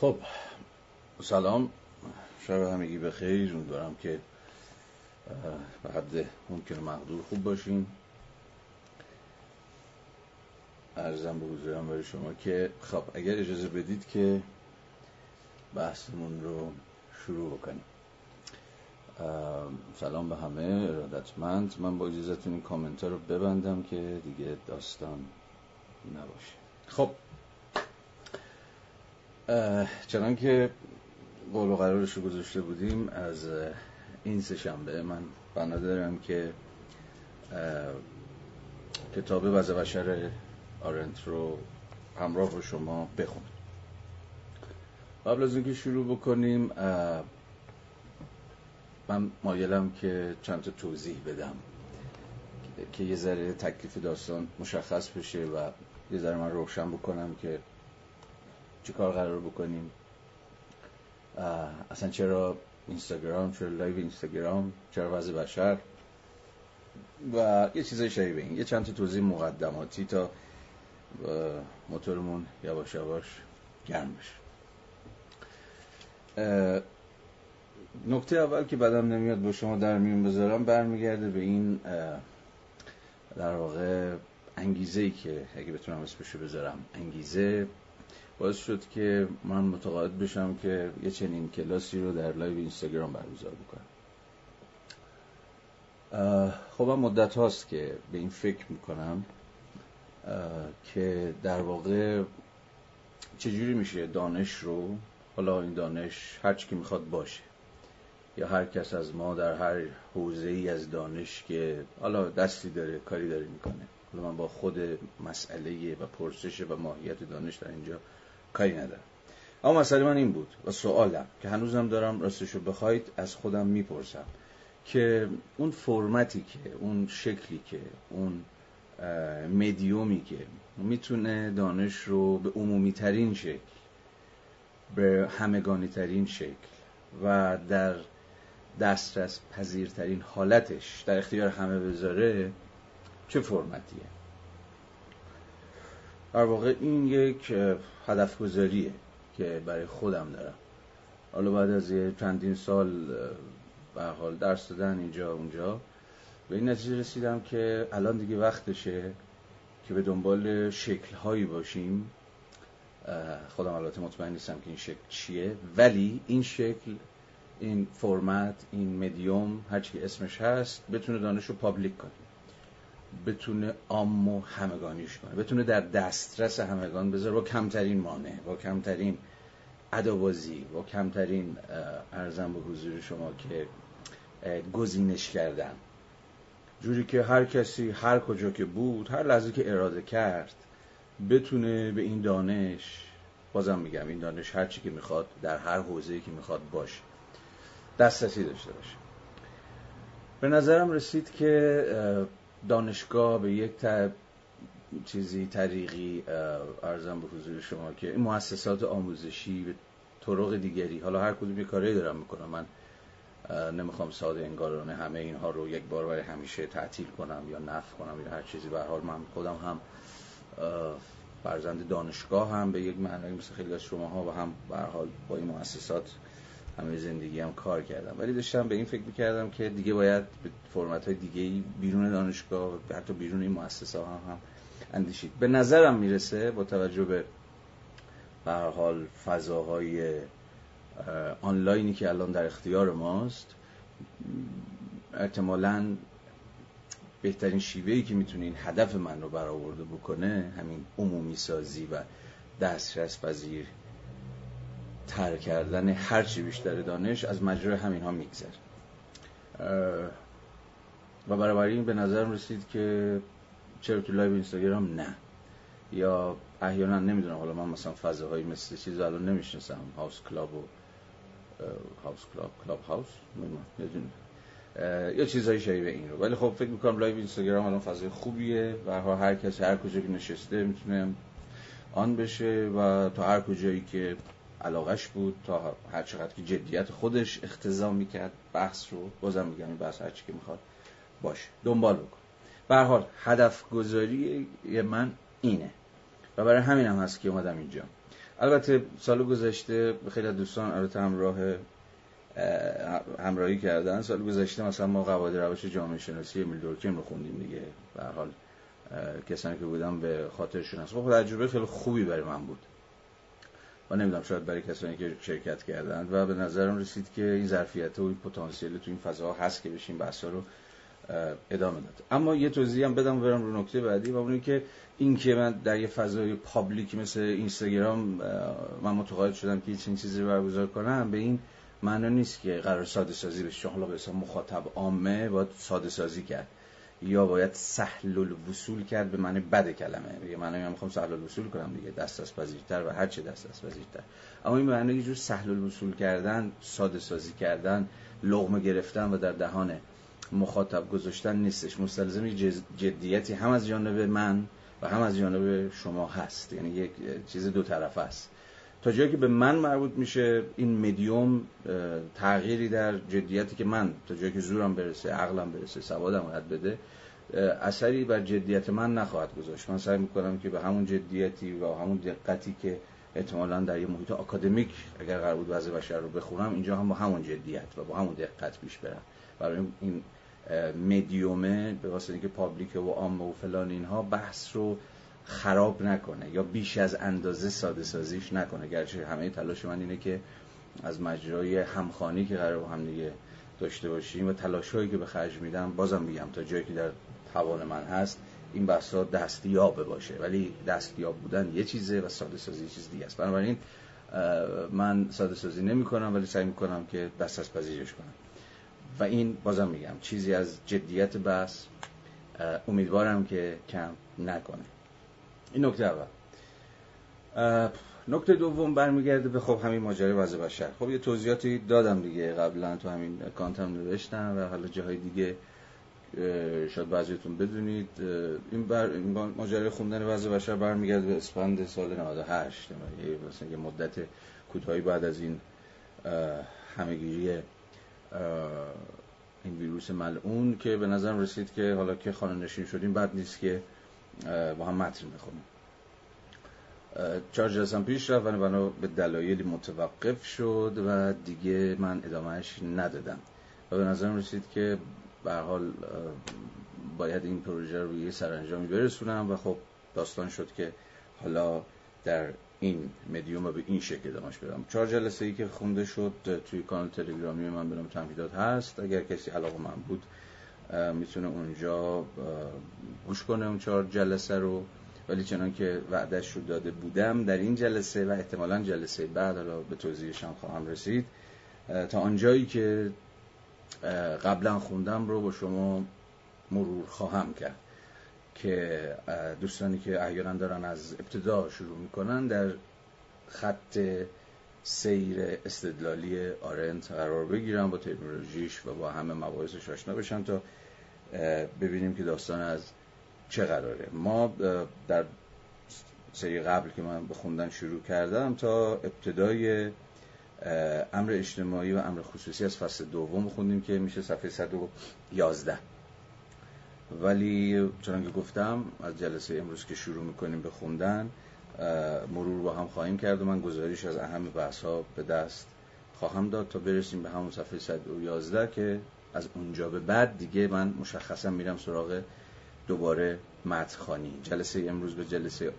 خب. سلام. شب همگی بخیر امیدوارم که به حد ممکن مقدور خوب باشین. ارزم به حضورم برای شما که خب اگر اجازه بدید که بحثمون رو شروع بکنیم. سلام به همه ارادتمند. من با اجازتون این کامنت رو ببندم که دیگه داستان نباشه. خب. چنان که قول و قرارش رو گذاشته بودیم از این سه شنبه من بنا دارم که کتاب وضع بشر آرنت رو همراه با شما بخونم. قبل از اینکه شروع بکنیم من مایلم که چند تا توضیح بدم که یه ذره تکلیف داستان مشخص بشه و یه ذره من روشن بکنم که چی کار قرار بکنیم؟ اصلا چرا اینستاگرام چرا live اینستاگرام چرا وضع بشر؟ و یه چیزای شبیه این یه چند تا توضیح مقدماتی تا موتورمون یواش یواش گرم بشه. نکته اول که بدم نمیاد با شما در میون بذارم برمیگرده به این در واقع انگیزه ای که اگه بتونم اسمشو بذارم انگیزه باعث شد که من متقاعد بشم که یه چنین کلاسی رو در live اینستاگرام برگزار بکنم. خب من مدت هاست که به این فکر می‌کنم که در واقع چجوری میشه دانش رو حالا این دانش هر چی که می‌خواد باشه یا هر کس از ما در هر حوزه ای از دانش که حالا دستی داره کاری داره می‌کنه. حالا من با خود مسئله و پرسش و ماهیت دانش در اینجا کاری ندارم. اما مسئله من این بود و سوالم که هنوزم دارم راستشو بخواید از خودم می‌پرسم که اون فرمتی که اون شکلی که اون مدیومی که می‌تونه دانش رو به عمومی ترین شکل به همگانی ترین شکل و در دسترس پذیرترین حالتش در اختیار همه بذاره چه فرمتیه؟ در واقع این یک هدف گذاریه که برای خودم دارم. حالا بعد از یه چندین سال به حال درس دادن اینجا اونجا به این نتیجه رسیدم که الان دیگه وقتشه که به دنبال شکل هایی باشیم خودم البته مطمئن نیستم که این شکل چیه ولی این شکل این فرمت این مدیوم هرچی اسمش هست بتونه دانش رو پابلیک کنه. بتونه عام و همگانیش کنه بتونه در دسترس همگان بذاره. با کمترین مانع با کمترین ادابازی با کمترین ارزم به حضور شما که گزینش کردن. جوری که هر کسی هر کجا که بود هر لحظه که اراده کرد بتونه به این دانش بازم میگم این دانش هر چی که می‌خواد در هر حوزه‌ای که می‌خواد باشه دسترسی داشته باشه. به نظرم رسید که دانشگاه به یک چیزی طریقی ارزم به حضور شما که مؤسسات آموزشی به طرق دیگری حالا هر کدوم یه کاری دارم می‌کنم من نمی‌خوام ساده انگارانه همه اینها رو یک بار برای همیشه تعطیل کنم یا نفع کنم یا هر چیزی. به حال من خودم هم فرزند دانشگاه هم به یک معنی مثل خیلی از شما و هم به حال با این مؤسسات همه زندگی هم کار کردم. ولی داشتم به این فکر می‌کردم که دیگه باید به فرمت های دیگه بیرون دانشگاه حتی بیرون این مؤسسه هم, هم اندیشید. به نظرم می‌رسه با توجه به به حال فضاهای آنلاینی که الان در اختیار ماست احتمالا بهترین شیوهی که می‌تونه این هدف من رو برآورده بکنه همین عمومی سازی و دسترس پذیر تر کردن هرچی بیشتر دانش از مجرای همین ها میگذره و برای این به نظرم رسید که چرا تو live اینستاگرام نه. یا احیانا نمی‌دونم حالا من مثلا فضاهایی مثل چیز الان نمی‌شناسم. هاوس کلاب و هاوس کلاب کلاب هاوس یا چیزهای شبیه این رو. ولی خب فکر می‌کنم live اینستاگرام الان فضای خوبیه و هر کسی هر کجا که نشسته می‌تونه on بشه و تا هر کجایی که علاقش بود تا هر چقدر که جدیت خودش اقتضا می‌کرد بحث رو بازم میگم این بحث هرچی که می‌خواد باشه. دنبال بکن. به حال هدف گذاری من اینه. و برای همین هم هست که اومدم اینجا. البته سال گذشته خیلی دوستان البته همراه همراهی کردن سال گذشته مثلا ما قواعد روش جامعه شناسی امیل دورکیم رو خوندیم دیگه. به حال کسانی که بودم به خاطرشون هست. خب تجربه خیلی خوبی برای من بود. و نمی‌دونم شاید برای کسانی که شرکت کردن و به نظرم رسید که این ظرفیت و این پتانسیل تو این فضا هست که بشین بحثا رو ادامه داد. اما یه توضیح هم بدم برم رو نکته بعدی و اون که این که من در یه فضای پابلیک مثل اینستاگرام من متقاعد شدم که چنین چیزی رو برگزار کنم به این معنا نیست که قرار ساده سازی بشه. حالا به مخاطب عامه باید ساده سازی کرد. یا باید سهل الوصول کرد به معنی بد کلمه. معنی من می‌خوام سهل الوصول کنم دیگه. دست از پذیرتر و هر چه دست از پذیرتر اما این معنی یه جور سهل الوصول کردن ساده سازی کردن لغمه گرفتن و در دهان مخاطب گذاشتن نیستش. مستلزم جدیتی هم از جانب من و هم از جانب شما هست. یعنی یک چیز دو طرفه است. تا جایی که به من مربوط میشه این مدیوم تغییری در جدیتی که من تا جایی که زورم برسه عقلم برسه سوادم باید بده اثری بر جدیت من نخواهد گذاشت. من سعی می‌کنم که به همون جدیتی و همون دقتی که احتمالا در یه محیط آکادمیک اگر قرار بود وضع بشر رو بخونم اینجا هم با همون جدیت و با همون دقت پیش برم. برای این مدیومه به واسه اینکه پابلیک و عامه و فلان اینها بحث رو خراب نکنه یا بیش از اندازه ساده سازیش نکنه. گرچه همه تلاش من اینه که از مجرای همخانی که قرار با هم دیگه داشته باشیم و تلاش هایی که به خرج میدم بازم میگم تا جایی که در توان من هست این بحثا دستیابه باشه. ولی دستیاب بودن یه چیزه و ساده سازی یه چیز دیگه است. بنابراین من ساده سازی نمی کنم ولی سعی می‌کنم که دست از پذیرش کنم. و این بازم میگم چیزی از جدیت بحث امیدوارم که کم نکنه. این نکته اول. نکته دوم برمیگرده به خب همین ماجرای وضع بشر. خب یه توضیحاتی دادم دیگه قبلا تو همین کانتم نوشتم و حالا جاهای دیگه شاید بعضیتون بدونید. این, بر... ماجرای خوندن وضع بشر برمیگرده به اسفند سال 98 مثلا یه مدت کوتاهی بعد از این همگیری این ویروس ملعون که به نظرم رسید که حالا که خانه نشین شدیم بعد نیست که با هم متن بخونیم چهار جلسه پیش رفت و به دلایلی متوقف شد و دیگه من ادامهش ندادم. و به نظرم رسید که به حال باید این پروژه رو یه سرانجامی برسونم و خب داستان شد که حالا در این مدیوم به این شکل ادامهش بدم. چهار جلسه ای که خونده شد توی کانال تلگرامی من برام تمهیدات هست. اگر کسی علاقه من بود می‌تونه اونجا گوش کنه اون چهار جلسه رو. ولی چنان که وعدش رو داده بودم در این جلسه و احتمالا جلسه بعد حالا به توضیحشان خواهم رسید تا آنجایی که قبلا خوندم رو با شما مرور خواهم کرد که دوستانی که احیانا دارن از ابتدا شروع می‌کنن در خط سیر استدلالی آرنت قرار بگیرن با تکنولوژیش و با همه مباحثش آشنا بشن تا ببینیم که داستان از چه قراره. ما در سری قبل که من به خوندن شروع کردم تا ابتدای امر اجتماعی و امر خصوصی از فصل دوم خوندیم که میشه صفحه 111 ولی چون که گفتم از جلسه امروز که شروع می‌کنیم به خوندن مرور با هم خواهیم کرد و من گزارش از اهم بحث ها به دست خواهم داد تا برسیم به همون صفحه 111 که از اونجا به بعد دیگه من مشخصا میرم سراغ دوباره متخانی جلسه امروز به جلسه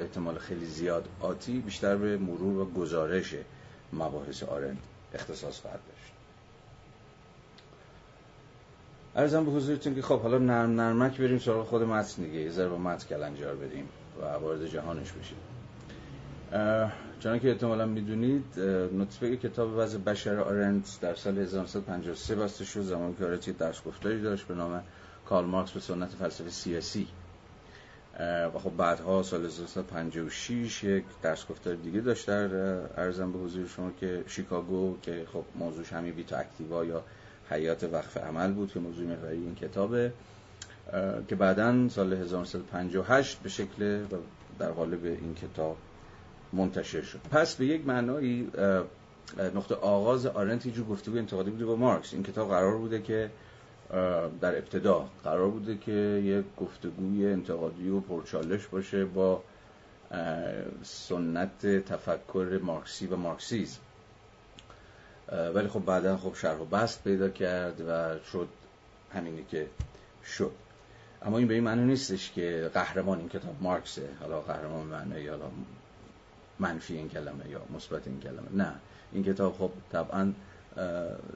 احتمال خیلی زیاد آتی بیشتر به مرور و گزارش مباحث آرند اختصاص خواهد داشت. ارزم به حضورتون که خب حالا نرم نرمک بریم سراغ خود متن دیگه. یه ذره با متن کلنجار بدیم و وارد جهانش بشیم چون که احتمالا می‌دونید نطفه کتاب وضع بشر آرنت در سال 1953 بسته شد زمان که آرنت درس گفتاری داشت به نام کارل مارکس به سنت فلسفه سیاسی و خب بعدها سال 1956 یک درس گفتار دیگه داشت در ارزم به حضور شما که شیکاگو که خب موضوعش همین بیتا اکتیوا یا حیات وقف عمل بود که موضوع محوری این کتابه. که بعدا سال 1958 به شکل در قالب این کتاب منتشر شد. پس به یک معنایی نقطه آغاز آرنت جو گفتگو انتقادی بوده با مارکس. این کتاب قرار بوده که در ابتدا قرار بوده که یک گفتگوی انتقادی و پرچالش باشه با سنت تفکر مارکسی و مارکسیزم. ولی خب بعدا خب شرح و بست پیدا کرد و شد همینی که شد. اما این به این معنی نیستش که قهرمان این کتاب مارکسه حالا قهرمان معنی حالا منفی این کلمه یا مثبت این کلمه. نه. این کتاب خب طبعا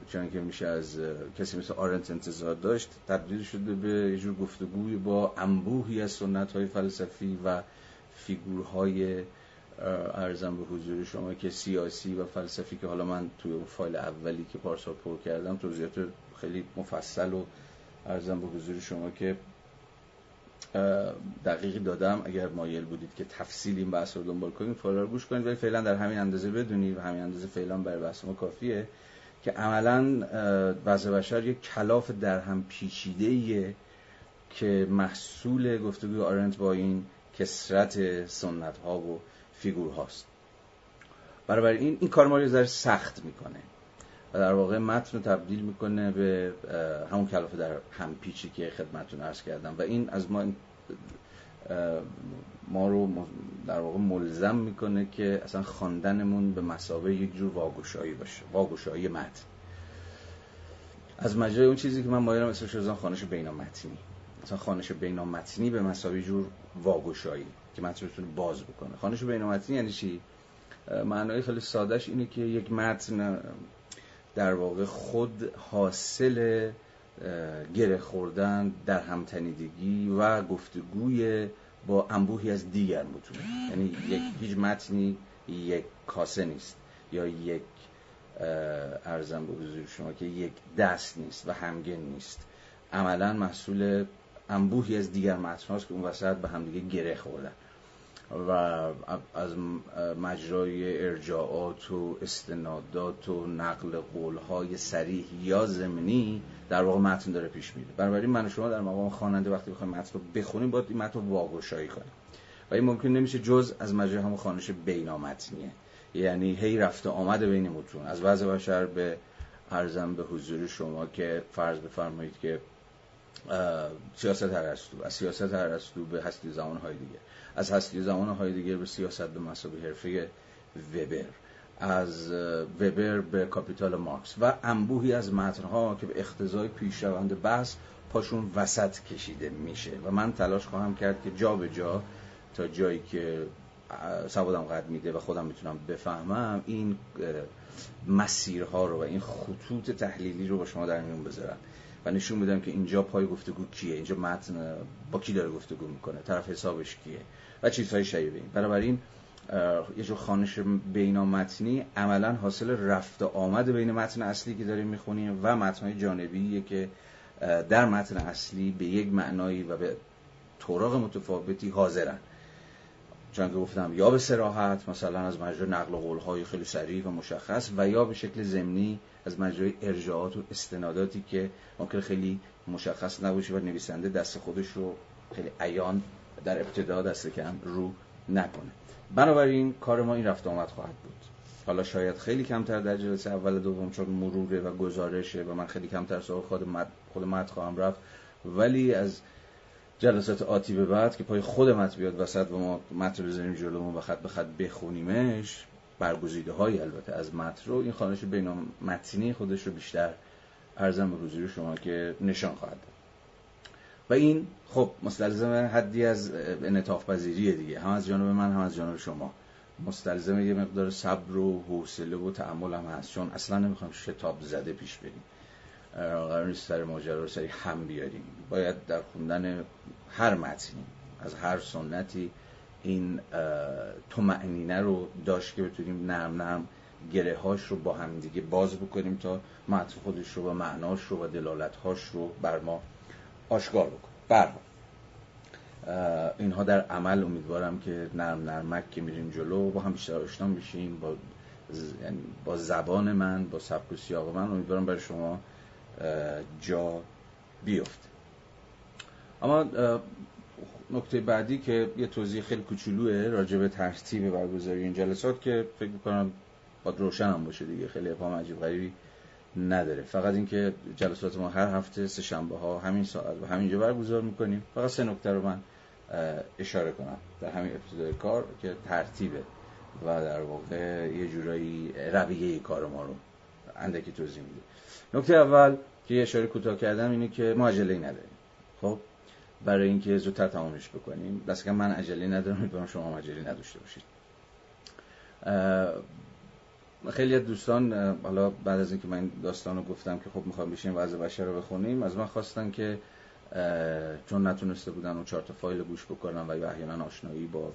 چون که میشه از کسی مثل آرنت انتظار داشت تبدیل شده به یه جور گفتگوی با انبوهی از سنت های فلسفی و فیگورهای ارزم به حضور شما که سیاسی و فلسفی که حالا من توی اون فایل اولی که پارسال پر کردم توضیحات خیلی مفصل و ارزم به حضور شما که دقیقی دادم. اگر مایل بودید که تفصیل این بحث رو دنبال کنید رو گوش کنید. ولی فعلا در همین اندازه بدونید و همین اندازه فعلا برای بحث ما کافیه که عملا وضع بشر یک کلاف در هم پیچیده که محصول گفتگوی آرنت با این کسرت سنت ها و فیگور هاست برابر این این کار ما رو سخت می‌کنه. و در واقع متن رو تبدیل می‌کنه به همون کلافه در هم پیچی که خدمتتون عرض کردم. و این از ما ما رو در واقع ملزم می‌کنه که اصلا خواندنمون به مسابقه یک جور واگشایی باشه واگشایی متن. از مجرای اون چیزی که من مایلم اسمش رو خانش بینامتنی. مثلا خانش بینامتنی به مسابقه جور واگشایی که متن بتونه باز بکنه. خانش بینامتنی یعنی چی؟ معنای خیلی سادهش اینه که یک متن در واقع خود حاصل گره خوردن در همتنیدگی و گفتگوی با انبوهی از دیگر متون یعنی یک هیچ متنی یک کاسه نیست. یا یک ارزم به حضور شما که یک دست نیست و همگن نیست. عملا محصول انبوهی از دیگر متن که اون وسط به همدیگه گره خوردن. و از مجرای ارجاعات و استنادات و نقل قولهای سریح یا زمینی در واقع متن داره پیش میره. بنابراین من و شما در مقام خواننده وقتی بخوایم متن رو بخونیم باید این متن رو واگشایی کنیم. و این ممکن نمیشه جز از مجرای همون خانش بینامتنیه. یعنی هی رفته آمده بین متون. از وضع بشر به ارزم به حضور شما که فرض بفرمایید که سیاست ارسطو از سیاست ارسطو به هستی های دیگه. از هستی های دیگه به سیاست به مسابقه حرفه وبر. از وبر به کاپیتال مارکس. و انبوهی از متنها که به اختزای پیشروند بحث پاشون وسط کشیده میشه. و من تلاش خواهم کرد که جا به جا تا جایی که سوادم قد میده و خودم می‌تونم بفهمم این مسیرها رو و این خطوط تحلیلی رو با شما در میون بذارم. و نشون بدم که اینجا پای گفتگو کیه؟ اینجا متن با کی داره گفتگو می‌کنه؟ طرف حسابش کیه؟ و چیزهای شبیه این بنابراین یه جور خانش بینامتنی عملا حاصل رفت آمد بین متن اصلی که داریم می‌خونیم و متنهای جانبیه که در متن اصلی به یک معنایی و به طرق متفاوتی حاضرن. چون که گفتم یا به سراحت مثلا از مجرای نقل قولهای خیلی سریع و مشخص و یا به شکل زمینی از مجرای ارجاعات و استناداتی که ممکن خیلی مشخص نباشه و نویسنده دست خودش رو خیلی عیان در ابتدا دست کم رو نکنه. بنابراین کار ما این رفت آمد خواهد بود. حالا شاید خیلی کمتر در جلسه اول دوم چون مروره و گزارشه و من خیلی کمتر سوال خود مد, خود مد خواهم رفت. ولی از جلسات آتی به بعد که پای خود مت بیاد وسط و ما متن رو بزنیم جلومون و خط به خط بخونیمش برگزیده های البته از متن رو این خانش بین متنی خودش رو بیشتر ارزم به حضور شما که نشان خواهد و این خب مستلزم حدی از انعطاف پذیریه دیگه. هم از جانب من هم از جانب شما. مستلزم یه مقدار صبر و حوصله و تحمل هم هست. چون اصلا نمی‌خوام شتاب زده پیش بریم. قرار نیست سر ماجرا رو سری هم بیاریم. باید در خوندن هر متنی از هر سنتی این تو معنینه رو داشت که بتونیم نرم نرم گره هاش رو با هم دیگه باز بکنیم تا متن خودش رو و معناش رو و دلالت هاش رو بر ما آشکار بکنیم بر اینها در عمل امیدوارم که نرم نرمک که میریم جلو با هم بیشتر آشنا میشیم با یعنی با زبان من با سبک و سیاق من امیدوارم برای شما جا بیفته. اما نکته بعدی که یه توضیح خیلی کوچولوه راجع به ترتیب برگزاری این جلسات که فکر می‌کنم باید روشن هم باشه دیگه خیلی افهام عجیب غریبی نداره. فقط اینکه جلسات ما هر هفته سه شنبه ها همین ساعت و همینجا برگزار می‌کنیم. فقط سه نکته رو من اشاره کنم. در همین ابتدای کار که ترتیبه و در واقع یه جورایی رویه کار ما رو اندکی توضیح میده. نکته اول که اشاره کوتاه کردم اینه که ما عجله نداریم. خب؟ برای اینکه زودتر تمامش بکنیم. بس که من عجله ندارم. امیدوارم شما عجله نداشته باشید. خیلی دوستان حالا بعد از اینکه من داستان رو گفتم که خب می‌خوام بشین وضع بشر رو بخونیم از من خواستن که چون نتونسته بودن اون چهار تا فایل گوش بکنم و یا احیانا آشنایی با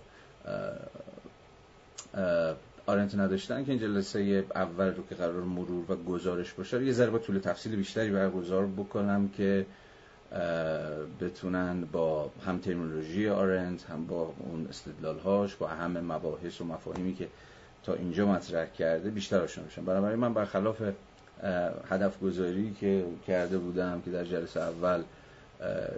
آرنت نداشتن که این جلسه اول رو که قرار مرور و گزارش باشه یه ذره با طول تفصیل بیشتری برگزار بکنم که بتونن با هم ترمینولوژی آرنت هم با اون استدلال هاش با اهم مباحث و مفاهیمی که تا اینجا مطرح کرده بیشتر آشنا بشن بنابراین من برخلاف هدف گذاری که کرده بودم که در جلسه اول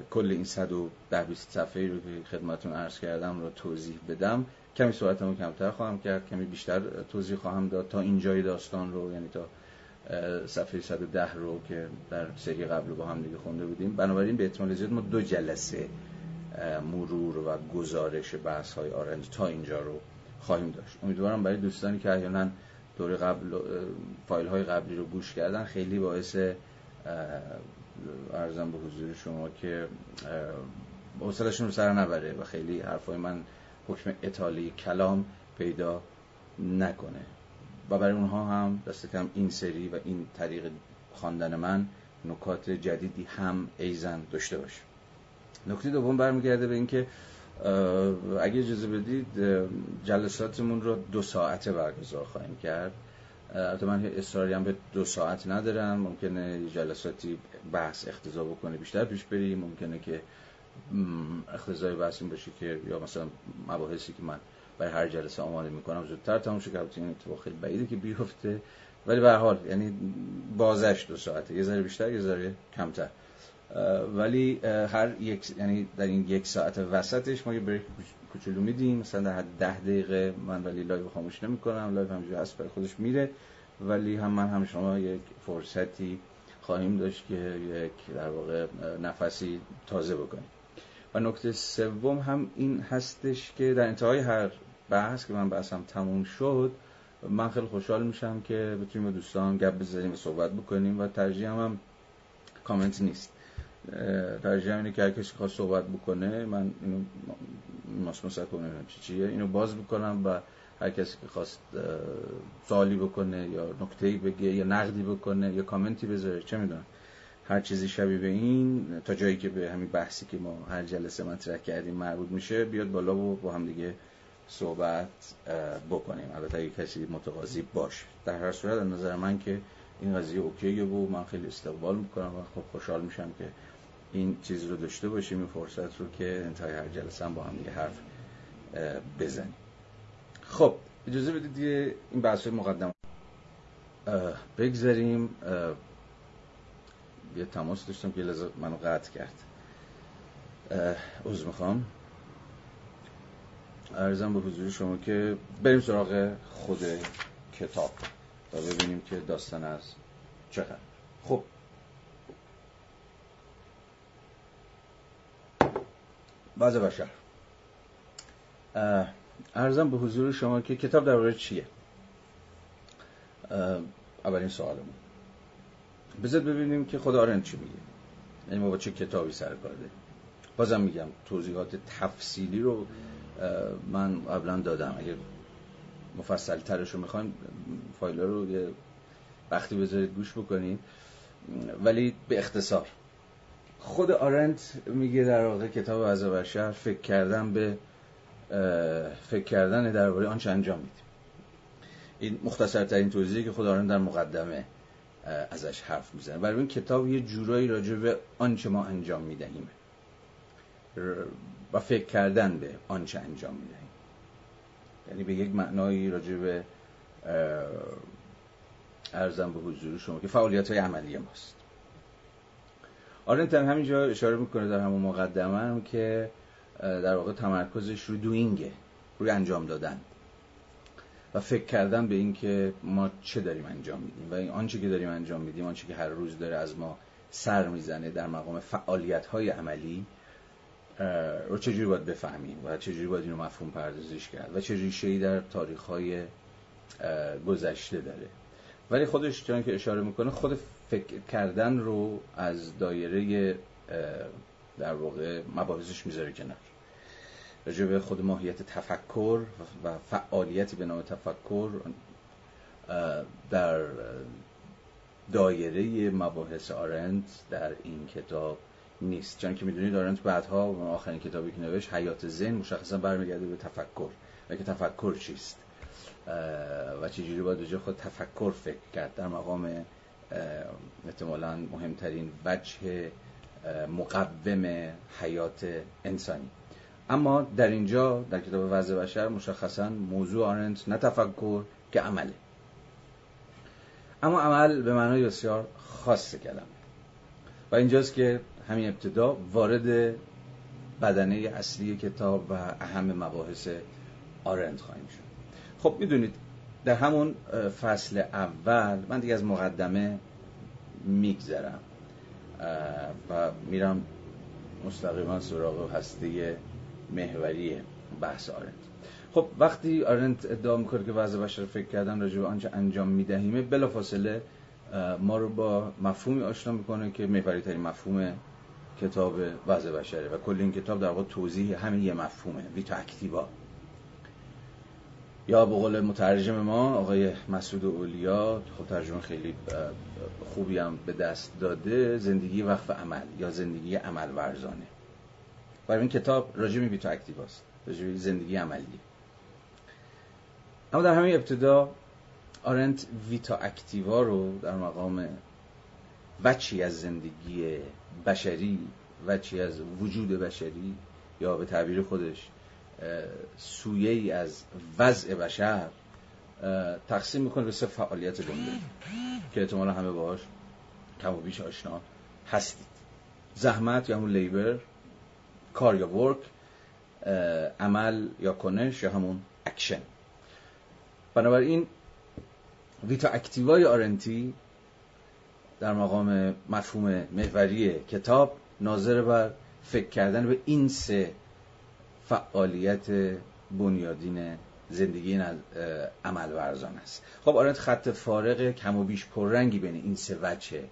کل این 110 20 صفحه رو که خدمتون عرض کردم رو توضیح بدم. کمی صحبتمو کمتر خواهم کرد کمی بیشتر توضیح خواهم داد تا اینجای داستان رو یعنی تا صفحه 110 رو که در سری قبل با هم دیگه خونده بودیم. بنابراین به احتمال زیاد ما دو جلسه مرور و گزارش بحث های آرنج تا اینجا رو خواهیم داشت. امیدوارم برای دوستانی که احیانا دور قبل فایل های قبلی رو گوش کردن خیلی باعث ارزم به حضور شما که حوصلشون رو سر نبره و خیلی حرفای من حکم اطالی کلام پیدا نکنه. و برای اونها هم دست کم این سری و این طریق خواندن من نکات جدیدی هم ایزن داشته باشه نکته دوم برمیگرده به اینکه اگه اجازه بدید جلساتمون رو دو ساعته برگزار خواهیم کرد. البته من اصراری هم به دو ساعت ندارم. ممکنه جلساتی بحث اقتضا بکنه بیشتر پیش بریم. ممکنه که اقتضای بحث این باشه که یا مثلا مباحثی که من برای هر جلسه آماده می‌کنم زودتر تموم شه که این اتفاق خیلی بعیده که بیفته. ولی به حال یعنی بازش دو ساعته. یه ذره بیشتر یه ذره کمتر. ولی هر یک یعنی در این یک ساعت وسطش ما یه break کوچولو میدیم. مثلا در حد ده دقیقه من ولی live خاموش نمی‌کنم. live همینجوری هست برای خودش میره. ولی هم من هم شما یک فرصتی خواهیم داشت که یک در واقع نفسی تازه بکنیم. و نکته سوم هم این هستش که در انتهای هر بحث که من بحثم تموم شد من خیلی خوشحال میشم که بتونیم با دوستان گپ بزنیم و صحبت بکنیم و ترجیح هم, هم کامنت نیست. ترجیح اینه که هر کسی خواست صحبت بکنه من اینو ماسموسه کنم چی چیه. اینو باز بکنم و هر کسی که خواست سوالی بکنه یا نکته‌ای بگه یا نقدی بکنه یا کامنتی بذاره چه می‌دونم. هر چیزی شبیه به این تا جایی که به همین بحثی که ما هر جلسه مطرح کردیم مربوط میشه بیاد بالا و با هم دیگه صحبت بکنیم. البته اگه کسی متقاضی باشه. در هر صورت از نظر من که این قضیه اوکیه و من خیلی استقبال می‌کنم و خب خوشحال میشم که این چیز رو داشته باشیم این فرصت رو که انتهای هر جلسه هم با هم دیگه حرف بزنیم. خب اجازه بدید این بحث مقدم بگذاریم یه تماس داشتم که لذا منو قطع کرد. عوض می‌خوام. ارزم به حضور شما که بریم سراغ خود کتاب تا ببینیم که داستان از چقدر. خب بعض بشر ارزم به حضور شما که کتاب درباره چیه؟ اولین سوالمون. بذار ببینیم که خدا آرند چی میگه. یعنی ما با چه کتابی سر کار داریم. بازم میگم توضیحات تفصیلی رو من قبلا دادم. اگر مفصل ترش رو می‌خوایم فایل رو یه وقتی بذارید گوش بکنید ولی به اختصار. خود آرنت میگه در واقع کتاب وضع بشر فکر کردن به فکر کردن درباره آنچه انجام میدیم. این مختصرترین توضیحی که خود آرنت در مقدمه ازش حرف می‌زنه. برای این کتاب یه جورایی راجع به آنچه ما انجام می‌دهیم. و فکر کردن به آنچه انجام می‌دهیم. یعنی به یک معنایی راجع به ارزم به حضور شما که فعالیت های عملی ماست. آرنت هم همینجا اشاره می‌کنه در همون مقدمه هم که در واقع تمرکزش روی دوینگه روی انجام دادن. و فکر کردن به این که ما چه داریم انجام میدیم. و این آنچه که داریم انجام میدیم آنچه که هر روز داره از ما سر می‌زنه در مقام فعالیت های عملی رو چجوری باید بفهمیم؟ و چجوری باید اینو مفهوم پردازش کرد؟ و چه ریشه در تاریخ های گذشته داره؟ ولی خودش چون که اشاره می‌کنه خود فکر کردن رو از دایره در واقع مباحثش می‌ذاره کنار. راجع به خود ماهیت تفکر و فعالیتی به نام تفکر در دایره مباحث آرند در این کتاب نیست. چون که می‌دونید آرند بعدها آخرین کتابی که نوشت حیات زن مشخصا برمیگرده به تفکر. و که تفکر چیست؟ و چجوری باید خود تفکر فکر کرد؟ در مقام احتمالا مهمترین وجه مقوم حیات انسانی. اما در اینجا در کتاب وضع بشر مشخصا موضوع آرنت نه تفکر که عمله. اما عمل به معنای بسیار خاص کلمه. و اینجاست که همین ابتدا وارد بدنه اصلی کتاب و اهم مباحث آرند خواهیم شد. خب می‌دونید در همون فصل اول من دیگه از مقدمه میگذرم. و میرم مستقیما سراغ هسته محوری بحث آرند خب وقتی آرنت ادعا می‌کنه که وضع بشر فکر کردن راجع به آنچه انجام میدهیمه بلا فاصله ما رو با مفهومی آشنا می‌کنه که محوری ترین مفهوم کتاب وضع بشره. و کل این کتاب در واقع توضیح همین یه مفهومه ویتا اکتیوا. یا به قول مترجم ما آقای مسعود اولیا خب ترجمه خیلی خوبی هم به دست داده زندگی وقف عمل یا زندگی عمل ورزانه. برای این کتاب راجع به ویتا اکتیواست راجع زندگی عملی. اما در همین ابتدا آرنت ویتا اکتیوا رو در مقام وجهی از زندگی بشری وجهی از وجود بشری یا به تعبیر خودش سویه ای از وضع بشر تقسیم می‌کنه به سه فعالیت جمله. که احتمالا همه باهاش کم و بیش آشنا هستید. زحمت یا همون labor کار یا work عمل یا کنش یا همون اکشن. بنابراین ویتا اکتیوای آرنتی در مقام مفهوم محوری کتاب ناظر بر فکر کردن به این سه فعالیت بنیادین زندگی عمل ورزان است. خب آرنت خط فارق کم و بیش پررنگی بین این سه وچه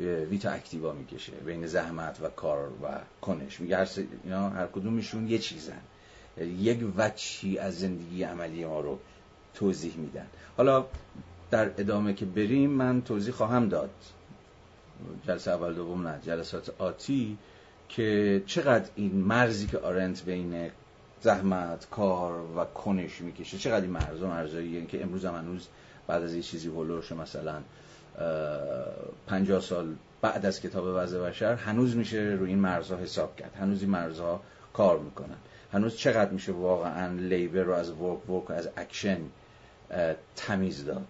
ویتا اکتیوا می‌کشه بین زحمت و کار و کنش. میگه هر, اینا هر کدومشون یه چیزن. یک وچی از زندگی عملی ما رو توضیح میدن. حالا در ادامه که بریم من توضیح خواهم داد. جلسه اول دوم نه جلسات آتی که چقدر این مرزی که آرنت بین زحمت کار و کنش می‌کشه چقدر این مرز و مرزایی که امروز هم هنوز بعد از یه چیزی هلوش مثلا پنجاه سال بعد از کتاب وضع بشر هنوز میشه روی این مرزها حساب کرد. هنوز این مرزها کار می‌کنن. هنوز چقدر میشه واقعا labor رو از work work از اکشن تمیز داد.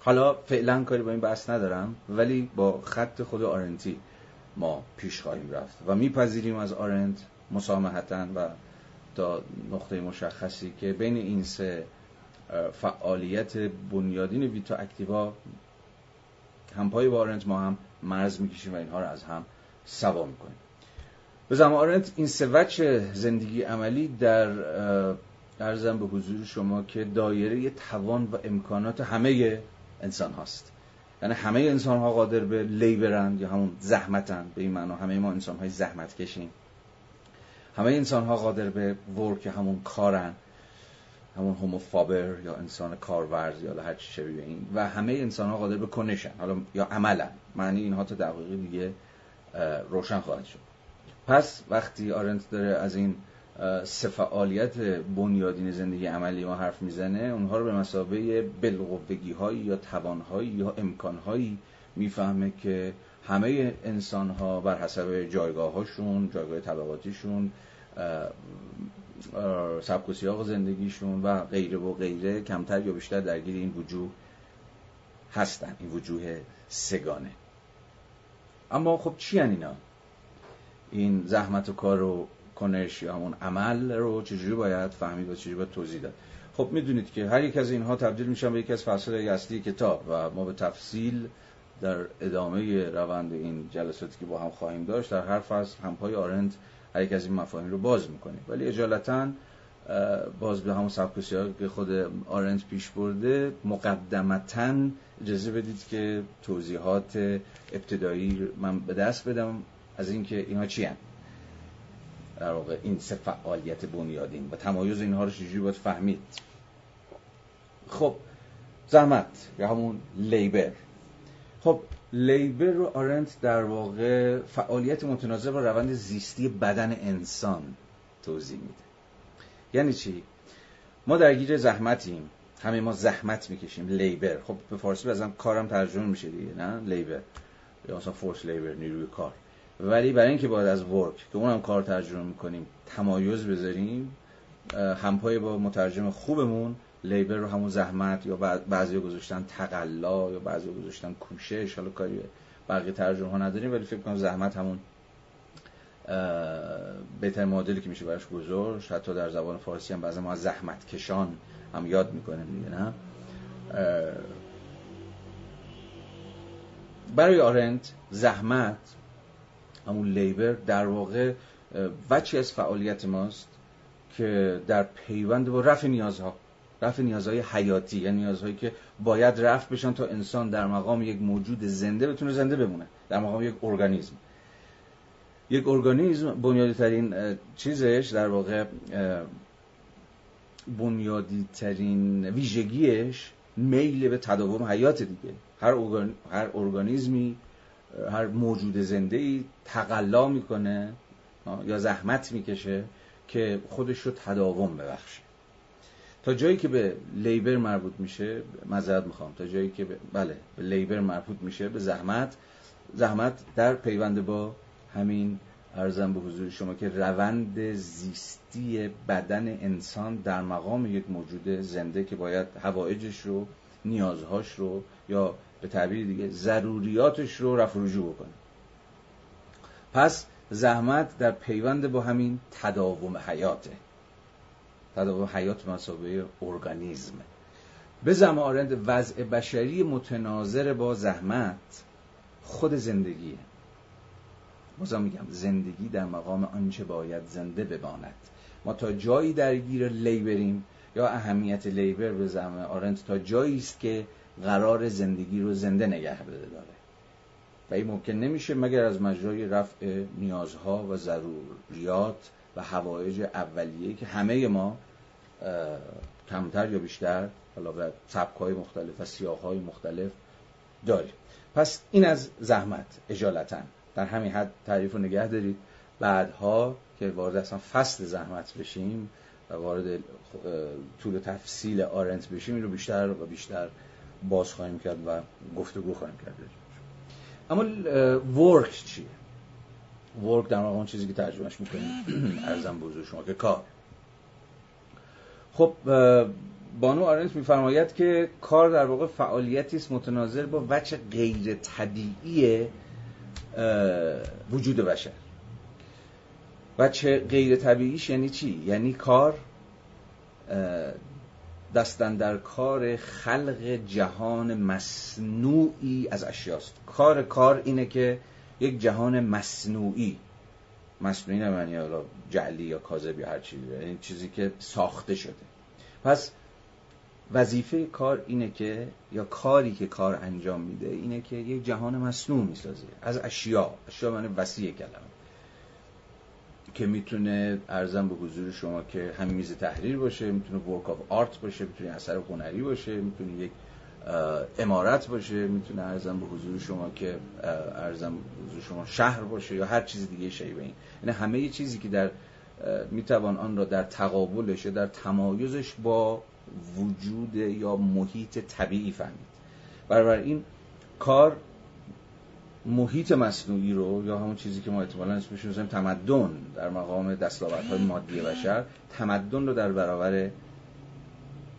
حالا فعلا کاری با این بحث ندارم ولی با خط خود آرنتی ما پیش خواهیم رفت و میپذیریم از آرنت مسامحتا و تا نقطه مشخصی که بین این سه فعالیت بنیادین vita activa همپای با آرنت ما هم مرز می‌کشیم و اینها رو از هم سوا می‌کنیم. به آرنت این سه وجه زندگی عملی در ارزم به حضور شما که دایره توان و امکانات همه انسان هاست یعنی همه انسان ها قادر به لیبرند یا همون زحمتند به این معنا همه ما انسان های زحمت کشیم. همه انسان ها قادر به ورک همون کارن. همون هوموفابر یا انسان کارورز یا هر چی شبیه این. و همه انسان ها قادر به کنشن. حالا یا عملن معنی اینها تا دقیقه دیگه روشن خواهد شد. پس وقتی آرنت داره از این سه فعالیت بنیادین زندگی عملی ما حرف می‌زنه اونها رو به مسابه بلغوگی هایی یا توان هایی یا امکان هایی می‌فهمه که همه انسان ها بر حسب جایگاه هاشون جایگاه طبقاتیشون سبک و سیاق زندگیشون و غیره و غیره کمتر یا بیشتر درگیر این وجوه هستن این وجوه سگانه. اما خب چی اینا؟ این زحمت و کار و کنش یا همون عمل رو چجوری باید فهمید و چجوری باید توضیح داد خب می‌دونید که هر یک از اینها تبدیل میشن به یکی از فصل اصلی کتاب و ما به تفصیل در ادامه روند این جلساتی که با هم خواهیم داشت در هر فصل همپای آرند هر یک از این مفاهیم رو باز می‌کنیم ولی اجالتا باز به همون سبک که خود آرنت پیش برده مقدمتا اجازه بدید که توضیحات ابتدایی من به دست بدم از اینکه اینها چی هم؟ در واقع این سه فعالیت بنیادین و تمایز اینها رو چجوری باید فهمید؟ خب زحمت یا همون لیبر. خب لیبر رو آرنت در واقع فعالیت متناظر با روند زیستی بدن انسان توضیح میده. یعنی چی؟ ما درگیر زحمتیم. همه ما زحمت می‌کشیم. لیبر. خب به فارسی بازم کارم ترجمه میشه دیگه نه؟ لیبر. یا مثلا فورس لیبر نیروی کار. ولی برای اینکه باید از ورک که اونم کار ترجمه می‌کنیم تمایز بذاریم همپای با مترجم خوبمون لیبر رو همون زحمت یا بعضی گذاشتن تقلا یا بعضی گذاشتن کوشش حالا کاری بقیه ترجمه ها نداریم ولی فکر کنم زحمت همون بهتر معادلی که میشه براش گذاشت حتی در زبان فارسی هم بعضی ما از زحمت کشان هم یاد می‌کنیم دیگه نه؟ برای آرنت زحمت همون لیبر در واقع وچی از فعالیت ماست که در پیوند با رفع نیازها رفع نیازهای حیاتی یعنی نیازهایی که باید رفع بشن تا انسان در مقام یک موجود زنده بتونه زنده بمونه در مقام یک ارگانیسم. یک ارگانیسم بنیادی ترین چیزش در واقع بنیادی ترین ویژگیش میل به تداوم حیات دیگه. هر, هر ارگانیزمی هر موجود زنده ای تقلا می‌کنه یا زحمت می‌کشه که خودش رو تداوم ببخشه. تا جایی که به لیبر مربوط میشه مذارت می‌خوام تا جایی که به بله به لیبر مربوط میشه به زحمت زحمت در پیوند با همین ارزم به حضور شما که روند زیستی بدن انسان در مقام یک موجود زنده که باید هوایجش رو نیازهاش رو یا به تعبیر دیگه ضروریاتش رو رفع رجوع بکنه. پس زحمت در پیوند با همین تداوم حیاته. تداوم حیات مسابقه ارگانیزم به زمارند وضع بشری متناظر با زحمت خود زندگیه. بازم میگم زندگی در مقام آنچه باید زنده بماند. ما تا جایی درگیر لیبریم یا اهمیت لیبر به زعم آرنت تا جایی است که قرار زندگی رو زنده نگه داره. و این ممکن نمیشه مگر از مجرای رفع نیازها و ضروریات و هوایج اولیه که همه ما کمتر یا بیشتر حالا به سبکهای مختلف و سیاههای مختلف داریم. پس این از زحمت اجالتا. در همین حد تعریف رو نگه دارید. بعدها که وارد اصلا فصل زحمت بشیم و وارد طول تفصیل آرنت بشیم این رو بیشتر و بیشتر باز خواهیم کرد و گفتگو خواهیم کرد. اما ورک چیه؟ ورک در واقع اون چیزی که ترجمهش می‌کنیم. ارزم بزرگ شما که کار. خب بانو آرنت میفرماید که کار در واقع فعالیتی است متناظر با وجه غیر طبیعی وجود بشر. وجه غیر طبیعیش یعنی چی؟ یعنی کار دستن در کار خلق جهان مصنوعی از اشیاست. کار کار اینه که یک جهان مصنوعی مصنوعی نه معنی حالا جعلی یا کاذب یا هر چیزی یعنی چیزی که ساخته شده. پس وظیفه کار اینه که یا کاری که کار انجام میده اینه که یک جهان مصنوع می‌سازه. از اشیا اشیا معنی وسیع کلمه. که می‌تونه ارزم به حضور شما که هم میز تحریر باشه می‌تونه ورک آف آرت باشه می‌تونه اثر هنری باشه می‌تونه یک امارت باشه می‌تونه ارزم به حضور شما که ارزم به حضور شما شهر باشه یا هر چیز دیگه شیبه این. یعنی همه چیزی که در می‌توان آن را در تقابلش یا در تمایزش با وجود یا محیط طبیعی فهمید. برای این کار محیط مصنوعی رو یا همون چیزی که ما احتمالاً اسمش رو تمدن در مقام دستاوردهای مادی بشر تمدن رو در برابر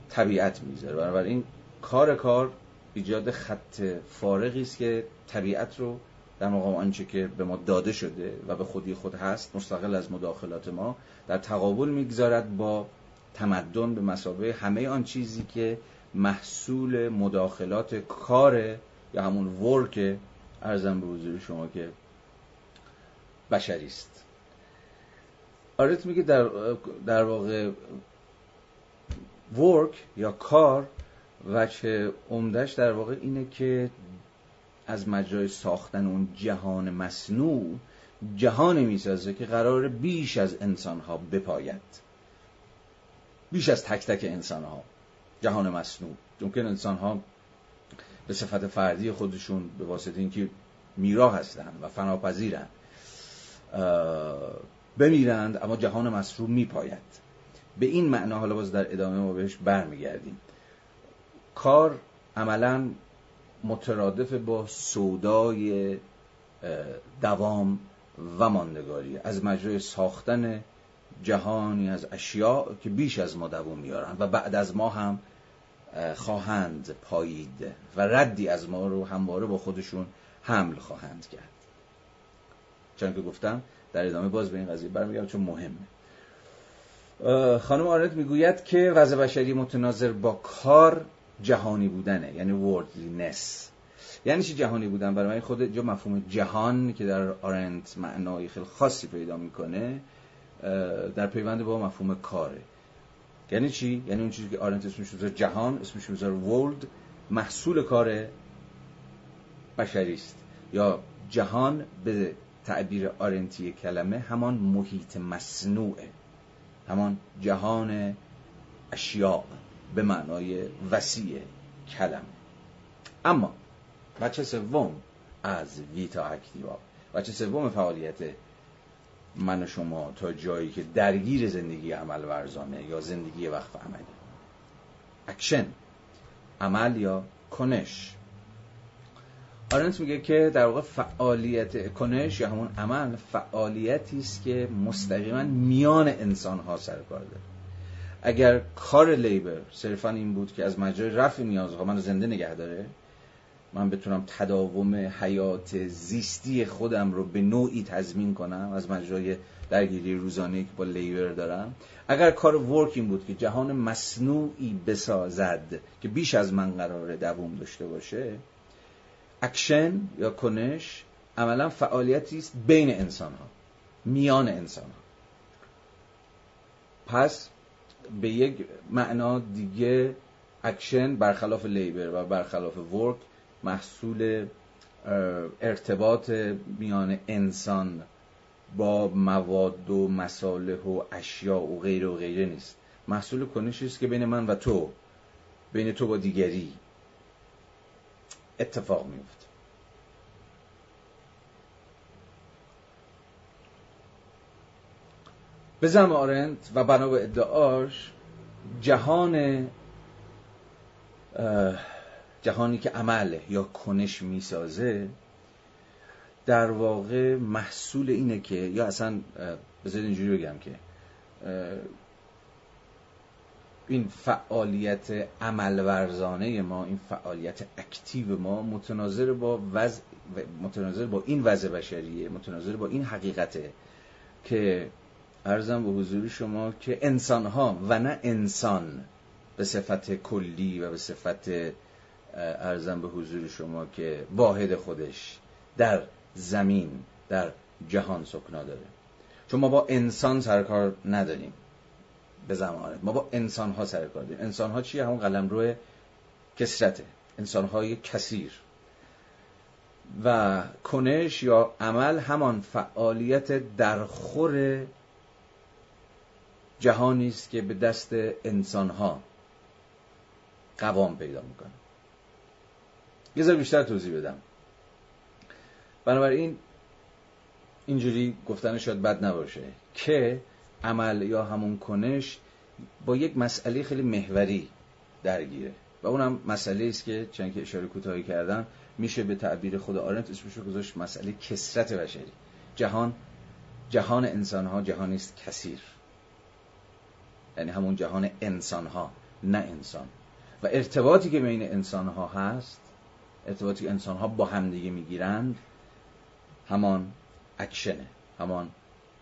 طبیعت می‌ذاره این کار کار ایجاد خط فارغی است که طبیعت رو در مقام آنچه که به ما داده شده و به خودی خود هست مستقل از مداخلات ما در تقابل می‌گذارد با تمدن به مسابقه همه آن چیزی که محصول مداخلات کار یا همون ورک ارزم به حضور شما که بشری است. آرت میگه در, در واقع ورک یا کار و چه عمدش در واقع اینه که از مجرای ساختن اون جهان مصنوع جهانی می‌سازه که قرار بیش از انسان ها بپاید. بیش از تک تک انسان ها جهان مصنوع. ممکن انسان ها به صفت فردی خودشون به واسطه اینکه میرا هستن و فناپذیرن بمیرند اما جهان مصنوع میپاید. به این معنا حالا باز در ادامه ما بهش برمیگردیم. کار عملا مترادف با سودای دوام و ماندگاری. از مجرای ساختن جهانی از اشیاء که بیش از ما دوام میارن و بعد از ما هم خواهند پایید و ردی از ما رو همواره با خودشون حمل خواهند کرد. چون که گفتم در ادامه باز به این قضیه برمیگردم چون مهمه. خانم آرنت می‌گوید که وضع بشری متناظر با کار جهانی بودنه یعنی وردلینس یعنی چی جهانی بودن؟ برای من خود جو مفهوم جهان که در آرنت معنای خیلی خاصی پیدا می‌کنه در پیوند با مفهوم کاره. یعنی چی؟ یعنی اون چیزی که آرنت اسمش می‌ذاره جهان اسمش می‌ذاره ورلد محصول کار بشری است. یا جهان به تعبیر آرنتی کلمه همان محیط مصنوعه. همان جهان اشیاء به معنای وسیع کلمه. اما بچه سوم از ویتا اکتیوا. بچه سوم فعالیت من و شما تا جایی که درگیر زندگی عمل ورزانه یا زندگی وقف عملی. اکشن عمل یا کنش. آرنت میگه که در واقع فعالیت کنش یا همون عمل فعالیتی است که مستقیما میان انسان ها سر کار داره. اگر کار labor صرفا این بود که از مجرای رفع نیازها من زنده نگه داره من بتونم تداوم حیات زیستی خودم رو به نوعی تضمین کنم از مجرای درگیری روزانه که با labor دارم. اگر کار work این بود که جهان مصنوعی بسازد که بیش از من قراره دووم داشته باشه اکشن یا کنش عملا فعالیتی است بین انسان ها میان انسان ها پس به یک معنا دیگه اکشن برخلاف labor و برخلاف work محصول ارتباط میان انسان با مواد و مصالح و اشیاء و غیر و غیره نیست. محصول کنشی است که بین من و تو بین تو با دیگری اتفاق میفته به زم آرنت و بنا به ادعاش جهان جهانی که عمل یا کنش می‌سازه در واقع محصول اینه که یا اصلا بذارید اینجوری بگم که این فعالیت عمل ورزانه ما این فعالیت اکتیو ما متناظر با وز... متناظر با این وضع بشریه متناظر با این حقیقته که ارزم به حضور شما که انسان ها و نه انسان به صفت کلی و به صفت ارزم به حضور شما که واحد خودش در زمین در جهان سکنا داره. چون ما با انسان سرکار نداریم. به زمانه. ما با انسان ها سرکار داریم. انسان ها چیه؟ همون قلم روی کسرته انسان های کثیر. و کنش یا عمل همان فعالیت درخور جهانی است که به دست انسان ها قوام پیدا می‌کنه. یه ذره بیشتر توضیح بدم. بنابراین اینجوری گفتن شاید بد نباشه که عمل یا همون کنش با یک مسئله خیلی محوری درگیره و اونم مسئله است که چند که اشاره کوتاهی کردم میشه به تعبیر خود آرنت اسمش رو گذاشت مسئله کسرت بشری. جهان جهان انسان ها جهانی است کثیر. یعنی همون جهان انسان ها نه انسان. و ارتباطی که بین انسان ها هست ارتباطی که انسان ها با همدیگه می‌گیرند همان اکشنه همان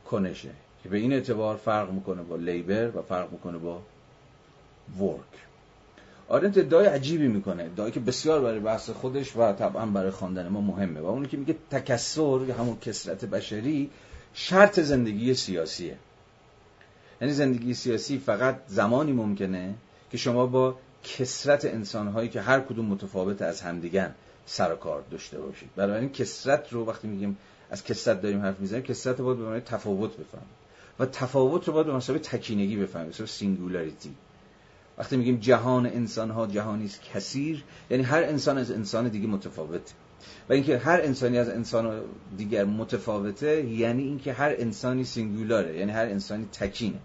کنشه که به این اعتبار فرق می‌کنه با لیبر و فرق می‌کنه با ورک. آرنت ادعای عجیبی می‌کنه ادعایی که بسیار برای بحث خودش و طبعا برای خواندن ما مهمه و اونی که میگه تکسر یا همون کسرت بشری شرط زندگی سیاسیه. یعنی زندگی سیاسی فقط زمانی ممکنه که شما با کثرت انسانهایی که هر کدوم متفاوت از همدیگن سر و کار داشته باشید. برای این کثرت رو وقتی میگیم از کثرت داریم حرف می‌زنیم کثرت رو باید به معنی تفاوت بفهمیم. و تفاوت رو باید به مثابه تکینگی بفهمیم مثلا singularity وقتی میگیم جهان انسان ها جهانی است کثیر یعنی هر انسان از انسان دیگه متفاوت و اینکه هر انسانی از انسان دیگر متفاوته یعنی اینکه هر انسانی سینگولاره یعنی هر انسانی تکینه.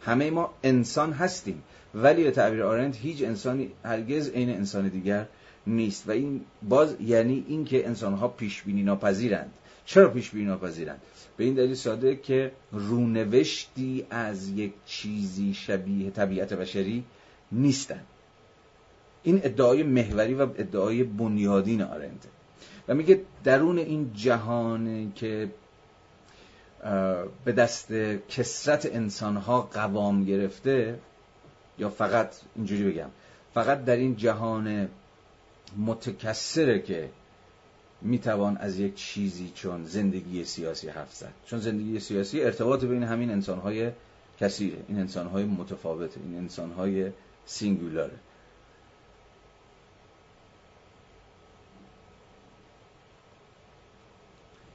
همه ما انسان هستیم. ولی به تعبیر آرند هیچ انسانی هرگز عین انسان دیگر نیست. و این باز یعنی اینکه انسان ها پیش بینی ناپذیرند. چرا پیش بینی ناپذیرند؟ به این دلیل ساده که رونوشتی از یک چیزی شبیه طبیعت بشری نیستن. این ادعای محوری و ادعای بنیادین آرنده و میگه درون این جهان که به دست کسرت انسانها قوام گرفته یا فقط اینجوری بگم فقط در این جهان متکسره که می‌توان از یک چیزی چون زندگی سیاسی حرف زد. چون زندگی سیاسی ارتباط بین همین انسانهای کثیره این انسانهای متفاوته این انسانهای سینگولاره.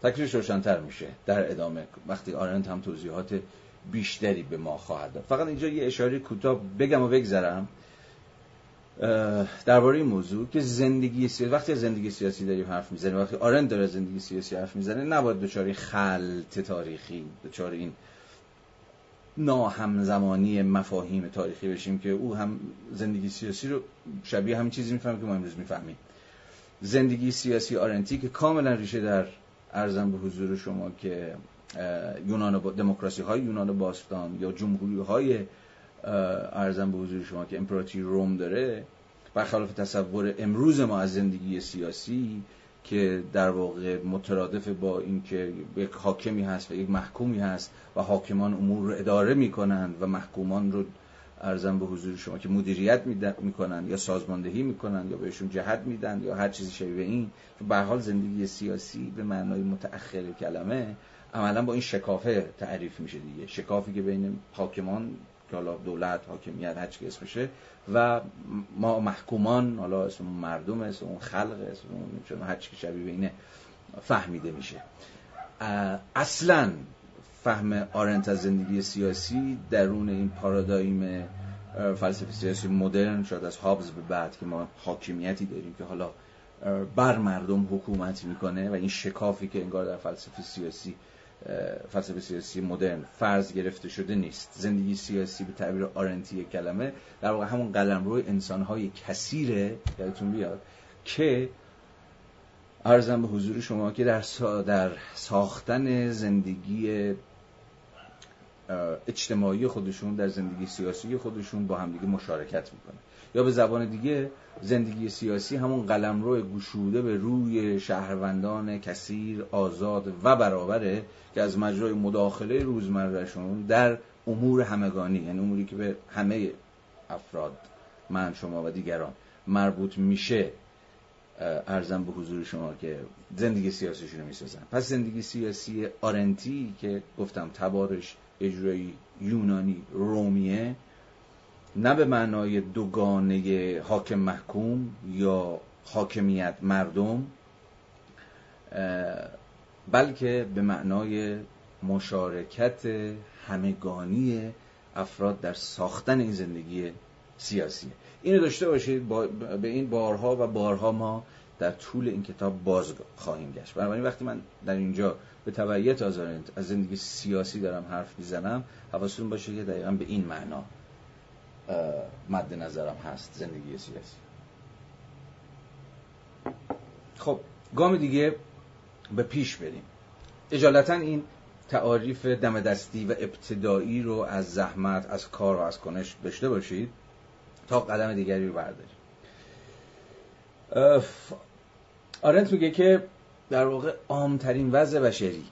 تکلیفش روشنتر میشه در ادامه. وقتی آرنت هم توضیحات بیشتری به ما خواهد داد. فقط اینجا یه اشاره کوتاه بگم و بگذرم. درباره این موضوع که زندگی سیاسی وقتی زندگی سیاسی داریم حرف می‌زنیم وقتی آرند داره زندگی سیاسی حرف می‌زنه نباید دچار خلط تاریخی دچار این ناهمزمانی مفاهیم تاریخی بشیم که او هم زندگی سیاسی رو شبیه همین چیزی می‌فهمه که ما امروز می‌فهمیم. زندگی سیاسی آرنتی که کاملا ریشه در ارزم به حضور شما که یونان دموکراسی های یونان باستان یا جمهوری های ارزم به حضور شما که امپراتوری روم داره برخلاف تصور امروز ما از زندگی سیاسی که در واقع مترادف با اینکه یک حاکمی هست و یک محکومی هست و حاکمان امور رو اداره می‌کنند و محکومان رو ارزم به حضور شما که مدیریت می‌کنن یا سازماندهی می‌کنن یا بهشون جهت میدن یا هر چیزی شبیه این به حال زندگی سیاسی به معنای متأخر کلمه عملا با این شکافه تعریف میشه دیگه. شکافی که بین حاکمان که حالا دولت حاکمیت هر چی اسمشه و ما محکومان حالا اسم مردم اسم اون خلق اسم اون هر چی شبیه اینه فهمیده میشه. اصلا فهم آرنت از زندگی سیاسی درون این پارادایم فلسفه سیاسی مدرن شد از هابز به بعد که ما حاکمیتی داریم که حالا بر مردم حکومت می‌کنه و این شکافی که انگار در فلسفه سیاسی فلسفه سیاسی مدرن فرض گرفته شده نیست. زندگی سیاسی به تعبیر آرنتی کلمه در واقع همون قلم روی انسانهای کثیره یادتون بیاد که ارزم به حضور شما که در, در ساختن زندگی اجتماعی خودشون در زندگی سیاسی خودشون با همدیگه مشارکت می‌کنه. یا به زبان دیگه زندگی سیاسی همون قلمرو گشوده به روی شهروندان کثیر آزاد و برابره که از مجرای مداخله روزمرهشون در امور همگانی یعنی اموری که به همه افراد من شما و دیگران مربوط میشه ارزم به حضور شما که زندگی سیاسیشون رو می‌سازن. پس زندگی سیاسی آرنتی که گفتم تبارش اجرایی یونانی رومیه نه به معنای دوگانه حاکم محکوم یا حاکمیت مردم بلکه به معنای مشارکت همگانی افراد در ساختن این زندگی سیاسی. اینو داشته باشید به این بارها و بارها ما در طول این کتاب باز خواهیم گشت. بنابراین وقتی من در اینجا به تبعیت از زندگی سیاسی دارم حرف می‌زنم حواستون باشه که دقیقا به این معنا مد نظرم هست زندگی سیاسی. خب گام دیگه به پیش بریم. اجالتا این تعاریف دم دستی و ابتدایی رو از زحمت از کار و از کنش داشته باشید تا قدم دیگری رو برداریم. آرنت میگه که در واقع عامترین وضع بشری.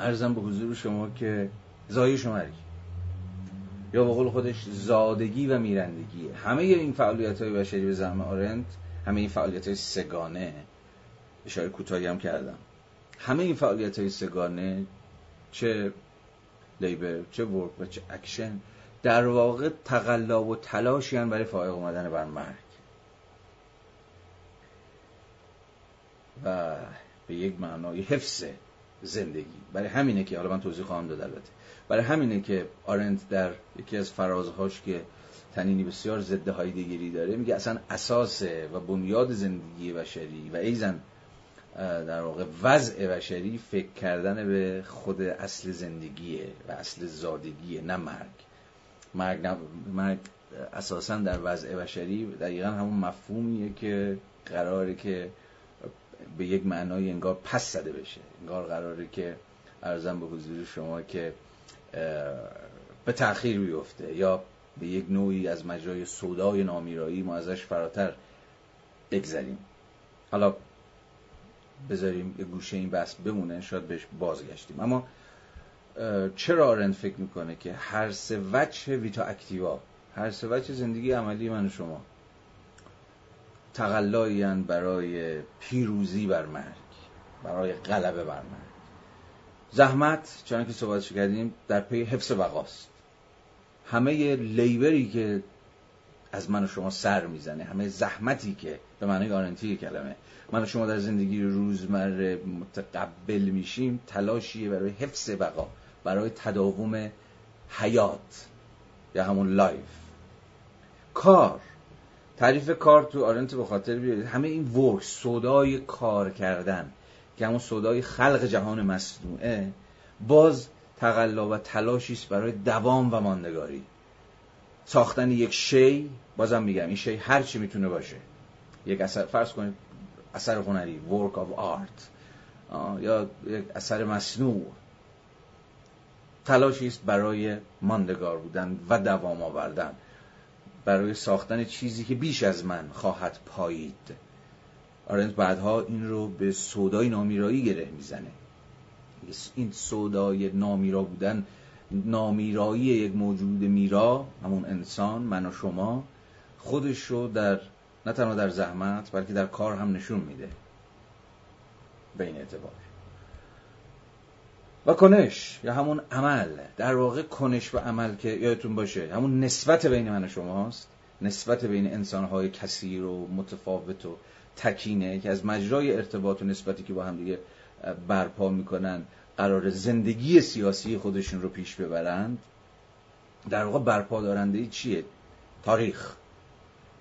ارزم به حضور شما که زایی شماری یا به قول خودش زادگی و میرندگی. همه این فعالیت های بشری به زعم آرنت همه این فعالیت های سه‌گانه. اشاره کوتاهی هم کردم. همه این فعالیت های سه‌گانه چه labor چه work و چه اکشن در واقع تقلا و تلاشی برای فائق اومدن بر مرگ. و به یک معنایی حفظ زندگی. برای همینه که حالا من توضیح خواهم داد البته. برای همینه که آرنت در یکی از فرازهاش که تنینی بسیار ضد هایدگری داره میگه اصلا اساس و بنیاد زندگی بشری و ایزن در واقع وضع بشری فکر کردن به خود اصل زندگیه و اصل زادگیه نه مرگ. مرگ, مرگ اساسا در وضع بشری دقیقا همون مفهومیه که قراره که به یک معنای انگار پس زده بشه. انگار قراره که ارزم به حضور شما که به تأخیر بیفته یا به یک نوعی از مجرای سودای نامیرایی ما ازش فراتر بگذریم. حالا بذاریم یه گوشه این بحث بمونه شاید بهش بازگشتیم. اما چرا آرند فکر می‌کنه که هر سه وجه ویتا اکتیوا هر سه وجه زندگی عملی من و شما تقلایین برای پیروزی بر مرگ برای غلبه بر مرگ. زحمت چون که صحبتش کردیم در پی حفظ بقاست همه labor ی که از من و شما سر می‌زنه همه زحمتی که به معنی آرنتی کلمه. من و شما در زندگی روزمره متقبل میشیم تلاشیه برای حفظ بقا برای تداوم حیات یا همون life. کار. تعریف کار تو آرنت به خاطر بیارید. همه این work صدای کار کردن. که همون صدای خلق جهان مصنوعه باز تقلا و تلاشی است برای دوام و ماندگاری. ساختن یک شی بازم میگم این شی هر چی می‌تونه باشه. یک اثر فرض کنید اثر هنری work of art یا یک اثر مصنوع. تلاشی است برای ماندگار بودن و دوام آوردن. برای ساختن چیزی که بیش از من خواهد پایید. آرنت بعدها این رو به سودای نامیرایی گره می‌زنه. این سودای نامیرا بودن نامیرایی یک موجود میرا همون انسان من و شما خودش رو در نه تنها در زحمت بلکه در کار هم نشون میده. به این اعتبار. و کنش یا همون عمل. در واقع کنش و عمل که یادتون باشه همون نسبت بین من و شما هست نسبت بین انسانهای کثیر و متفاوت و تکینه که از مجرای ارتباط و نسبتی که با هم دیگه برپا می‌کنن قرار زندگی سیاسی خودشون رو پیش ببرند در واقع برپا دارنده چیه؟ تاریخ.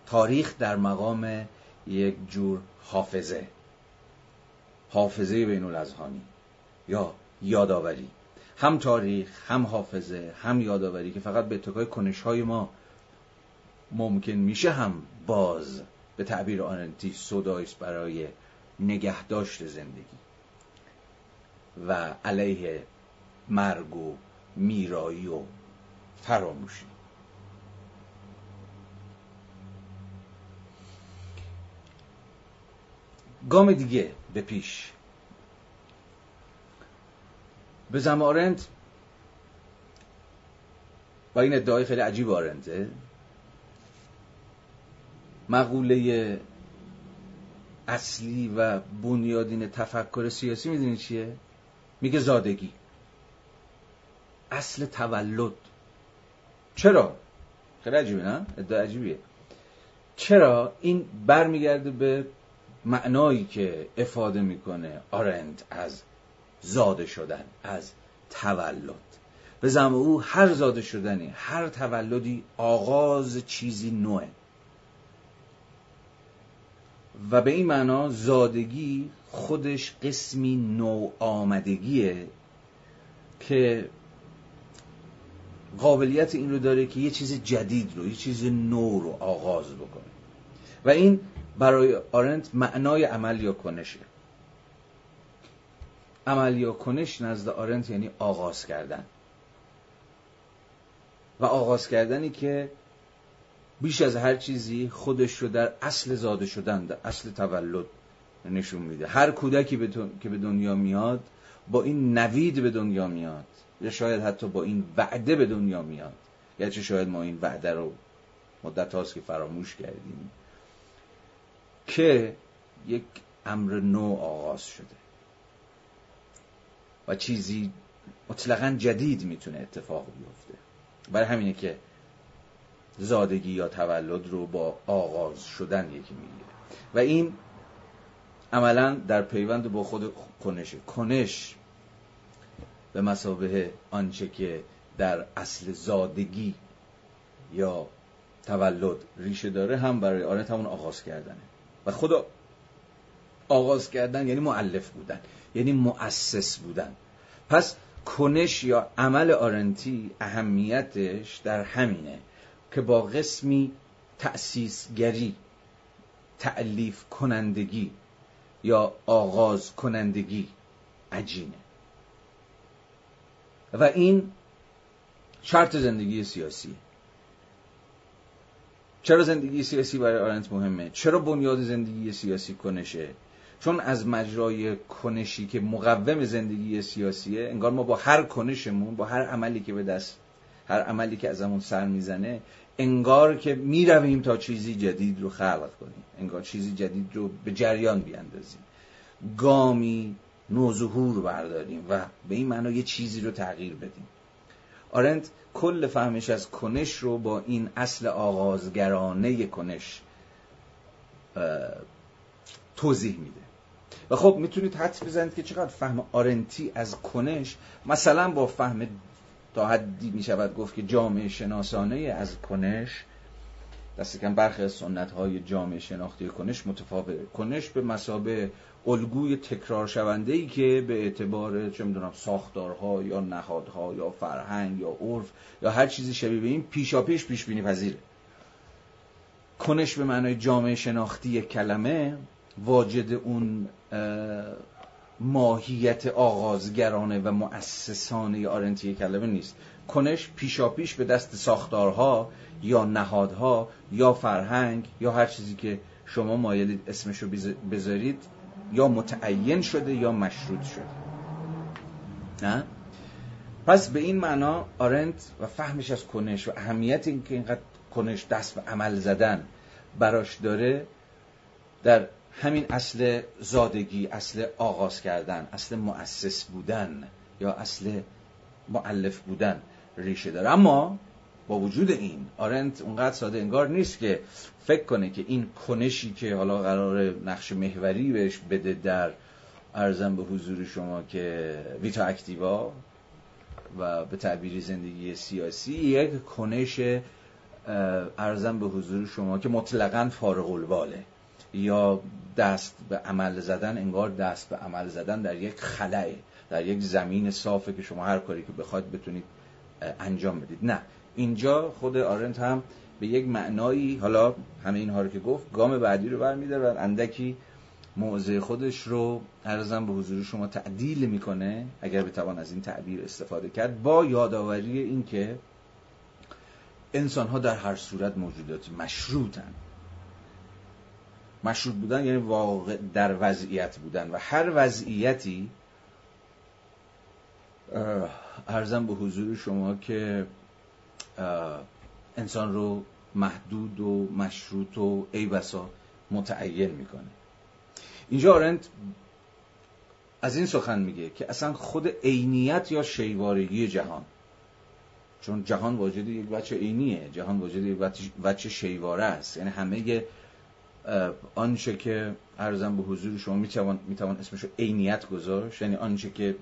تاریخ در مقام یک جور حافظه. حافظه بین الازهانی یا یادآوری. هم تاریخ هم حافظه هم یادآوری که فقط به اتکای کنش های ما ممکن میشه هم باز. به تعبیر آنتی صدایست برای نگهداشت زندگی و علیه مرگ و میرایی و فراموشی. گام دیگه به پیش. به زمارند با این ادعای خیلی عجیب آرنده مقوله اصلی و بنیادین تفکر سیاسی می‌دونی چیه؟ میگه زادگی اصل تولد چرا؟ خیلی عجیبه نه؟ ادعا عجیبیه چرا این برمیگرده به معنایی که افاده می‌کنه آرند از زاده شدن از تولد به زم او هر زاده شدنی هر تولدی آغاز چیزی نوه و به این معنا زادگی خودش قسمی نو آمدگیه که قابلیت این رو داره که یه چیز جدید رو یه چیز نو رو آغاز بکنه. و این برای آرنت معنای عمل یا کنشه. عمل یا کنش نزد آرنت یعنی آغاز کردن. و آغاز کردنی که بیش از هر چیزی خودش رو در اصل زاده شدن در اصل تولد نشون میده. هر کودکی که به دنیا میاد با این نوید به دنیا میاد. یا شاید حتی با این وعده به دنیا میاد. یا چه شاید ما این وعده رو مدت هاست که فراموش کردیم که یک امر نو آغاز شده و چیزی مطلقا جدید می‌تونه اتفاق بیفته. برای همینه که زادگی یا تولد رو با آغاز شدن یکی می‌گیره. و این عملا در پیوند با خود کنشه کنش به مسابه آنچه که در اصل زادگی یا تولد ریشه داره هم برای آرنت همون آغاز کردنه. و خود آغاز کردن یعنی معلف بودن یعنی مؤسس بودن. پس کنش یا عمل آرنتی اهمیتش در همینه. که با قسمی تأسیسگری تعلیف کنندگی یا آغاز کنندگی عجینه. و این شرط زندگی سیاسی. چرا زندگی سیاسی برای آرنت مهمه؟ چرا بنیاد زندگی سیاسی کنشه؟ چون از مجرای کنشی که مقوم زندگی سیاسیه انگار ما با هر کنشمون با هر عملی که به دست هر عملی که ازمون سر می‌زنه انگار که می‌رویم تا چیزی جدید رو خلق کنیم. انگار چیزی جدید رو به جریان بیاندازیم. گامی نوظهور برداریم و به این معنا یه چیزی رو تغییر بدیم. آرنت کل فهمش از کنش رو با این اصل آغازگرانه کنش توضیح میده. و خب می‌تونید حدس بزنید که چقدر فهم آرنتی از کنش مثلا با فهم تا حدی می‌شود گفت که جامعه شناسانه از کنش دست کم برخی از سنت های جامعه شناختی کنش متفاوت. کنش به مسابه الگوی تکرار شونده ای که به اعتبار چه می‌دونم ساختارها یا نهادها یا فرهنگ یا عرف یا هر چیزی شبیه به این پیشا پیش پیش بینی پذیره. کنش به معنای جامعه شناختی کلمه واجد اون ماهیت آغازگرانه و مؤسسانه آرنتی کلمه نیست کنش پیشا پیش به دست ساختارها یا نهادها یا فرهنگ یا هر چیزی که شما مایلید اسمشو بذارید یا متعین شده یا مشروط شده نه؟ پس به این معنا آرنت و فهمش از کنش و اهمیت اینکه اینقدر کنش دست به عمل زدن براش داره در همین اصل زادگی اصل آغاز کردن اصل مؤسس بودن یا اصل معلف بودن ریشه داره. اما با وجود این آرنت اونقدر ساده انگار نیست که فکر کنه که این کنشی که حالا قرار نقش محوری بهش بده در ارزم به حضور شما که ویتا اکتیوا و به تعبیری زندگی سیاسی یک کنش ارزم به حضور شما که مطلقا فارغ الباله یا دست به عمل زدن انگار دست به عمل زدن در یک خلاه در یک زمین صافه که شما هر کاری که بخواید بتونید انجام بدید. نه. اینجا خود آرنت هم به یک معنایی حالا همه اینها رو که گفت گام بعدی رو برمیداره و اندکی موضع خودش رو ارزم به حضور شما تعدیل می‌کنه اگر بتوان از این تعبیر استفاده کرد با یادآوری اینکه انسان ها در هر صورت موجودات مشروطن. مشروط بودن یعنی واقع در وضعیت بودن و هر وضعیتی ارزم به حضور شما که انسان رو محدود و مشروط و ای بسا متعین می‌کنه. اینجا آرنت از این سخن میگه که اصلا خود عینیت یا شیوارگی جهان چون جهان واجد یک بچه عینیه جهان واجد یک بچه شیواره است. یعنی همه آنچه که ارزم به حضور شما می‌توان می‌توان اسمشو عینیت گذاشت یعنی آنچه که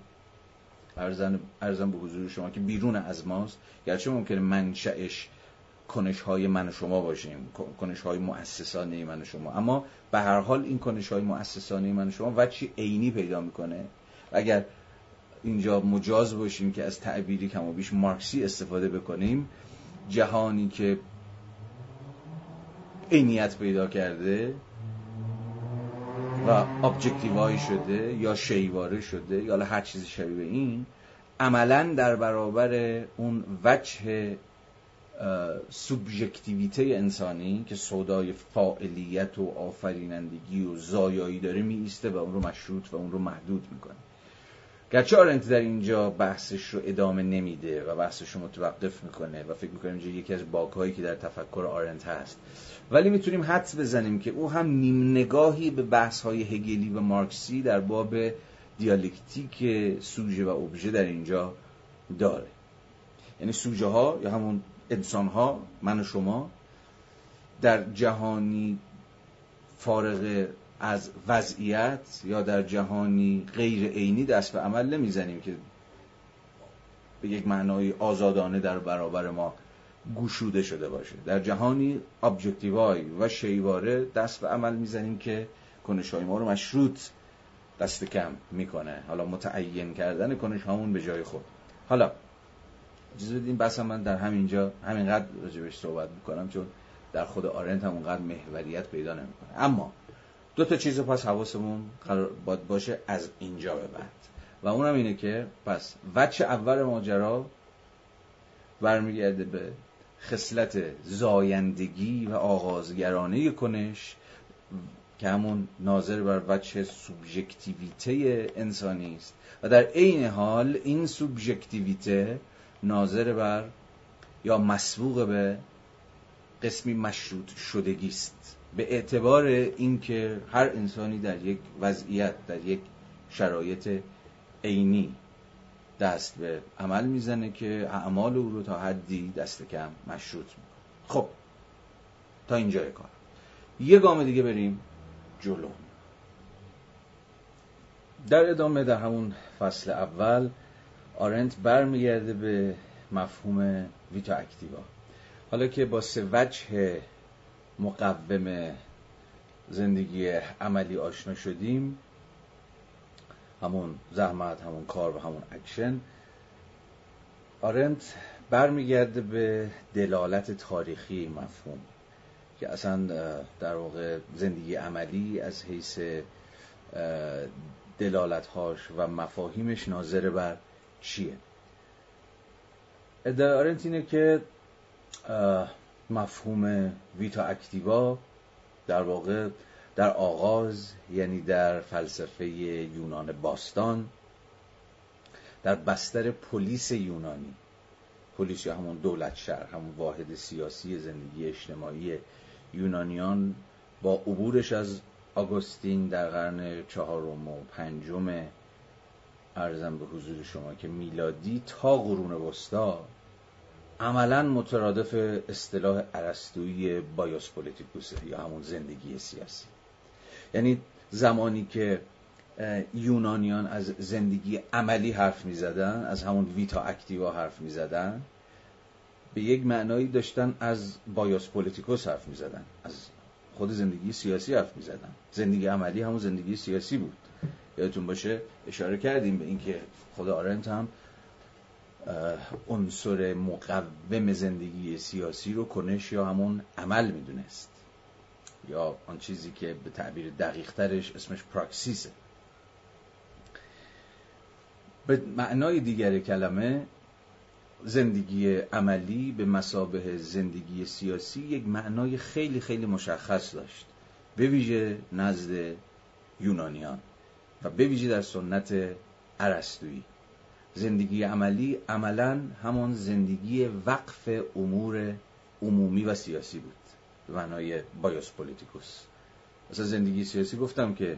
ارزم ارزم به حضور شما که بیرون از ماست گرچه ممکنه منشأش کنش های من و شما باشیم کنش های مؤسسانه من و شما. اما به هر حال این کنش های مؤسسانه من و شما وچی عینی پیدا می‌کنه. اگر اینجا مجاز باشیم که از تعبیری کم و بیش مارکسی استفاده بکنیم جهانی که عینیت پیدا کرده و ابجکتیوای شده یا شیواره شده یا هر چیزی شبیه این عملا در برابر اون وجه سوبژکتیویته انسانی که صدای فاعلیت و آفرینندگی و زایایی داره می ایسته و اون رو مشروط و اون رو محدود می‌کنه. گرچه آرنت در اینجا بحثش رو ادامه نمیده و بحثش رو متوقف می‌کنه و فکر می‌کنیم اینجا یکی از باگهایی که در تفکر آرنت هست. ولی می‌تونیم حدس بزنیم که او هم نیم نگاهی به بحث های هگلی و مارکسی در باب دیالکتیک سوژه و ابژه در اینجا داره. یعنی سوژه ها یا همون انسان ها من و شما در جهانی فارغ از وضعیت یا در جهانی غیر عینی دست به عمل نمی‌زنیم که به یک معنای آزادانه در برابر ما گشوده شده باشه. در جهانی ابجکتیوای و شیواره دست به عمل می‌زنیم که کنش های ما رو مشروط دست کم می‌کنه. حالا متعین کردن کنش همون به جای خود. حالا اجازه بدین بس من در همینجا همینقدر راجبش صحبت می‌کنم چون در خود آرنت هم اونقدر محوریت پیدا نمی‌کنه. اما دو تا چیز پس حواسمون باد باشه از اینجا به بعد. و اونم اینه که پس وچه اول ماجرا برمیگرده به خصلت زایندگی و آغازگرانه کنش که همون ناظر بر وجه سوبژکتیویته انسانی است. و در عین حال این سوبژکتیویته ناظر بر یا مسبوق به قسمی مشروط شدگی است. به اعتبار اینکه هر انسانی در یک وضعیت در یک شرایط عینی دست به عمل می‌زنه که اعمال او رو تا حدی دست کم مشروط می‌کنه. خب تا اینجای کار یه گام دیگه بریم جلو. در ادامه در همون فصل اول آرنت برمیگرده به مفهوم ویتا اکتیوا حالا که با سه وجه مقوم زندگی عملی آشنا شدیم. همون زحمت همون کار و همون اکشن. آرنت برمیگرده به دلالت تاریخی مفهوم که اصلا در واقع زندگی عملی از حیث دلالتهاش و مفاهیمش ناظر بر چیه؟ ادعای آرنت اینه که مفهوم ویتا اکتیوا در واقع در آغاز یعنی در فلسفه یونان باستان در بستر پلیس یونانی. پلیس یا همون دولت شهر همون واحد سیاسی زندگی اجتماعی یونانیان با عبورش از آگوستین در قرن چهارم و پنجم ارزم به حضور شما که میلادی تا قرون وسطا عملا مترادف اصطلاح ارسطویی بایوس پولیتیکوسه یا همون زندگی سیاسی. یعنی زمانی که یونانیان از زندگی عملی حرف می زدن از همون ویتا اکتیوا حرف می زدن به یک معنایی داشتن از بایوس پولیتیکوس حرف می زدن از خود زندگی سیاسی حرف می زدن زندگی عملی همون زندگی سیاسی بود. یادتون باشه اشاره کردیم به اینکه خود آرنت هم عنصر مقوم زندگی سیاسی رو کنش یا همون عمل می‌دونست. یا آن چیزی که به تعبیر دقیق ترش اسمش پراکسیسه به معنای دیگر کلمه زندگی عملی به مسابه زندگی سیاسی یک معنای خیلی خیلی مشخص داشت. به ویژه نزد یونانیان و به ویژه در سنت ارسطویی. زندگی عملی عملا همان زندگی وقف امور عمومی و سیاسی بود به معنای بایوس پولیتیکوس. مثلا زندگی سیاسی گفتم که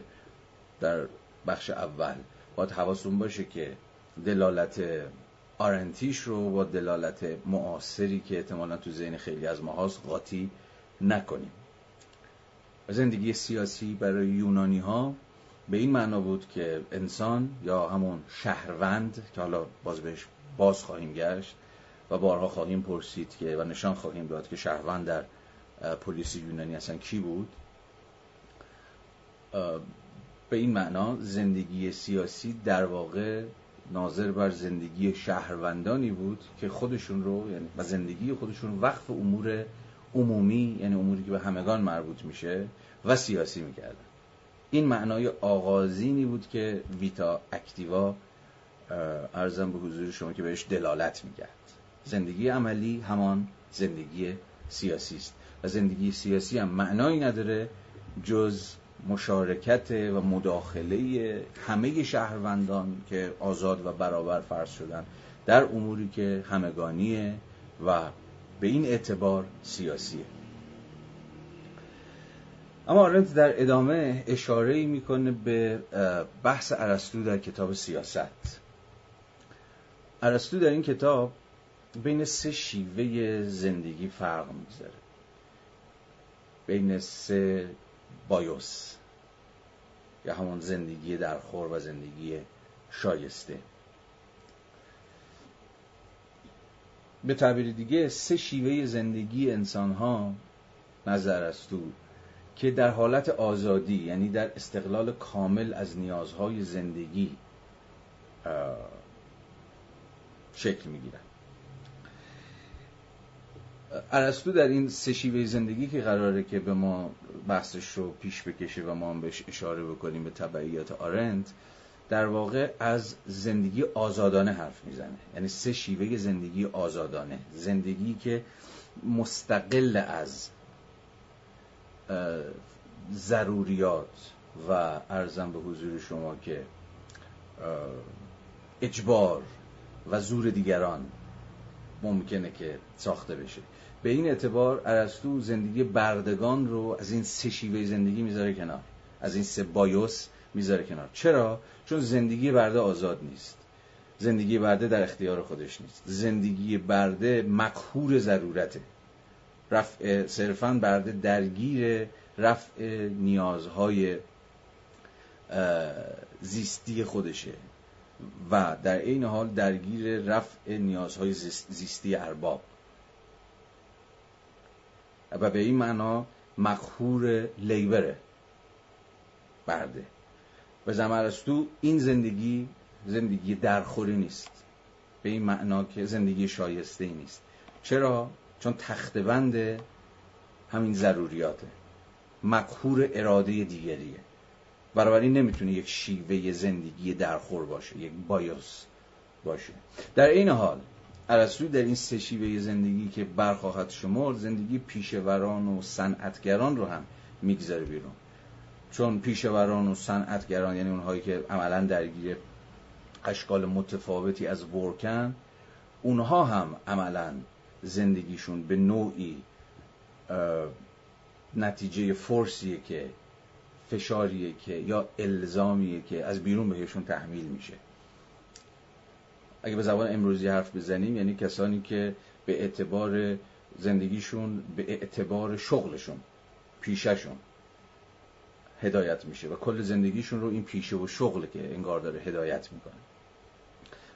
در بخش اول باید حواستون باشه که دلالت آرنتیش رو با دلالت معاصری که احتمالا تو ذهن خیلی از ماهاست قاطی نکنیم. زندگی سیاسی برای یونانی ها به این معنا بود که انسان یا همون شهروند که حالا باز بهش باز خواهیم گشت و بارها خواهیم پرسید که و نشان خواهیم داد که شهروند در پلیس یونانی اصلا کی بود. به این معنا زندگی سیاسی در واقع ناظر بر زندگی شهروندانی بود که خودشون رو یعنی و زندگی خودشون وقف امور عمومی یعنی اموری که به همگان مربوط میشه و سیاسی می‌کردن. این معنای آغازینی بود که ویتا اکتیوا ارزم به حضور شما که بهش دلالت می‌کرد. زندگی عملی همان زندگی سیاسی است و زندگی سیاسی هم معنایی نداره جز مشارکت و مداخله همه شهروندان که آزاد و برابر فرض شدن در اموری که همگانیه و به این اعتبار سیاسیه. اما آرنت در ادامه اشاره می‌کنه به بحث ارسطو در کتاب سیاست. ارسطو در این کتاب بین سه شیوه زندگی فرق می‌ذاره. بین سه بایوس یا همون زندگی درخور و زندگی شایسته. به تعبیر دیگه سه شیوه زندگی انسان ها نظر است تو که در حالت آزادی یعنی در استقلال کامل از نیازهای زندگی شکل می‌گیرن. ارسطو در این سه شیوه زندگی که قراره که به ما بحثش رو پیش بکشه و ما هم بهش اشاره بکنیم به تبعیات آرند در واقع از زندگی آزادانه حرف می‌زنه. یعنی سه شیوه زندگی آزادانه. زندگی که مستقل از ضروریات و ارزم به حضور شما که اجبار و زور دیگران ممکنه که ساخته بشه. به این اعتبار ارسطو زندگی بردگان رو از این سه شیوه زندگی می‌ذاره کنار. از این سه بایوس می‌ذاره کنار. چرا؟ چون زندگی برده آزاد نیست. زندگی برده در اختیار خودش نیست. زندگی برده مقهور ضرورته. رفع صرفا برده درگیر رفع نیازهای زیستی خودشه و در این حال درگیر رفع نیازهای زیستی ارباب. و به این معنا مقهور لیبره برده و زمرستو این زندگی زندگی درخوری نیست. به این معنا که زندگی شایسته ای نیست. چرا؟ چون تختبند همین ضروریاته. مقهور اراده دیگریه. بنابراین نمی‌تونه یک شیوه زندگی درخور باشه یک بایوس باشه. در این حال ارسطو در این سه شیوه زندگی که برخواهد شمرد زندگی پیشوران و صنعتگران رو هم می‌گذاره بیرون. چون پیشوران و صنعتگران یعنی اونهایی که عملا درگیر اشکال متفاوتی از ورکن اونها هم عملا زندگیشون به نوعی نتیجه فرسیه که فشاریه که یا الزامیه که از بیرون بهشون تحمیل میشه. اگه به زبان امروزی حرف بزنیم یعنی کسانی که به اعتبار زندگیشون به اعتبار شغلشون پیششون هدایت میشه و کل زندگیشون رو این پیشه و شغل که انگار داره هدایت می‌کنه.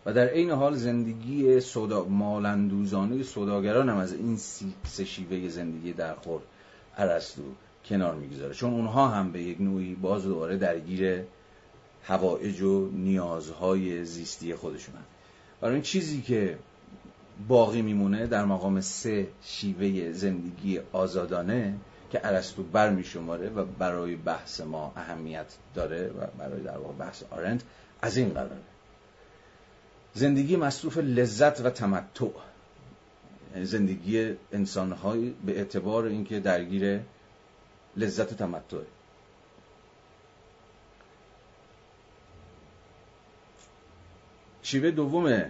و در این حال زندگی صدا مالندوزانه صداگران هم از این سه شیوه زندگی درخور ارسطو کنار می‌گذاره. چون اونها هم به یک نوعی باز دوباره درگیر هوایج و نیازهای زیستی خودشونن. برای این چیزی که باقی میمونه در مقام سه شیوه زندگی آزادانه که ارسطو بر می شماره و برای بحث ما اهمیت داره و برای در واقع بحث آرند از این قراره. زندگی مصروف لذت و تمتع. یعنی زندگی انسانهای به اعتبار اینکه درگیر لذت تمتع. شیوه دوم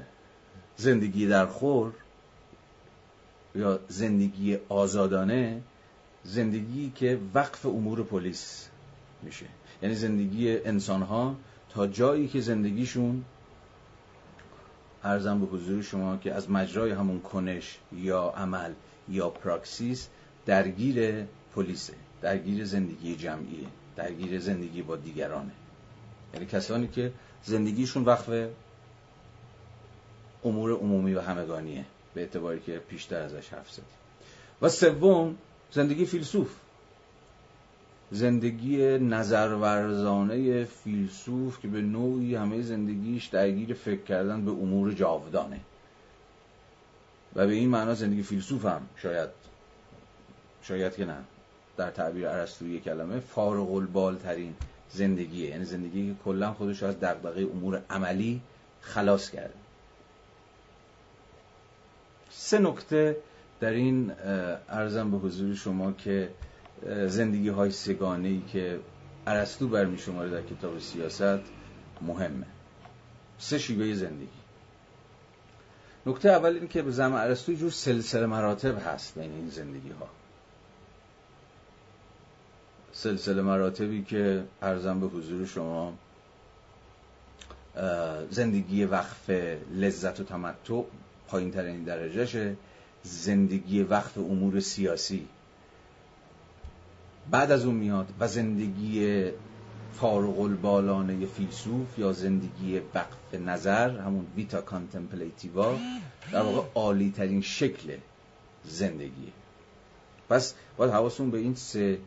زندگی در خور یا زندگی آزادانه زندگی که وقف امور پلیس میشه. یعنی زندگی انسان ها تا جایی که زندگیشون ارزم به حضور شما که از مجرای همون کنش یا عمل یا پراکسیس درگیر پلیسه درگیر زندگی جمعیه درگیر زندگی با دیگرانه. یعنی کسانی که زندگیشون وقف امور عمومی و همگانیه به اعتباری که پیشتر ازش حرف زدیم. و سوم زندگی فیلسوف. زندگی نظرورزانه فیلسوف که به نوعی همه زندگیش درگیر فکر کردن به امور جاودانه. و به این معنا زندگی فیلسوف هم شاید شاید که نه. در تعبیر عرستوی کلمه فارغ البال ترین زندگیه. یعنی زندگی که کلا خودش از دغدغه امور عملی خلاص کرده. سه نکته در این ارزم به حضور شما که زندگی های سگانه ای که عرستو برمی شماره در کتاب سیاست مهمه. سه شیوه زندگی. نکته اول این که به زم عرستو جور سلسله مراتب هست بین این زندگی ها سلسله مراتبی که ارزم به حضور شما زندگی وقف لذت و تمتع پایین ترین درجهشه. زندگی وقف امور سیاسی. بعد از اون میاد و زندگی فارغ البالانه فیلسوف یا زندگی وقف نظر همون ویتا کانتمپلیتیوا در واقع عالی ترین شکل زندگی پس باید حواستون به این سه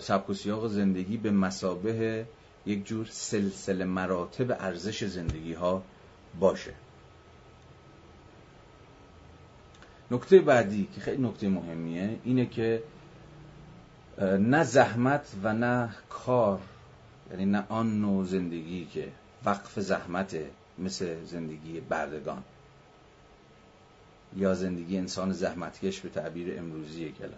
سبک و سیاق زندگی به مسابه یک جور سلسله مراتب ارزش زندگی ها باشه. نکته بعدی که خیلی نکته مهمیه اینه که نه زحمت و نه کار یعنی نه آن نوع زندگی که وقف زحمت مثل زندگی بردگان یا زندگی انسان زحمتکش به تعبیر امروزی کلمه.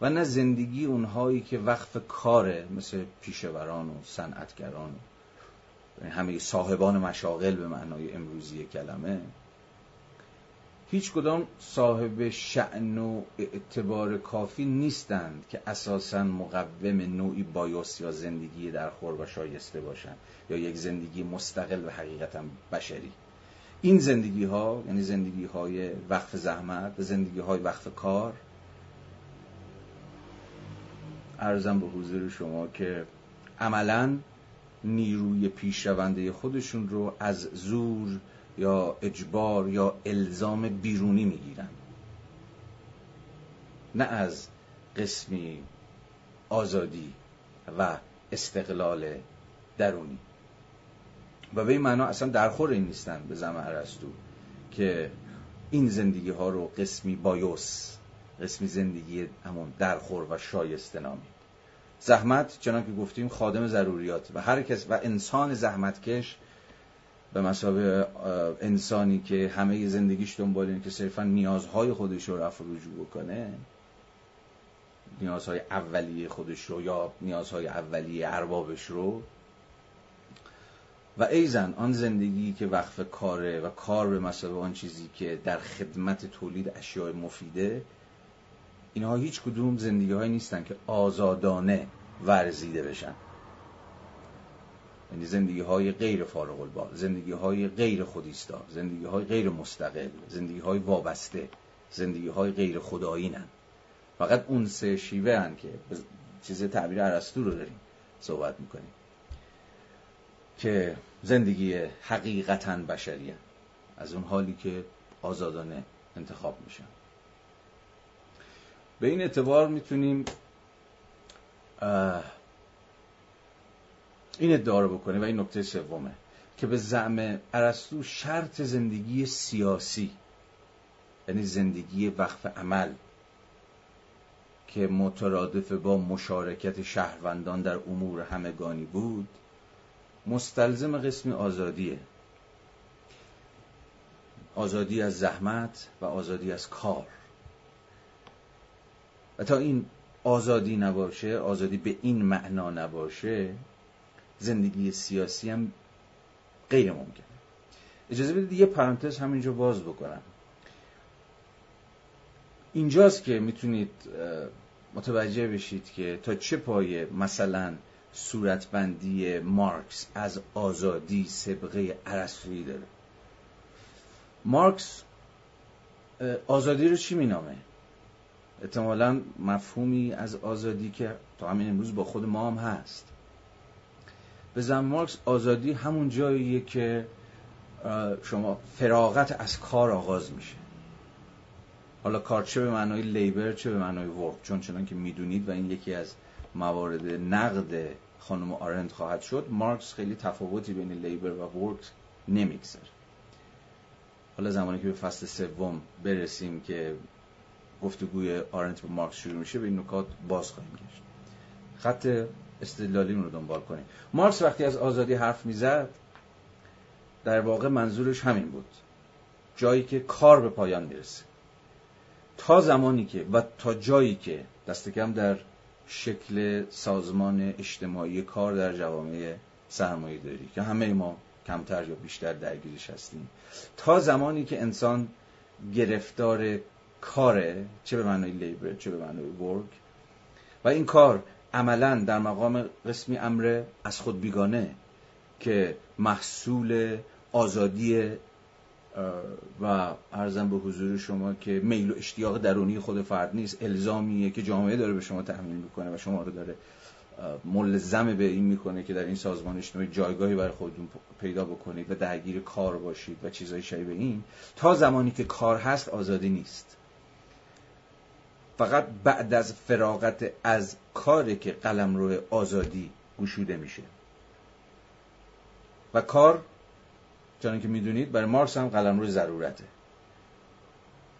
و نه زندگی اونهایی که وقف کاره مثل پیشوران و صنعتگران یعنی همه صاحبان مشاغل به معنای امروزی کلمه. هیچ کدام صاحب شعن و اعتبار کافی نیستند که اساسا مقوم نوعی بایوس یا زندگی در خور و شایسته باشند یا یک زندگی مستقل و حقیقتا بشری. این زندگی ها یعنی زندگی های وقف زحمت و زندگی های وقف کار ارزم به حضور شما که عملا نیروی پیشرونده خودشون رو از زور یا اجبار یا الزام بیرونی می‌گیرن. نه از قسمی آزادی و استقلال درونی. و به این معنا اصلا درخور این نیستن به زمان ارسطو که این زندگی ها رو قسمی بایوس قسمی زندگی همون درخور و شایسته نامید. زحمت چنان که گفتیم خادم ضروریات و هر کس و انسان زحمتکش به مسابه انسانی که همه زندگیش دنبال اینه که صرفا نیازهای خودش رو رفع رجوع بکنه. نیازهای اولیه خودش رو یا نیازهای اولیه اربابش رو. و ایزن آن زندگی که وقف کاره و کار به مسابه آن چیزی که در خدمت تولید اشیاء مفیده اینها هیچ کدوم زندگی نیستن که آزادانه ورزیده بشن. یعنی زندگی های غیر فارغ البال زندگی های غیر خودیستا زندگی های غیر مستقل زندگی های وابسته زندگی های غیر خدایی نن فقط اون سه شیوه هن که چیز تعبیر عرستو رو داریم صحبت می‌کنیم. که زندگی حقیقتا بشری از اون حالی که آزادانه انتخاب میشن. به این اعتبار می‌تونیم این ادعا رو بکنه و این نکته سومه که به زعم ارسطو شرط زندگی سیاسی یعنی زندگی وقف عمل که مترادف با مشارکت شهروندان در امور همگانی بود مستلزم قسمی آزادیه. آزادی از زحمت و آزادی از کار. و تا این آزادی نباشه آزادی به این معنا نباشه زندگی سیاسی هم غیر ممکنه اجازه بدید یه پرانتز همینجا باز بکنم. اینجاست که می‌تونید متوجه بشید که تا چه پایه مثلا صورتبندی مارکس از آزادی سبقه عرصویی داره. مارکس آزادی رو چی مینامه؟ احتمالا مفهومی از آزادی که تا همین امروز با خود ما هم هست. به زن مارکس آزادی همون جاییه که شما فراغت از کار آغاز میشه. حالا کار چه به معنای لیبر چه به معنای ورک؟ چون چنان که می‌دونید و این یکی از موارد نقد خانم آرند خواهد شد مارکس خیلی تفاوتی بین لیبر و ورک نمی‌گذاره. حالا زمانی که به فصل سوم برسیم که گفتگوی آرنت به مارکس شروع میشه به این نکات باز خواهیم گشت. خط استدلالی رو دنبال کنیم. مارکس وقتی از آزادی حرف می‌زد در واقع منظورش همین بود. جایی که کار به پایان می‌رسه. تا زمانی که و تا جایی که دست کم در شکل سازمان اجتماعی کار در جوامع سرمایه داری که همه ما کمتر یا بیشتر درگیرش هستیم. تا زمانی که انسان گرفتار کاره چه به معنای لیبر چه به معنای ورک و این کار عملا در مقام قسمی امر از خود بیگانه که محصول آزادی و ارزم به حضور شما که میل و اشتیاق درونی خود فرد نیست الزامیه که جامعه داره به شما تحمیل می‌کنه و شما رو داره ملزم به این می‌کنه که در این سازمان اجتماعی جایگاهی برای خودتون پیدا بکنید و درگیر کار باشید و چیزهای شبیه این. تا زمانی که کار هست آزادی نیست. فقط بعد از فراغت از کاری که قلم روی آزادی گشوده میشه. و کار چون که می‌دونید برای مارکس هم قلم روی ضرورته.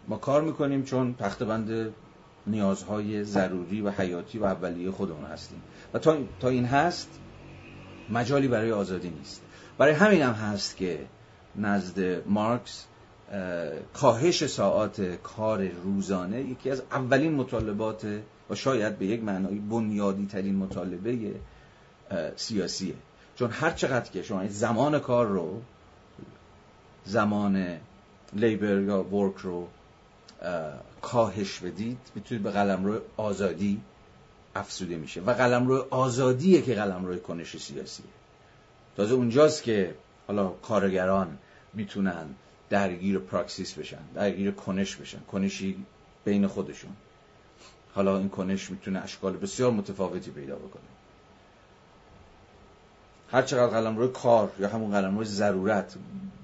ما کار می‌کنیم چون بند نیازهای ضروری و حیاتی و اولیه خودمون هستیم. و تا, تا این هست مجالی برای آزادی نیست. برای همین هم هست که نزد مارکس کاهش ساعات کار روزانه یکی از اولین مطالبات و شاید به یک معنای بنیادی ترین مطالبه سیاسیه. چون هر چقدر که شما زمان کار رو زمان لیبر یا ورک رو کاهش بدید می‌تونید به قلم روی آزادی افسوده میشه. و قلم روی آزادیه که قلم روی کنش سیاسیه. تازه اونجاست که حالا کارگران می‌تونن درگیر پراکسیس بشن درگیر کنش بشن کنشی بین خودشون. حالا این کنش می‌تونه اشکال بسیار متفاوتی پیدا بکنه. هر چقدر قلم روی کار یا همون قلم روی ضرورت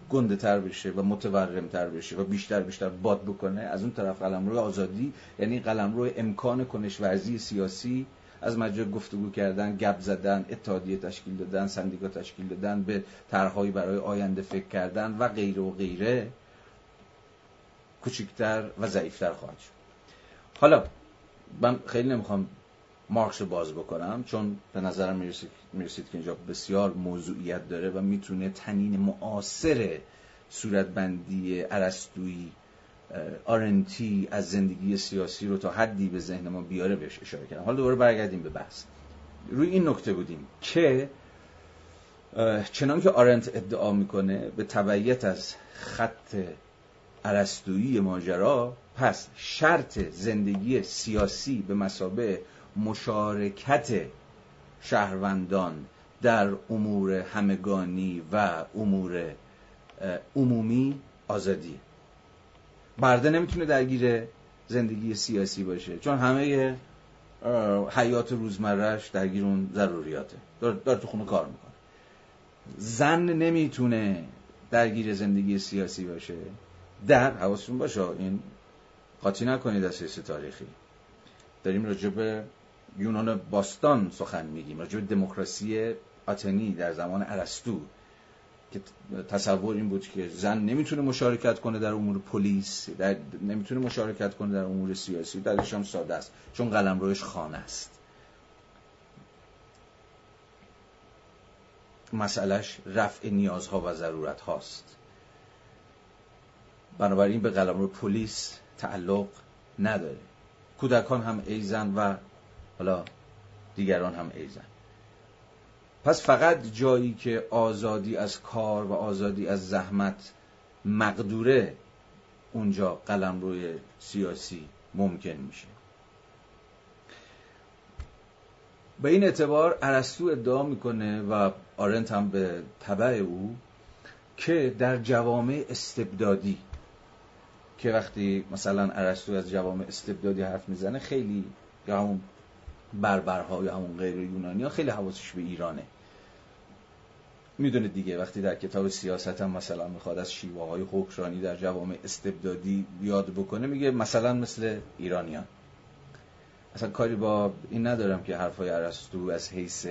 گنده تر بشه و متورم تر بشه و بیشتر بیشتر باد بکنه از اون طرف قلم روی آزادی یعنی قلم روی امکان کنش ورزی سیاسی از مجرد گفتگو کردن گپ زدن اتحادیه تشکیل دادن سندیکا تشکیل دادن به طرحهایی برای آینده فکر کردن و غیره و غیره کوچکتر و ضعیفتر خواهد شد. حالا من خیلی نمی‌خوام مارکس رو باز بکنم چون به نظرم می‌رسید, که اینجا بسیار موضوعیت داره و می‌تونه تنین معاصر صورتبندی عرستویی آرنتی از زندگی سیاسی رو تا حدی به ذهن ما بیاره بهش اشاره کردم حالا دوباره برگردیم به بحث. روی این نکته بودیم که چنان که آرنت ادعا می‌کنه به تبعیت از خط عرستویی ماجرا پس شرط زندگی سیاسی به مسابه مشارکت شهروندان در امور همگانی و امور عمومی آزادیه. برده نمی‌تونه درگیر زندگی سیاسی باشه چون همه حیات روزمرهش درگیر اون ضروریاته. داره تو خونه کار می‌کنه. زن نمی‌تونه درگیر زندگی سیاسی باشه. در حواستون باشه این قاطی نکنید از تاریخی. داریم راجع به یونان باستان سخن میگیم راجع به دموکراسی آتنی در زمان ارسطو. که تصور این بود که زن نمی‌تونه مشارکت کنه در امور پلیس در نمی‌تونه مشارکت کنه در امور سیاسی درش هم ساده است. چون قلم روش خانه است. مسئلهش رفع نیازها و ضرورت هاست بنابراین به قلم روی پلیس تعلق نداره. کودکان هم ایزن و حالا دیگران هم ایزن پس فقط جایی که آزادی از کار و آزادی از زحمت مقدوره اونجا قلم روی سیاسی ممکن میشه. به این اعتبار ارسطو ادعا می‌کنه و آرنت هم به طبع او که در جوامع استبدادی که وقتی مثلا ارسطو از جوامع استبدادی حرف می‌زنه خیلی یا همون بربرها یا همون غیر یونانی ها خیلی حواسش به ایرانه. می‌دونه دیگه وقتی در کتاب سیاست هم مثلا می‌خواد از شیوه های حکرانی در جوامع استبدادی یاد بکنه میگه مثلا مثل ایرانیان. اصلا کاری با این ندارم که حرفای ارسطو از حیث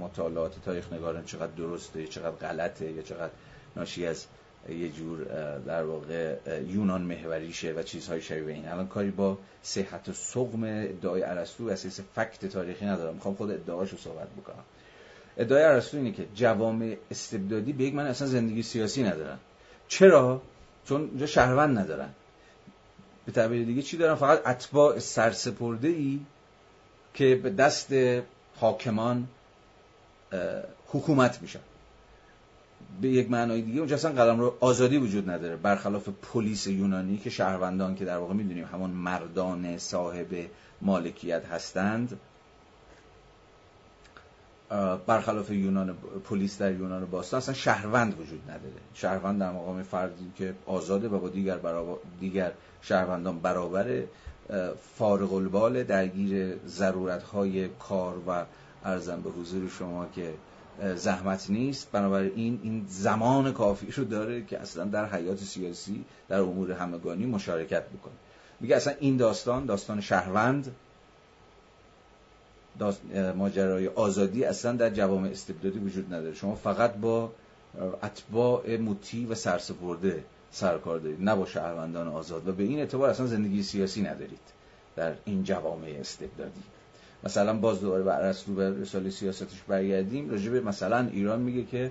مطالعات تاریخ نگاران چقدر درسته چقدر غلطه یا چقدر ناشی از یه جور در واقع یونان محوریشه و چیزهای شبیه این. الان کاری با صحت و سقم ادعای ارسطو از حیث فکت تاریخی ندارم. می‌خوام خود ادعاشو صحبت بکنم. ادعای ارسطو اینه که جوامع استبدادی به یک من اصلا زندگی سیاسی ندارن. چرا؟ چون اونجا شهروند ندارن. به تعبیر دیگه چی دارن؟ فقط اتباع سرسپرده ای که به دست حاکمان حکومت میشن به یک معنای دیگه اونجا اصلا قلم رو آزادی وجود نداره. برخلاف پلیس یونانی که شهروندان که در واقع می‌دونیم همون مردان صاحب مالکیت هستند برخلاف یونان پلیس در یونان باستان اصلا شهروند وجود نداره. شهروند در مقام فردی که آزاده و با دیگر دیگر شهروندان برابر فارغ البال درگیر ضرورت های کار و ارزم به حضور شما که زحمت نیست. بنابراین این زمان کافی رو داره که اصلا در حیات سیاسی در امور همگانی مشارکت بکنه. میگه اصلا این داستان داستان شهروند ماجرای آزادی اصلا در جوامع استبدادی وجود نداره. شما فقط با اتباع مطیع و سرسپرده سرکار دارید نه با شهروندان آزاد. و به این اعتبار اصلا زندگی سیاسی ندارید در این جوامع استبدادی. مثلا باز دوباره بر ارسطو به رساله سیاستش برگردیم راجع به مثلا ایران میگه که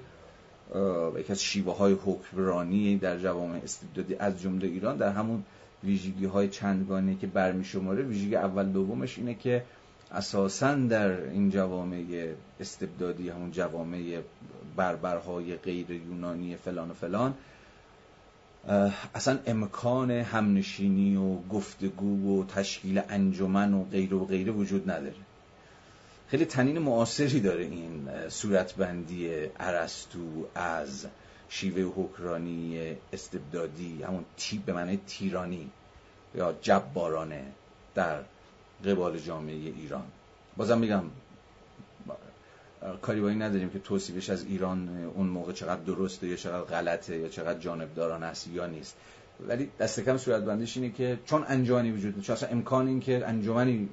یکی از شیوه های حکمرانی در جوامع استبدادی از جمله ایران در همون ویژگی های چندگانه که برمی شماره ویژگی اول دومش اینه که اساسا در این جوامع استبدادی همون جوامع بربرهای غیر یونانی فلان و فلان اصلا امکان همنشینی و گفتگو و تشکیل انجمن و غیر و غیره وجود نداره. خیلی تنین معاصری داره این صورتبندی ارسطو از شیوه حکرانی استبدادی همون تیپ به معنی تیرانی یا جبارانه در قبال جامعه ایران. بازم میگم کاری با این نداریم که توصیفش از ایران اون موقع چقدر درسته یا چقدر غلطه یا چقدر جانبداران است یا نیست. ولی دست کم صورت بندش اینه که چون انجمنی وجود داره اصلا امکان این که انجمنی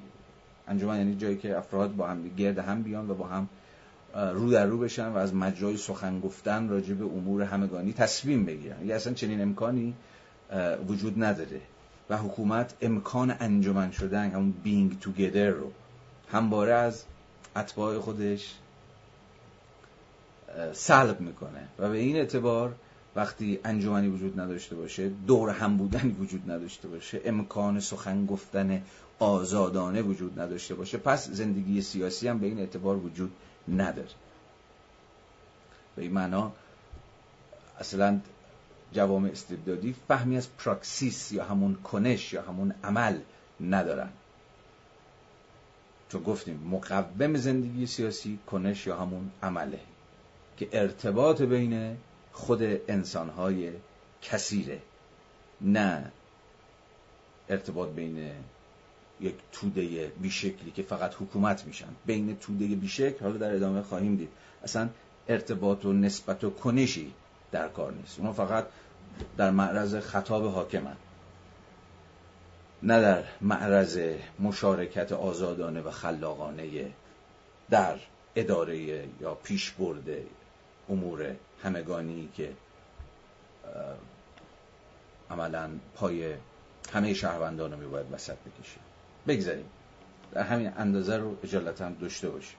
انجمن یعنی جایی که افراد با هم گرد هم بیان و با هم رو در رو بشن و از مجرای سخن گفتن راجع به امور همگانی تصمیم بگیرن. یعنی اصلا چنین امکانی وجود نداره. و حکومت امکان انجمن شدن همون بینگ توگیدر رو. همواره از اتباع خودش سلب می‌کنه. و به این اعتبار وقتی انجمنی وجود نداشته باشه دور هم بودنی وجود نداشته باشه امکان سخن گفتن آزادانه وجود نداشته باشه پس زندگی سیاسی هم به این اعتبار وجود نداره. به این معنا اصلا جوامع استبدادی فهمی از پراکسیس یا همون کنش یا همون عمل ندارن. چون گفتیم مقوم زندگی سیاسی کنش یا همون عمله که ارتباط بین خود انسانهای کثیره نه ارتباط بین یک توده بیشکلی که فقط حکومت میشن. بین توده بیشکل حالا در ادامه خواهیم دید. اصلا ارتباط و نسبت و کنشی در کار نیست. اونا فقط در معرض خطاب حاکمن. نه در معرض مشارکت آزادانه و خلاقانه در اداره یا پیش برده امور همگانی که عملا پای همه شهروندان رو میباید وسط بکشه بگذاریم. در همین اندازه رو اجالتا داشته باشیم.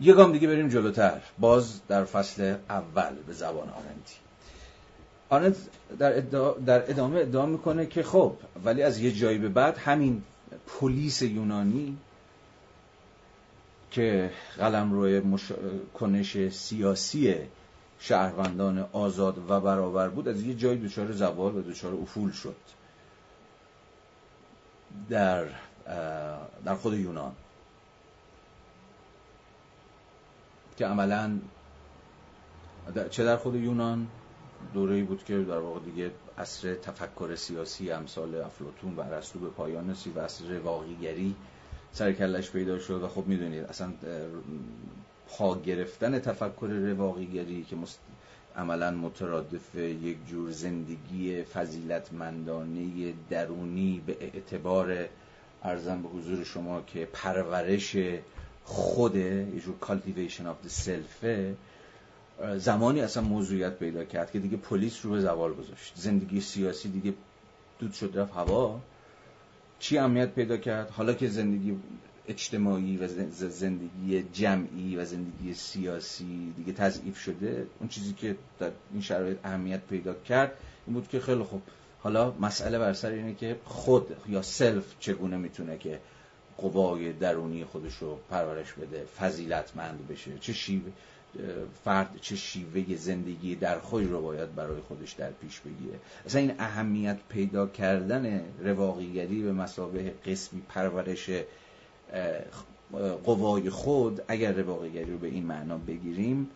یه گام دیگه بریم جلوتر. باز در فصل اول به زبان آرنتی آرنت در, در ادامه ادعا می‌کنه که خب ولی از یه جایی به بعد همین پلیس یونانی که قلم روی مش... کنش سیاسی شهروندان آزاد و برابر بود از یه جایی دچار زوال و دچار افول شد. در در خود یونان. که عملا چه در خود یونان دوره‌ای بود که در واقع دیگه عصر تفکر سیاسی امثال افلاطون و ارسطو به پایان رسید و عصر رواقیگری سر کلش پیدا شد و خب می‌دونید اصلا پا گرفتن تفکر رواقیگری که مست... عملا مترادف یک جور زندگی فضیلتمندانه درونی به اعتبار ارزم به حضور شما که پرورش خود یه جور cultivation of the self زمانی اصلا موضوعیت پیدا کرد که دیگه پلیس رو به زوال گذاشت. زندگی سیاسی دیگه دود شد رفت هوا. چی اهمیت پیدا کرد؟ حالا که زندگی اجتماعی و زندگی جمعی و زندگی سیاسی دیگه تضعیف شده اون چیزی که در این شرایط اهمیت پیدا کرد این بود که خیلی خوب. حالا مسئله بر سر اینه که خود یا سلف چگونه می‌تونه که قوای درونی خودش رو پرورش بده فضیلتمند بشه. چه شیوه فرد چه شیوه زندگی در خود رو باید برای خودش در پیش بگیره. اصلا این اهمیت پیدا کردن رواقیگری به مسابه قسمی پرورش قوای خود اگر رواقیگری رو به این معنا بگیریم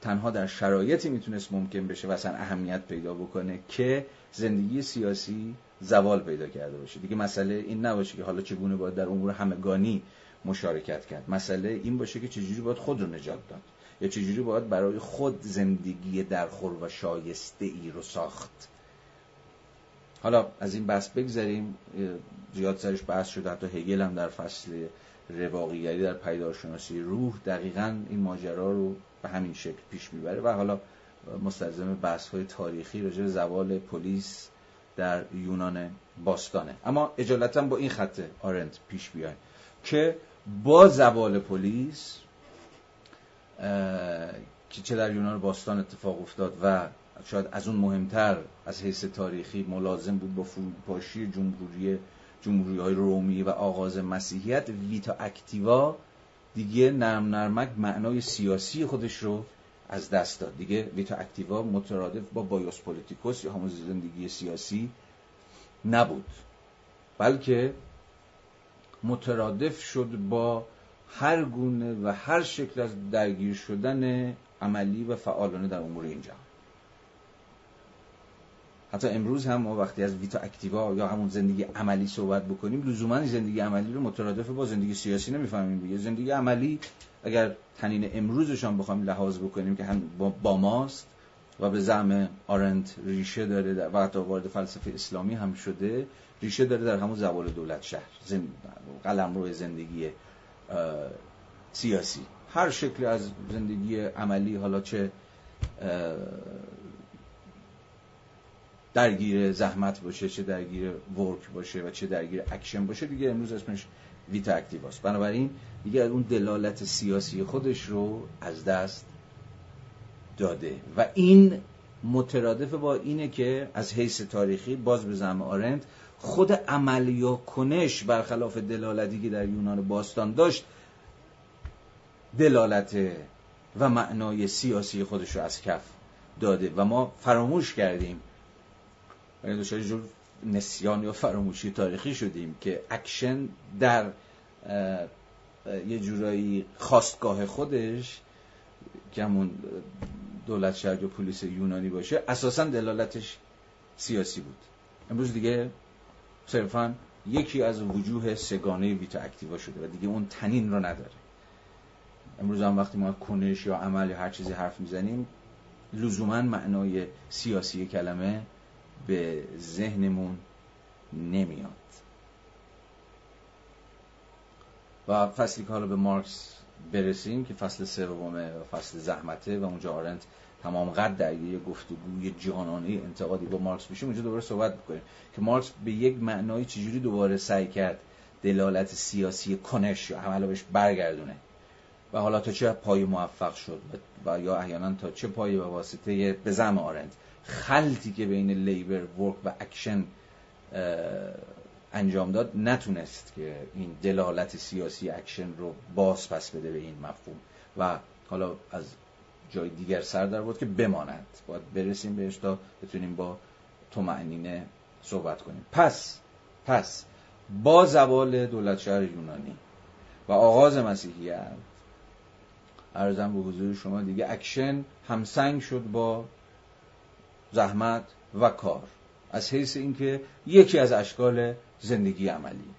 تنها در شرایطی می‌تونست ممکن بشه و اصلا اهمیت پیدا بکنه که زندگی سیاسی زوال پیدا کرده باشه. دیگه مسئله این نباشه که حالا چگونه باید در امور همگانی مشارکت کرد. مسئله این باشه که چجوری باید خود رو نجات داد. یا چجوری باید برای خود زندگی درخور و شایسته ای رو ساخت. حالا از این بحث بگذاریم زیاد سرش بحث شده. حتی هگل هم در فصل رواقیگری در پیدارشناسی روح دقیقا این ماجرا رو به همین شکل پیش می‌بره. و حالا مستلزم بحث های تاریخی راجع زوال پلیس در یونان باستانه. اما اجالتا با این خط آرنت پیش بیایم که با زوال پلیس که چه در یونان باستان اتفاق افتاد و شاید از اون مهمتر از حیث تاریخی ملازم بود با فروپاشی جمهوری جمهوری های رومی و آغاز مسیحیت ویتا اکتیوا دیگه نرم نرمک معنای سیاسی خودش رو از دست داد. دیگه ویتا اکتیوا مترادف با بایوس پولیتیکوس یا همون زندگی سیاسی نبود. بلکه مترادف شد با هر گونه و هر شکل از درگیر شدن عملی و فعالانه در امور این جهان. حتی امروز هم ما وقتی از ویتا اکتیوا یا همون زندگی عملی صحبت بکنیم لزوما زندگی عملی رو مترادف با زندگی سیاسی نمی‌فهمیم. دیگه زندگی عملی اگر تنین امروزشان بخوایم لحاظ بکنیم که هم با ماست و به زعم آرنت ریشه داره و حتی وارد فلسفه اسلامی هم شده ریشه داره در همون زوال دولت شهر قلم روی زندگی سیاسی. هر شکلی از زندگی عملی حالا چه درگیر زحمت باشه چه درگیر work باشه و چه درگیر اکشن باشه دیگه امروز اسمش vita activa ست بنابراین دیگه اون دلالت سیاسی خودش رو از دست داده. و این مترادف با اینه که از حیث تاریخی باز به زعم آرنت خود عمل یا کنش برخلاف دلالتی که در یونان باستان داشت دلالت و معنای سیاسی خودش رو از کف داده. و ما فراموش کردیم. نسیان یا فراموشی تاریخی شدیم که اکشن در یه جورایی خاستگاه خودش که همون دولت شهر یا polis یونانی باشه اساسا دلالتش سیاسی بود. امروز دیگه صرفا یکی از وجوه سه‌گانه vita activa شده و دیگه اون طنین رو نداره. امروز هم وقتی ما کنش یا عمل یا هر چیزی حرف می‌زنیم لزوما معنای سیاسی کلمه به ذهنمون نمیاد. و فصلی که حالا به مارکس برسیم که فصل سومه و فصل زحمته و اونجا آرنت تمام قد در یه گفتگوی جانانه انتقادی با مارکس میشه اونجا دوباره صحبت بکنیم که مارکس به یک معنای چجوری دوباره سعی کرد دلالت سیاسی کنش یا عمل رو بهش برگردونه و حالا تا چه پایه موفق شد و یا احیانا تا چه پایه به واسطه به زعم آرنت خلطی که بین labor work و اکشن انجام داد نتونست که این دلالت سیاسی اکشن رو باز پس بده به این مفهوم. و حالا از جای دیگر سر درآورد که بماند. باید برسیم بهش تا بتونیم با طمأنینه صحبت کنیم. پس پس با زوال دولت شهر یونانی و آغاز مسیحیت عرضم به حضور شما دیگه اکشن همسنگ شد با زحمت و کار. از حیث اینکه یکی از اشکال زندگی عملی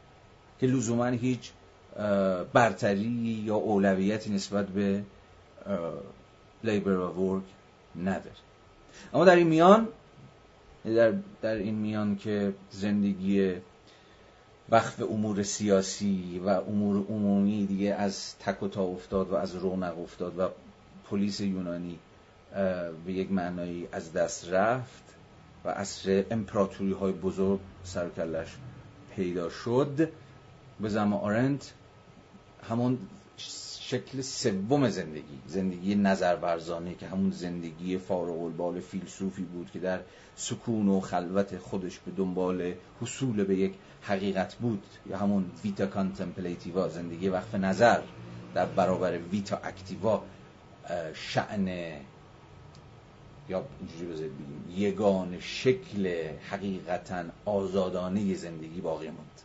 که لزوما هیچ برتری یا اولویتی نسبت به لیبر و ورک نداره. اما در این میان در, در این میان که زندگی وقف امور سیاسی و امور عمومی دیگه از تک و تا افتاد و از رونق افتاد و پلیس یونانی به یک معنایی از دست رفت و اصر امپراتوری های بزرگ سرکلش پیدا شد. به زمان آرنت همون شکل سوم زندگی زندگی نظرورزانه که همون زندگی فارغ البال فیلسوفی بود که در سکون و خلوت خودش به دنبال حصول به یک حقیقت بود. یا همون vita contemplativa زندگی وقف نظر در برابر vita activa شأن یا اینجوری بذارید بگیم یگانه شکل حقیقتا آزادانه زندگی باقی موند.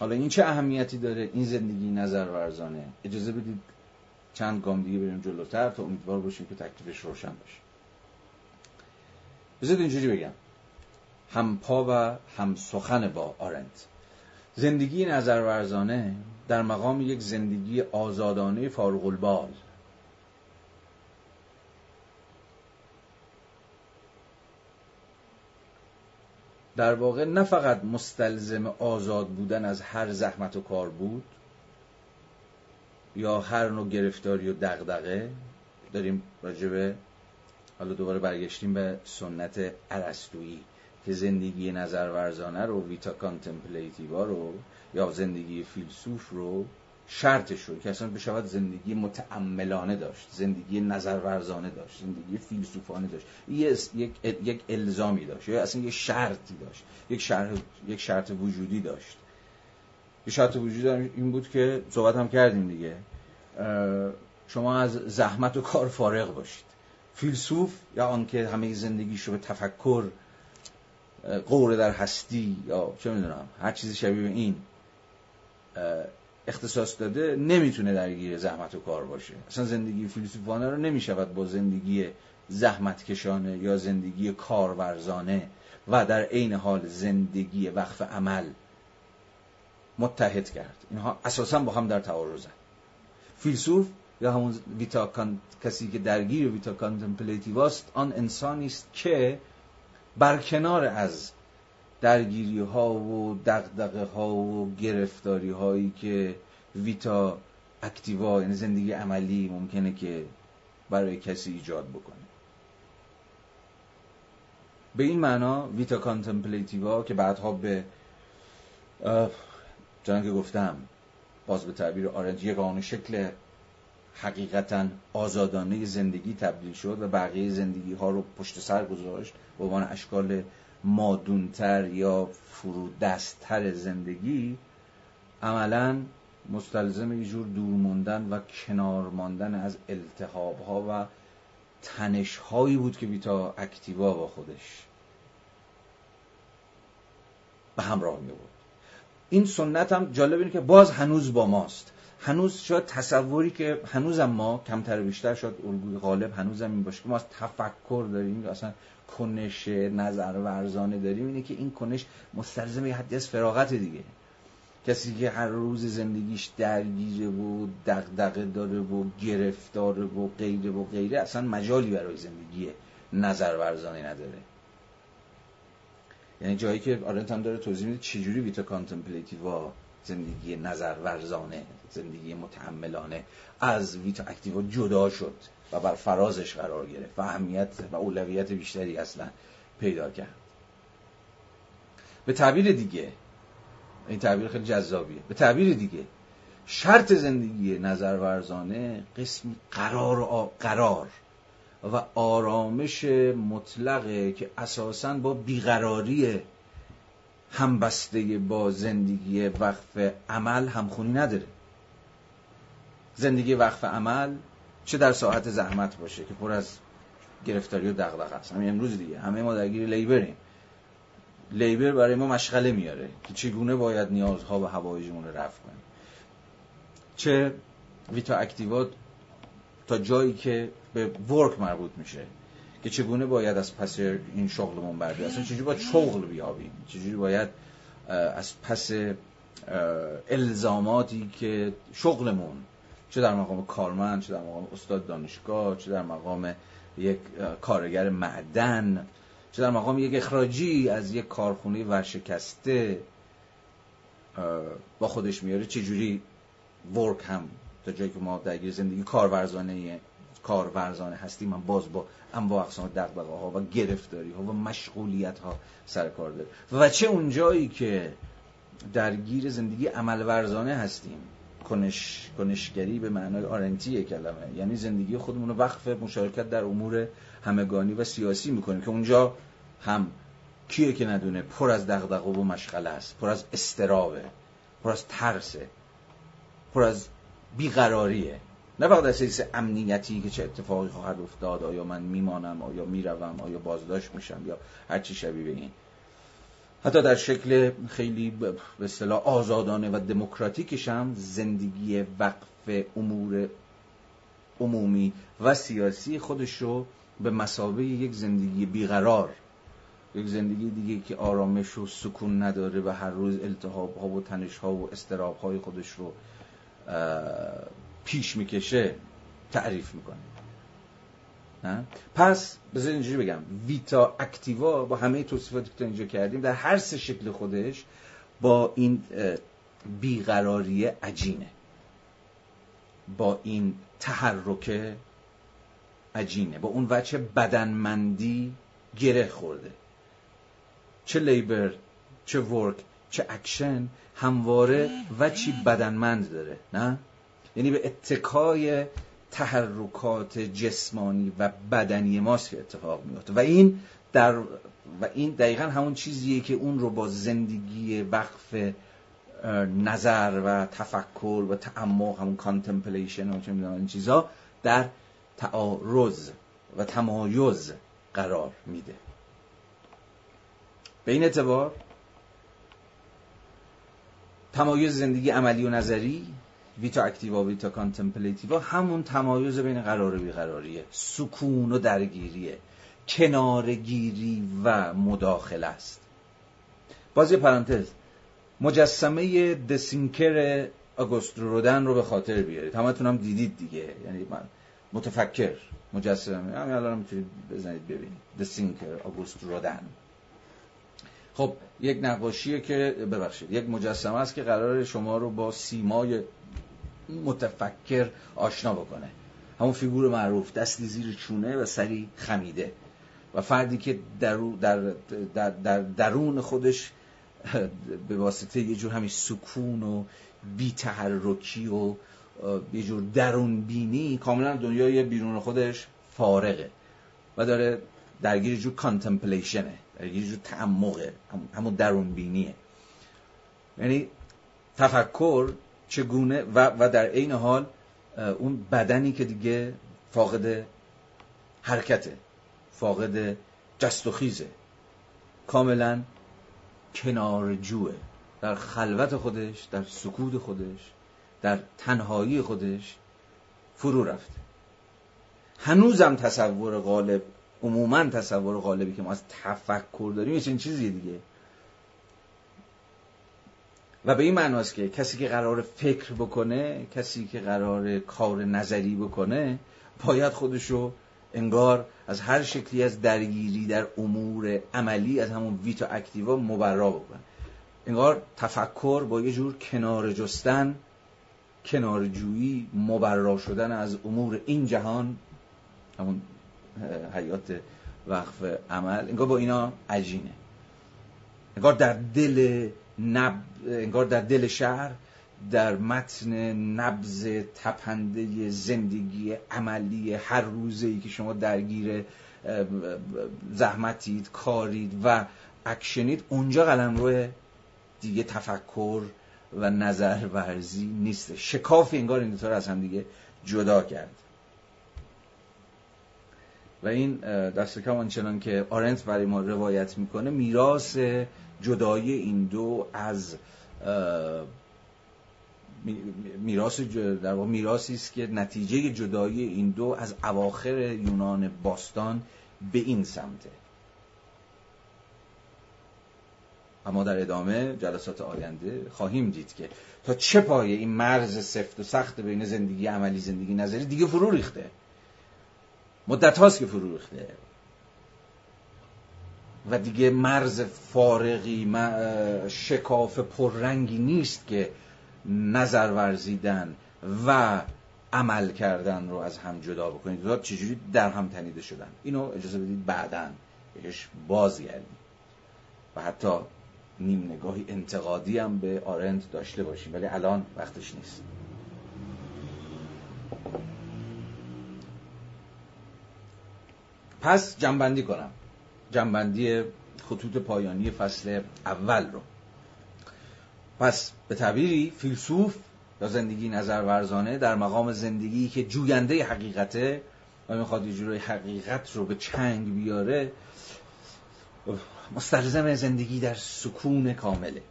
حالا این چه اهمیتی داره؟ این زندگی نظر ورزانه. اجازه بدید چند گام دیگه بریم جلوتر تا امیدوار باشیم که تکلیفش روشن باشه. بذارید اینجوری بگم. هم پا و هم سخن با آرنت. زندگی نظرورزانه در مقام یک زندگی آزادانه فارغ البال در واقع نه فقط مستلزم آزاد بودن از هر زحمت و کار بود یا هر نوع گرفتاری و دغدغه. داریم راجبه حالا دوباره برگشتیم به سنت ارسطویی. که زندگی نظرورزانه رو ویتا کانتمپلیتیوا رو یا زندگی فیلسوف رو شرطش رو که اصلا بشود زندگی متعملانه داشت زندگی نظرورزانه داشت زندگی فیلسوفانه داشت. یک, یک الزامی داشت یا اصلا یک شرطی داشت یک شرط, یک شرط وجودی داشت. یک شرط وجودی این بود که صحبت هم کردیم دیگه. شما از زحمت و کار فارغ باشید. فیلسوف یا آنکه همه زندگیش رو به تفکر قوره در هستی یا چه می‌دونم هر چیزی شبیه این اختصاص داده نمی‌تونه درگیر زحمت و کار باشه. اصلا زندگی فیلسوفانه رو نمی‌شود با زندگی زحمت کشانه یا زندگی کارورزانه و در عین حال زندگی وقف عمل متحد کرد. اینها اساسا با هم در تعارضن. فیلسوف یا همون ویتا کسی که درگیر ویتا کانتمپلیتیواست آن انسانی است که برکنار از درگیری ها و دقدقه ها و گرفتاری هایی که ویتا اکتیوا یعنی زندگی عملی ممکنه که برای کسی ایجاد بکنه. به این معنا ویتا کانتمپلیتیوا که بعدها به چنان که گفتم باز به تعبیر آرنج یگانه شکل حقیقتا آزادانه زندگی تبدیل شد و بقیه زندگی ها رو پشت سر گذاشت به عنوان اشکال مادونتر یا فرودستتر زندگی عملا مستلزم یه جور دور موندن و کنار ماندن از التحاب ها و تنش هایی بود که بیتا اکتیوا با خودش به همراه می بود این سنت هم جالب اینه که باز هنوز با ماست. هنوز شاید تصوری که هنوزم ما کمتر بیشتر شاید الگوی غالب هنوزم این باشه که ما از تفکر داریم اصلا کنش نظر ورزانه داریم اینه که این کنش مستلزم یه حدی از فراغت دیگه. کسی که هر روز زندگیش درگیره و دغدغه داره و گرفتاره و غیره و غیره اصلا مجالی برای زندگی نظر ورزانه نداره. یعنی جایی که آرنت هم داره توضیح میده چجوری vita contemplativa زندگی نظر ورزانه زندگی متأملانه از vita activa جدا شد و بر فرازش قرار گرفت و اهمیت و اولویت بیشتری اصلا پیدا کرد. به تعبیر دیگه این تعبیر خیلی جذابیه. به تعبیر دیگه شرط زندگی نظر ورزانه قسمی قرار و قرار و آرامش مطلقه که اساسا با بیقراری همبسته با زندگی وقف عمل همخونی نداره. زندگی وقف عمل چه در ساعت زحمت باشه که پر از گرفتاری و دغدغه است. همین امروز دیگه. همه ما درگیر لیبریم. لیبر برای ما مشغله میاره که چگونه باید نیازها و هوایجمون رو رفع کنیم. چه ویتا اکتیوات تا جایی که به ورک مربوط میشه که چگونه باید از پس این شغلمون برداریم اصلا چجوری باید شغل بیابیم؟ چجوری باید از پس الزاماتی که شغلمون چه در مقام کارمند چه در مقام استاد دانشگاه چه در مقام یک کارگر معدن چه در مقام یک اخراجی از یک کارخونه ورشکسته با خودش میاره چجوری ورک هم تا جایی که ما درگیر زندگی کارورزانه کارورزانه هستیم من باز با انواع اقسام دغدغه ها و گرفتاری ها و مشغولیت ها سر کار داره و چه اونجایی که درگیر زندگی عمل ورزانه هستیم. کنش کنشگری به معنای آرنتی کلمه. یعنی زندگی خودمون رو وقف مشارکت در امور همگانی و سیاسی می‌کنیم که اونجا هم کیه که ندونه پر از دغدغه و مشغله است پر از استرابه پر از ترسه پر از بیقراریه. نه فقط از حیث امنیتی که چه اتفاقی خواهد افتاد آیا من میمانم آیا می‌روم آیا بازداشت میشم یا هر چی شبیه به این. حتی در شکل خیلی به اصطلاح آزادانه و دموکراتیکش هم زندگی وقف امور عمومی و سیاسی خودش رو به مسابقه یک زندگی بیقرار یک زندگی دیگه که آرامش و سکون نداره و هر روز التهاب ها و تنش ها و استراب های خودش رو پیش می‌کشه تعریف می‌کنه. پس بذار اینجوری بگم. vita activa با همه توصیفاتی که اینجا کردیم در هر سه شکل خودش با این بیقراری عجینه. با این تحرک عجینه. با اون وجه بدنمندی گره خورده. چه labor چه work چه اکشن همواره وجهی بدنمند داره. نه؟ یعنی به اتکای تحرکات جسمانی و بدنی ماست که اتفاق میفته و این در و این دقیقا همون چیزیه که اون رو با زندگی وقف نظر و تفکر و تعمق همون contemplation و چه این چیزا در تعارض و تمایز قرار میده. به این اعتبار تمایز زندگی عملی و نظری vita activa vita contemplativa همون تمایز بین قرار و بیقراریه. سکون و درگیریه. کنارگیری و مداخله است. باز یه پرانتز. مجسمه The Thinker آگوست رودن رو به خاطر بیارید. همتون هم دیدید دیگه. یعنی من متفکر مجسمه. همین الان می‌تونید بزنید ببینید. The Thinker آگوست رودن. خب یک نقاشیه که ببخشید یک مجسمه است که قرار شما رو با سیمای متفکر آشنا بکنه. همون فیگور معروف دستی زیر چونه و سری خمیده. و فردی که در, در, در, در درون خودش به واسطه یه جور همین سکون و بیتحرکی و یه جور درون بینی کاملا دنیای بیرون خودش فارغه. و داره درگیر جور کانتمپلیشنه درگیر جور تعمقه همون درون بینیه یعنی تفکر چگونه و, و در عین حال اون بدنی که دیگه فاقد حرکته فاقد جست و خیزه. کاملا کنار جوه. در خلوت خودش در سکوت خودش در تنهایی خودش فرو رفته. هنوزم تصور غالب عموما تصور غالبی که ما از تفکر داریم این چیزیه دیگه. و به این معناست که کسی که قرار فکر بکنه کسی که قرار کار نظری بکنه باید خودشو انگار از هر شکلی از درگیری در امور عملی از همون ویتا اکتیوا مبرا بکنه. انگار تفکر با یه جور کنار جستن کنارجویی مبرا شدن از امور این جهان همون حیات وقف عمل انگار با اینا عجینه. انگار در دل نب... انگار در دل شهر در متن نبز تپنده زندگی عملی هر روزه که شما درگیر زحمتید کارید و اکشنید اونجا قلم روی دیگه تفکر و نظر ورزی نیست. شکاف انگار این از هم دیگه جدا کرد. و این دست کم آنچنان که آرنت برای ما روایت می‌کنه میراث جدایی این دو از میراث در واقع میراثی است که نتیجه جدایی این دو از اواخر یونان باستان به این سمته. اما در ادامه جلسات آینده خواهیم دید که تا چه پایه این مرز سفت و سخت بین زندگی عملی زندگی نظری دیگه فرو ریخته. مدت هاست که فرو ریخته. و دیگه مرز فارغی شکاف پررنگی نیست که نظر ورزیدن و عمل کردن رو از هم جدا بکنید. دو چجوری در هم تنیده شدن؟ اینو اجازه بدید بعدا بهش بازگردیم. و حتی نیم نگاهی انتقادی هم به آرند داشته باشیم ولی الان وقتش نیست. پس جنبندی کنم. جنبندی خطوط پایانی فصل اول رو. پس به تعبیری فیلسوف یا زندگی نظر ورزانه در مقام زندگی که جوینده حقیقته و می‌خواد یه حقیقت رو به چنگ بیاره مستلزم زندگی در سکون کامله.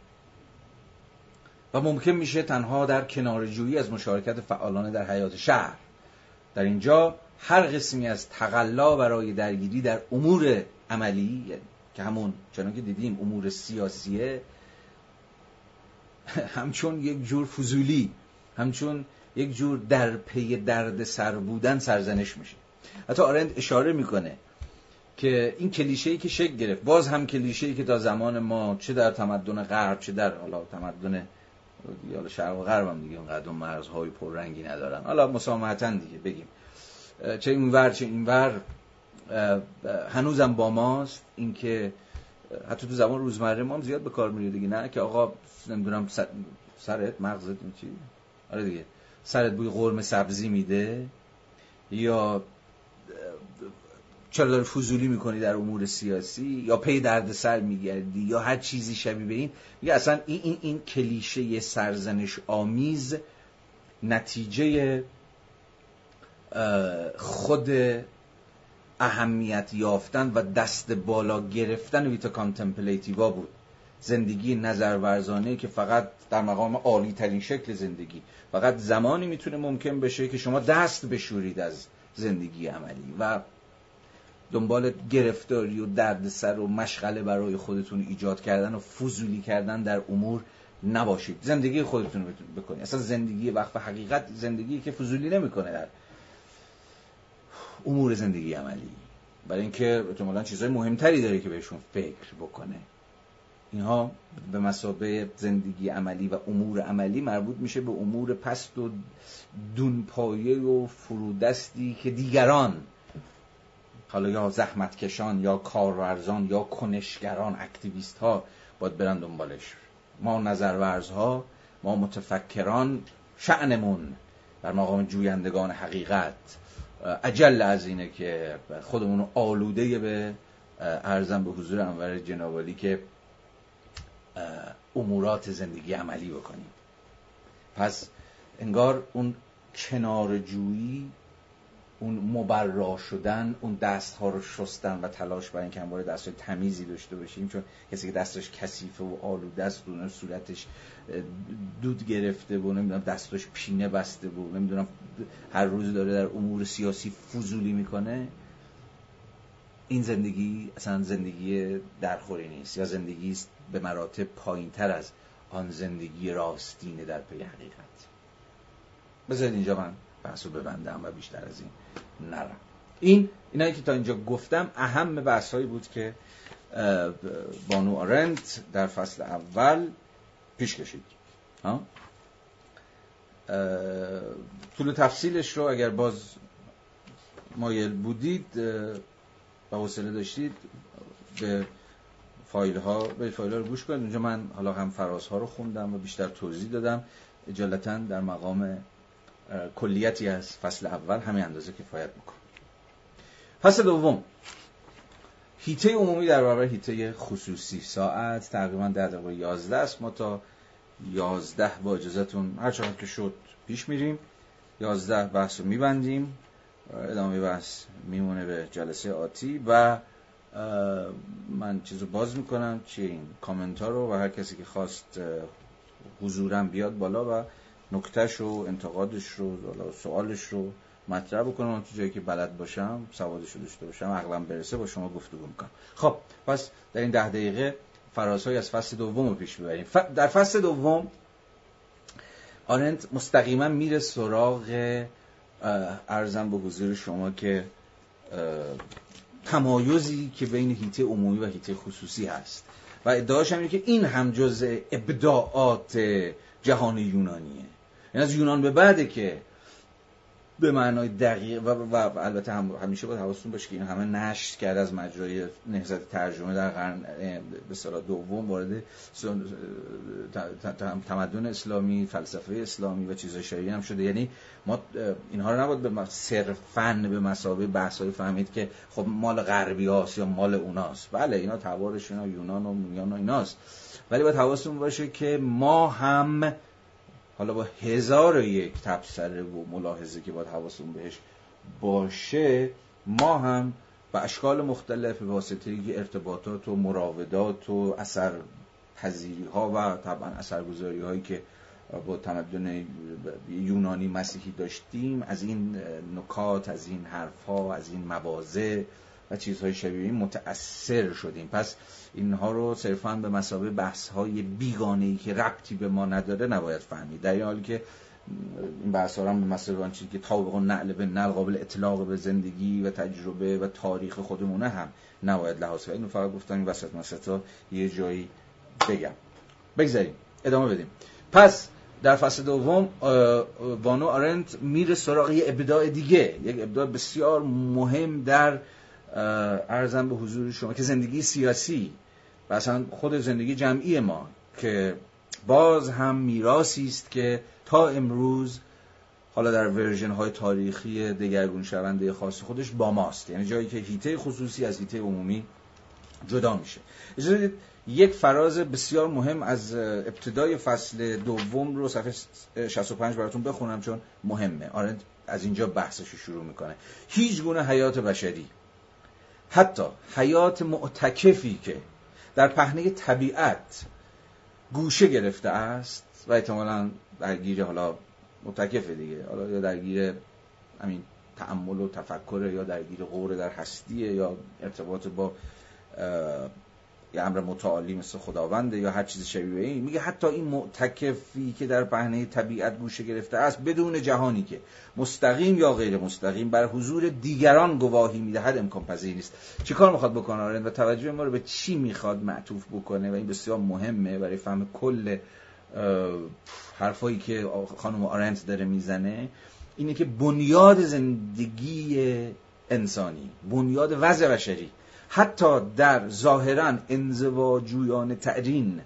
و ممکن میشه تنها در کنارجویی از مشارکت فعالانه در حیات شهر. در اینجا هر قسمی از تقلا برای درگیری در امور عملی که همون چنان که دیدیم امور سیاسیه همچون یک جور فضولی همچون یک جور در پی درد سر بودن سرزنش میشه. حتی آرند اشاره می‌کنه که این کلیشه ای که شکل گرفت باز هم کلیشه ای که تا زمان ما چه در تمدن غرب چه در حالا تمدن یا شرق و غرب هم دیگه اونقدر مرزهای پررنگی ندارن. حالا مسامحتا دیگه بگیم. چه اینور چه اینور هنوزم با ماست. اینکه حتی تو زمان روزمره ما هم زیاد به کار میره دیگه. نه که آقا نمی‌دونم سرت مغزت این چی؟ آره دیگه. سرت بوی قرمه سبزی میده یا چرا داری فضولی می‌کنی در امور سیاسی؟ یا پی درد سر میگردی؟ یا هر چیزی شبیه به این؟ میگه اصلا این, این, این کلیشه سرزنش آمیز نتیجه خود اهمیت یافتن و دست بالا گرفتن vita contemplativa بود. زندگی نظرورزانه که فقط در مقام عالی ترین شکل زندگی. فقط زمانی می‌تونه ممکن بشه که شما دست بشورید از زندگی عملی و دنبال گرفتاری و دردسر و مشغله برای خودتون ایجاد کردن و فضولی کردن در امور نباشید. زندگی خودتون رو بکنید. اصلا زندگی وقت حقیقت زندگی که فضولی نمی‌کنه در امور زندگی عملی. برای اینکه احتمالا چیزهای مهمتری داره که بهشون فکر بکنه. اینها به مسابه زندگی عملی و امور عملی مربوط میشه به امور پست و دونپایه و فرودستی که دیگران حالا یا زحمتکشان یا کارورزان یا کنشگران اکتیویست ها باید برن دنبالش. ما نظرورزها ما متفکران شعنمون در مقام جویندگان حقیقت. عجل از اینه که خودمون آلوده به ارزم به حضور انور جنابالی که امورات زندگی عملی بکنیم. پس انگار اون کنارجویی اون مبرا شدن اون دست ها رو شستن و تلاش برای اینکه همواره دست تمیزی داشته باشیم چون کسی که دستش کثیفه و آلوده است و صورتش دود گرفته و نمی‌دونم دستش پینه بسته و نمی‌دونم هر روز داره در امور سیاسی فضولی می‌کنه این زندگی اصلا زندگی درخوری نیست یا زندگی است به مراتب پایین تر از آن زندگی راستینه در پی حقیقت. بذارید اینجا من بحث ببندم و بیشتر از این. نرم. این اینایی که تا اینجا گفتم اهم بحث هایی بود که بانو آرنت در فصل اول پیش کشید. طول تفصیلش رو اگر باز مایل بودید و حوصله داشتید به فایل ها به فایل ها رو گوش کنید. اونجا من حالا هم فراز ها رو خوندم و بیشتر توضیح دادم. اجالتا در مقام کلیتی از فصل اول همین اندازه کفایت می‌کنه. فصل دوم. هیته عمومی در برابر هیته خصوصی. ساعت تقریبا در دقیقه 11 است. ما تا 11 با اجازهتون هر چقدر که شد پیش میریم. 11 بحث رو میبندیم. ادامه بحث میمونه به جلسه آتی و من چیز رو باز می‌کنم. چیه این کامنت رو و هر کسی که خواست حضورم بیاد بالا و نکتهش رو انتقادش رو سوالش رو مطرح بکنم تو جایی که بلد باشم سوادش رو داشته باشم عقلم برسه با شما گفتگو می‌کنم. خب پس در این ده دقیقه فرازهای از فصل دوم رو پیش ببریم در فصل دوم آرنت مستقیما میره سراغ ارزم به حضور شما که تمایزی که بین هیته عمومی و هیته خصوصی هست. و ادعاش هم که این هم جزء ابداعات جهان یونانیه. این از یونان به بعده که به معنای دقیق و, و, البته هم همیشه باید حواستون باشه که این همه نشر کرد از مجرای نهضت ترجمه در قرن به صلاح دوم وارد تمدن اسلامی فلسفه اسلامی و چیزهای شایعی هم شده. یعنی ما اینها رو نباید به صرفا به مسابقه بحثای فهمید که خب مال غربی هاست یا مال اوناست. بله اینا تبارش اینا یونان و یونان و ایناست. ولی باید حواستون باشه که ما هم حالا با هزار و یک تبصره و ملاحظه که باید حواسون بهش باشه ما هم به اشکال مختلف به واسطه ارتباطات و مراودات و اثر پذیری ها و طبعا اثرگذاری هایی که با تمدن یونانی مسیحی داشتیم از این نکات از این حرف ها از این موازه و چیزهای شبیه این متأثر شدیم. پس اینها رو صرفا به مسابقه بحث های بیگانه ای که ربطی به ما نداره نباید فهمید. در حالی که این بحث ها هم به مسابقه چیزی که طابق نعل به نل قابل اطلاق به زندگی و تجربه و تاریخ خودمونه هم نباید لحاظ کرد فقط گفتم این وسط مسطا یه جایی بگم. بگذاریم ادامه بدیم. پس در فصل دوم وانو آرنت میره سراغ یه ابداع دیگه. یک ابداع بسیار مهم در ارزم به حضور شما که زندگی سیاسی و اصلا خود زندگی جمعی ما که باز هم میراسی است که تا امروز حالا در ورژن های تاریخی دگرگون شونده خاص خودش با ماست. یعنی جایی که هیته خصوصی از هیته عمومی جدا میشه. اجازه یک فراز بسیار مهم از ابتدای فصل دوم رو صفحه 65 براتون بخونم چون مهمه. آرنت از اینجا بحثش رو شروع می‌کنه. هیچ گونه حیات بشری. حتی حیات معتکفی که در پهنه طبیعت گوشه گرفته است و احتمالا درگیر حالا متکف دیگه حالا یا درگیر همین تعمل و تفکر یا درگیر غور در هستیه یا ارتباط با یه امر متعالی مثل خداونده یا هر چیز شبیه این. میگه حتی این معتکفی که در پهنه طبیعت گوشه گرفته است بدون جهانی که. مستقیم یا غیر مستقیم بر حضور دیگران گواهی می‌دهد امکان پذیر نیست. چیکار می‌خواد بکنه آرند؟ و توجه ما رو به چی می‌خواد معطوف بکنه؟ و این بسیار مهمه برای فهم کل حرفایی که خانم آرنت داره می‌زنه. اینه که بنیاد زندگی انسانی بنیاد وضع بشری حتی در ظاهرا انزواجویان ترین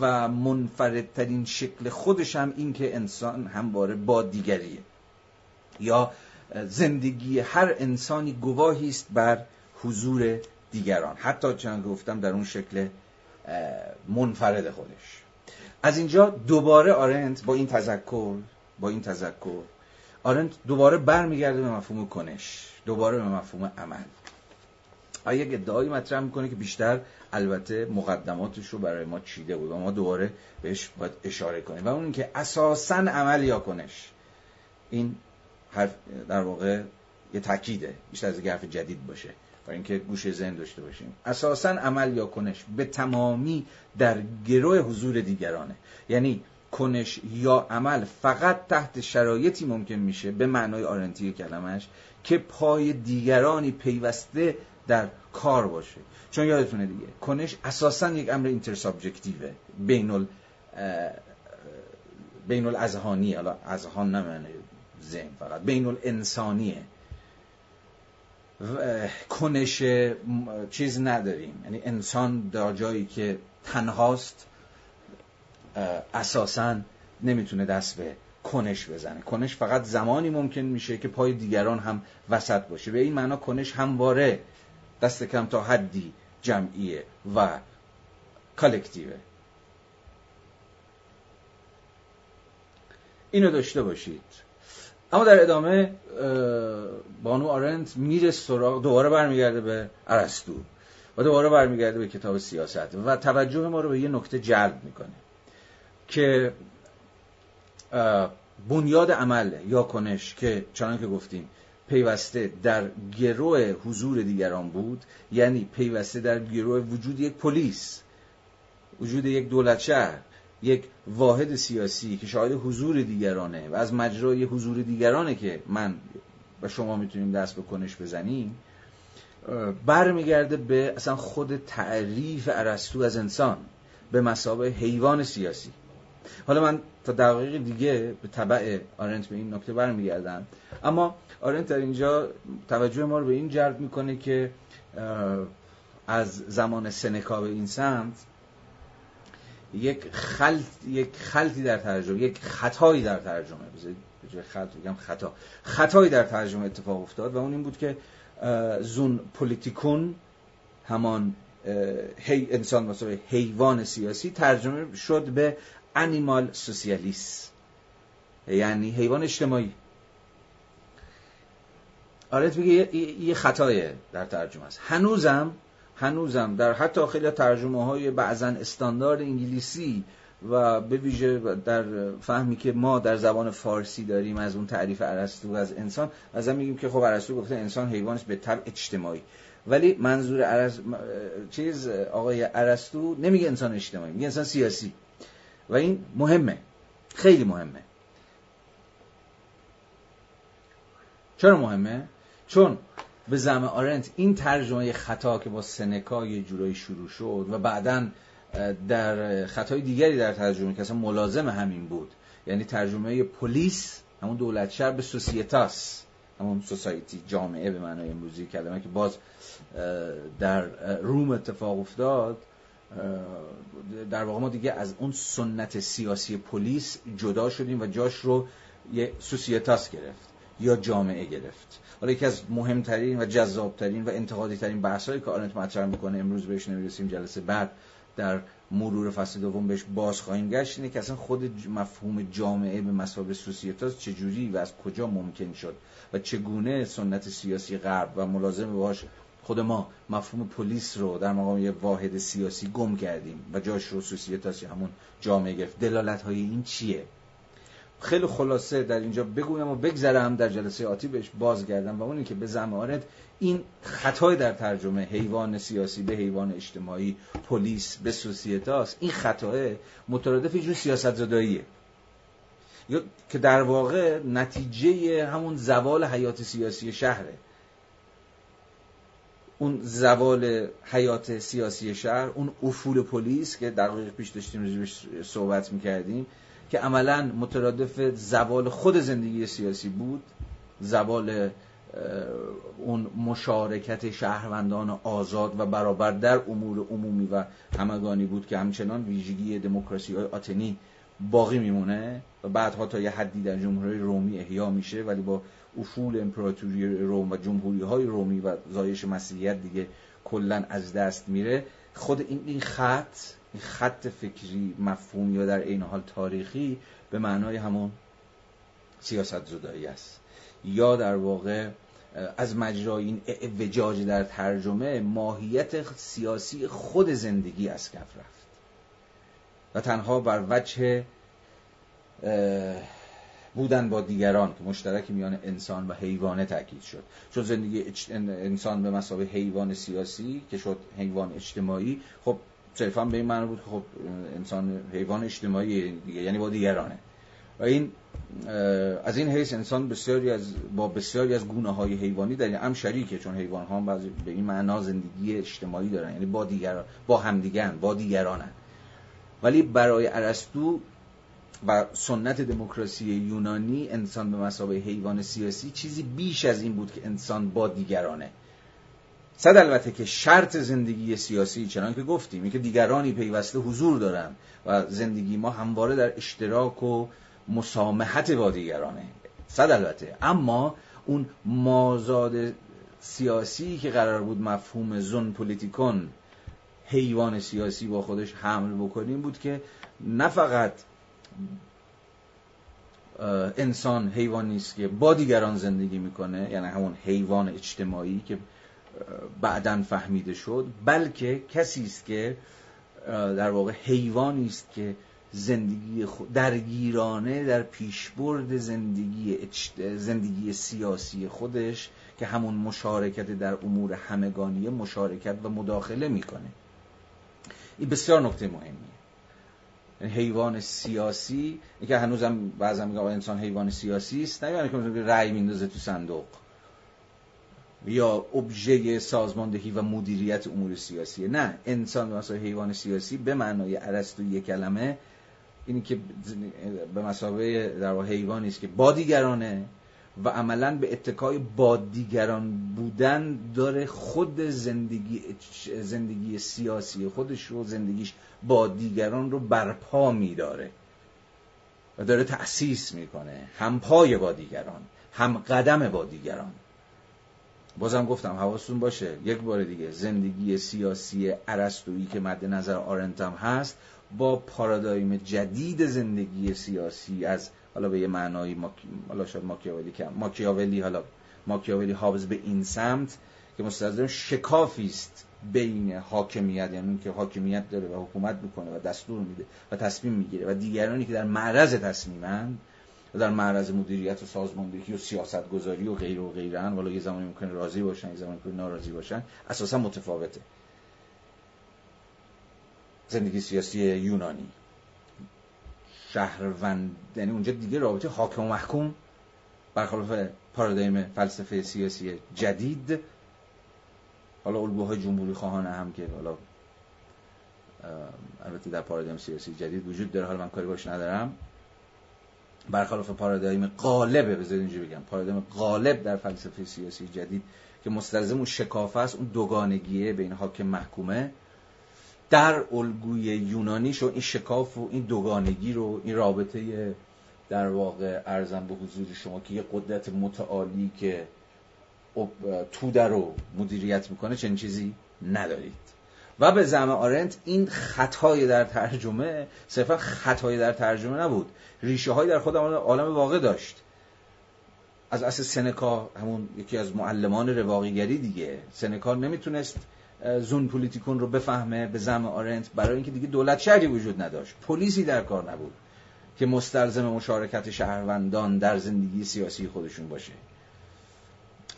و منفردترین شکل خودش هم این که انسان همواره با دیگریه. یا زندگی هر انسانی گواهی است بر حضور دیگران. حتی چند گفتم در اون شکل منفرد خودش. از اینجا دوباره آرنت با این تذکر با این تذکر آرنت دوباره برمیگرده به مفهوم کنش دوباره به مفهوم عمل. آیا یک ادعایی مطرح می‌کنه که بیشتر البته مقدماتش رو برای ما چیده بود و ما دوباره بهش باید اشاره کنیم؟ و اون که اساسا عمل یا کنش این حرف در واقع یه تاکیده بیشتر از حرف جدید باشه. برای اینکه گوش ذهن داشته باشیم. اساسا عمل یا کنش به تمامی در گروه حضور دیگرانه. یعنی کنش یا عمل فقط تحت شرایطی ممکن میشه به معنای آرنتی کلمش که پای دیگرانی پیوسته در کار باشه. چون یادتونه دیگه کنش اساسا یک امر اینتر سابجکتیوه بین ال بین الازهانی حالا اذهان نمینه ذهن فقط بین الانسانیه کنش چیز نداریم. یعنی انسان در جایی که تنهاست اساسا نمی‌تونه دست به کنش بزنه. کنش فقط زمانی ممکن میشه که پای دیگران هم وسط باشه. به این معنا کنش همواره دست کم تا حدی جمعیه و کالکتیوه. اینو داشته باشید. اما در ادامه بانو آرنت میره سراغ دوباره برمیگرده به ارسطو و دوباره برمیگرده به کتاب سیاست و توجه ما رو به یه نکته جلب می‌کنه که بنیاد عمل یا کنش که چنان که گفتیم پیوسته در گروه حضور دیگران بود یعنی پیوسته در گروه وجود یک پلیس وجود یک دولت شهر یک واحد سیاسی که شاهد حضور دیگرانه و از مجرای حضور دیگرانه که من و شما می‌تونیم دست به کنش بزنیم برمیگرده به اصلا خود تعریف ارسطو از انسان به مسابه حیوان سیاسی. حالا من تا دقایق دیگه به طبع آرنت به این نکته برمیگردم. اما آرنت در اینجا توجه ما رو به این جلب می‌کنه که از زمان سنکا به این سمت یک خلط یک خلطی در ترجمه یک خطایی در ترجمه بذارید خلط بگم خطا. خطایی در ترجمه اتفاق افتاد و اون این بود که زون پولیتیکون همان هی انسان مثلا حیوان سیاسی ترجمه شد به انیمال سوسیالیست یعنی حیوان اجتماعی. آرت میگه یه خطای در ترجمه است. هنوزم هنوزم در حتی خیلی ترجمه های بعضا استاندارد انگلیسی و به ویژه در فهمی که ما در زبان فارسی داریم از اون تعریف ارسطو از انسان از میگیم که خب ارسطو گفته انسان حیوانش به طبع اجتماعی. ولی منظور عرز... چیز آقای ارسطو نمیگه انسان اجتماعی میگه انسان سیاسی. و این مهمه. خیلی مهمه. چرا مهمه؟ چون به زم آرنت این ترجمه خطا که با سنکا یه جورایی شروع شد و بعدا در خطای دیگری در ترجمه که اصلا ملازم همین بود. یعنی ترجمه پلیس همون دولت شهر به سوسیتاس. همون سوسایتی جامعه به معنای امروزی کلمه که باز در روم اتفاق افتاد. در واقع ما دیگه از اون سنت سیاسی پلیس جدا شدیم و جاش رو یه سوسیتاس گرفت یا جامعه گرفت. حالا یکی از مهمترین و جذابترین و انتقادی ترین بحثایی که آرنت مطرح می‌کنه امروز بهش نمی‌رسیم جلسه بعد در مرور فصل دوم بهش باز خواهیم گشت اینه که اصلا خود مفهوم جامعه به مسابقه سوسیتاس چجوری و از کجا ممکن شد و چگونه سنت سیاسی غرب و ملازم باش خود ما مفهوم پلیس رو در مقام یه واحد سیاسی گم کردیم و جاش رو سوسیتاسی همون جامعه گرفت. دلالت های این چیه؟ خیلی خلاصه در اینجا بگویم و بگذرم در جلسه آتی بهش بازگردم و اونی که به زمارت این خطای در ترجمه حیوان سیاسی به حیوان اجتماعی پلیس به سوسیتاس این خطای مترادف یه سیاست زداییه یا که در واقع نتیجه همون زوال حیات سیاسی شهره. اون زوال حیات سیاسی شهر اون افول پلیس که دقیق پیش داشتیم راجبش صحبت می‌کردیم که عملا مترادف زوال خود زندگی سیاسی بود زوال اون مشارکت شهروندان آزاد و برابر در امور عمومی و همگانی بود که همچنان ویژگی دموکراسی های آتنی باقی میمونه و بعدها تا یه حدی در جمهوری رومی احیا میشه ولی با افول امپراتوری روم و جمهوری های رومی و زایش مسیحیت دیگه کلا از دست میره. خود این این خط این خط فکری مفهومی یا در این حال تاریخی به معنای همون سیاست زدایی است. یا در واقع از مجرای این وجاج در ترجمه ماهیت سیاسی خود زندگی از کف رفت. و تنها بر وجه بودن با دیگران که مشترک میان انسان و حیوانه تاکید شد. چون زندگی انسان به مسابه حیوان سیاسی که شد حیوان اجتماعی خب صرفا به این معنی بود که خب انسان حیوان اجتماعی دیگه یعنی با دیگرانه. و این از این حیث انسان بسیاری از با بسیاری از گونه های حیوانی در هم شریکه چون حیوان ها بعضی به این معنا زندگی اجتماعی دارن. یعنی با دیگران با همدیگن با دیگرانن. ولی برای ارسطو و سنت دموکراسی یونانی انسان به مسابقه حیوان سیاسی چیزی بیش از این بود که انسان با دیگرانه. صد البته که شرط زندگی سیاسی چنان که گفتیم که دیگرانی پیوسته حضور دارن و زندگی ما همواره در اشتراک و مسامحت با دیگرانه. صد البته. اما اون مازاد سیاسی که قرار بود مفهوم زون پولیتیکون حیوان سیاسی با خودش حمل بکنیم بود که نه فقط انسان حیوانی است که با دیگران زندگی می‌کنه یعنی همون حیوان اجتماعی که بعدا فهمیده شد بلکه کسی است که در واقع حیوانی است که زندگی درگیرانه در پیشبرد زندگی زندگی سیاسی خودش که همون مشارکت در امور همگانی مشارکت و مداخله می‌کنه. این بسیار نکته یعنی حیوان سیاسی که هنوزم بعضا میگه انسان حیوان سیاسی است. نه یعنی که رأی میندازه تو صندوق. یا ابژه سازماندهی و مدیریت امور سیاسی. نه انسان مثلا حیوان سیاسی به معنای ارسطویی کلمه اینی که به مسابقه در حیوانی است که با دیگرانه و عملا به اتکای با دیگران بودن داره خود زندگی زندگی سیاسی خودش رو زندگیش با دیگران رو برپا میداره و داره تأسیس می‌کنه. هم پای با دیگران هم قدم با دیگران. بازم گفتم حواستون باشه یک بار دیگه زندگی سیاسی ارسطویی که مد نظر آرنتم هست با پارادایم جدید زندگی سیاسی از حالا به یه معنایی حالا شاید ماکیاولی که ماکیاولی حالا ماکیاولی حافظ به این سمت که مستلزم شکافی است. بین حاکمیت یعنی که حاکمیت داره و حکومت می‌کنه و دستور میده و تصمیم می‌گیره و دیگرانی که در معرض تصمیمن و در معرض مدیریت و سازماندهی و سیاست گذاری و غیر و غیرن والا یه زمانی ممکنه راضی باشن یه زمانی ممکنه ناراضی باشن اساسا متفاوته. زندگی سیاسی یونانی. شهروند یعنی اونجا دیگه رابطه حاکم و محکوم برخلاف پارادایم فلسفه سیاسی جدید حالا الگوهای جمهوری خواهانه هم که حالا البته در پارادایم سیاسی جدید وجود داره حالا من کاری باش ندارم. برخلاف پارادایم قالبه بذارید اینجوری بگم پارادایم قالب در فلسفه سیاسی جدید که مستلزم اون شکافه است اون دوگانگیه بین حاکم محکومه. در الگوی یونانیش و این شکاف و این دوگانگی رو این رابطه در واقع ارزم به حضور شما که یه قدرت متعالی که توده رو مدیریت می‌کنه چنین چیزی ندارید. و به زعم آرنت این خطای در ترجمه صرفا خطای در ترجمه نبود. ریشه های در خود عالم واقع داشت. از اصل سنکا همون یکی از معلمان رواقیگری دیگه سنکا نمی‌تونست زون پولیتیکون رو بفهمه به زم آرنت برای اینکه دیگه دولت شهری وجود نداشت. پلیسی در کار نبود که مستلزم مشارکت شهروندان در زندگی سیاسی خودشون باشه.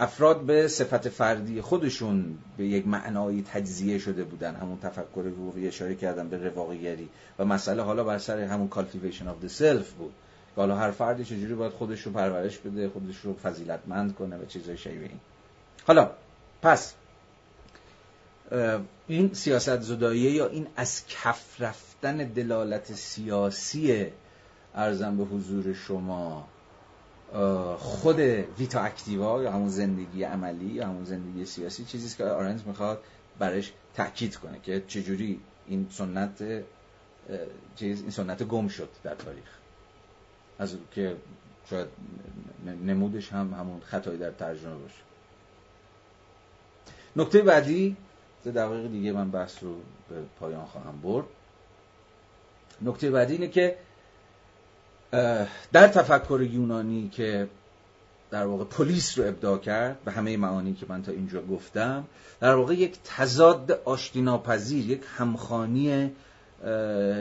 افراد به صفت فردی خودشون به یک معنایی تجزیه شده بودن. همون تفکر رو اشاره کردم به رواقیگری. و مسئله حالا بر سر همون cultivation of the self بود. حالا هر فردی چجوری باید خودش رو پرورش بده خودش رو فضیلتمند کنه و چیزای شبیه این. حالا پس این سیاست زداییه یا این از کف رفتن دلالت سیاسی ارزم به حضور شما خود ویتا اکتیوا یا همون زندگی عملی یا همون زندگی سیاسی چیزی که آرنت می‌خواد برش تاکید کنه که چجوری این سنت چیز این سنت گم شد در تاریخ. از که شاید نمودش هم همون خطایی در ترجمه باشه. نکته بعدی دقیق دیگه من بحث رو به پایان خواهم برد. نکته بعدی اینه که در تفکر یونانی که در واقع پلیس رو ابداع کرد به همه معانی که من تا اینجا گفتم در واقع یک تضاد آشتیناپذیر یک همخانی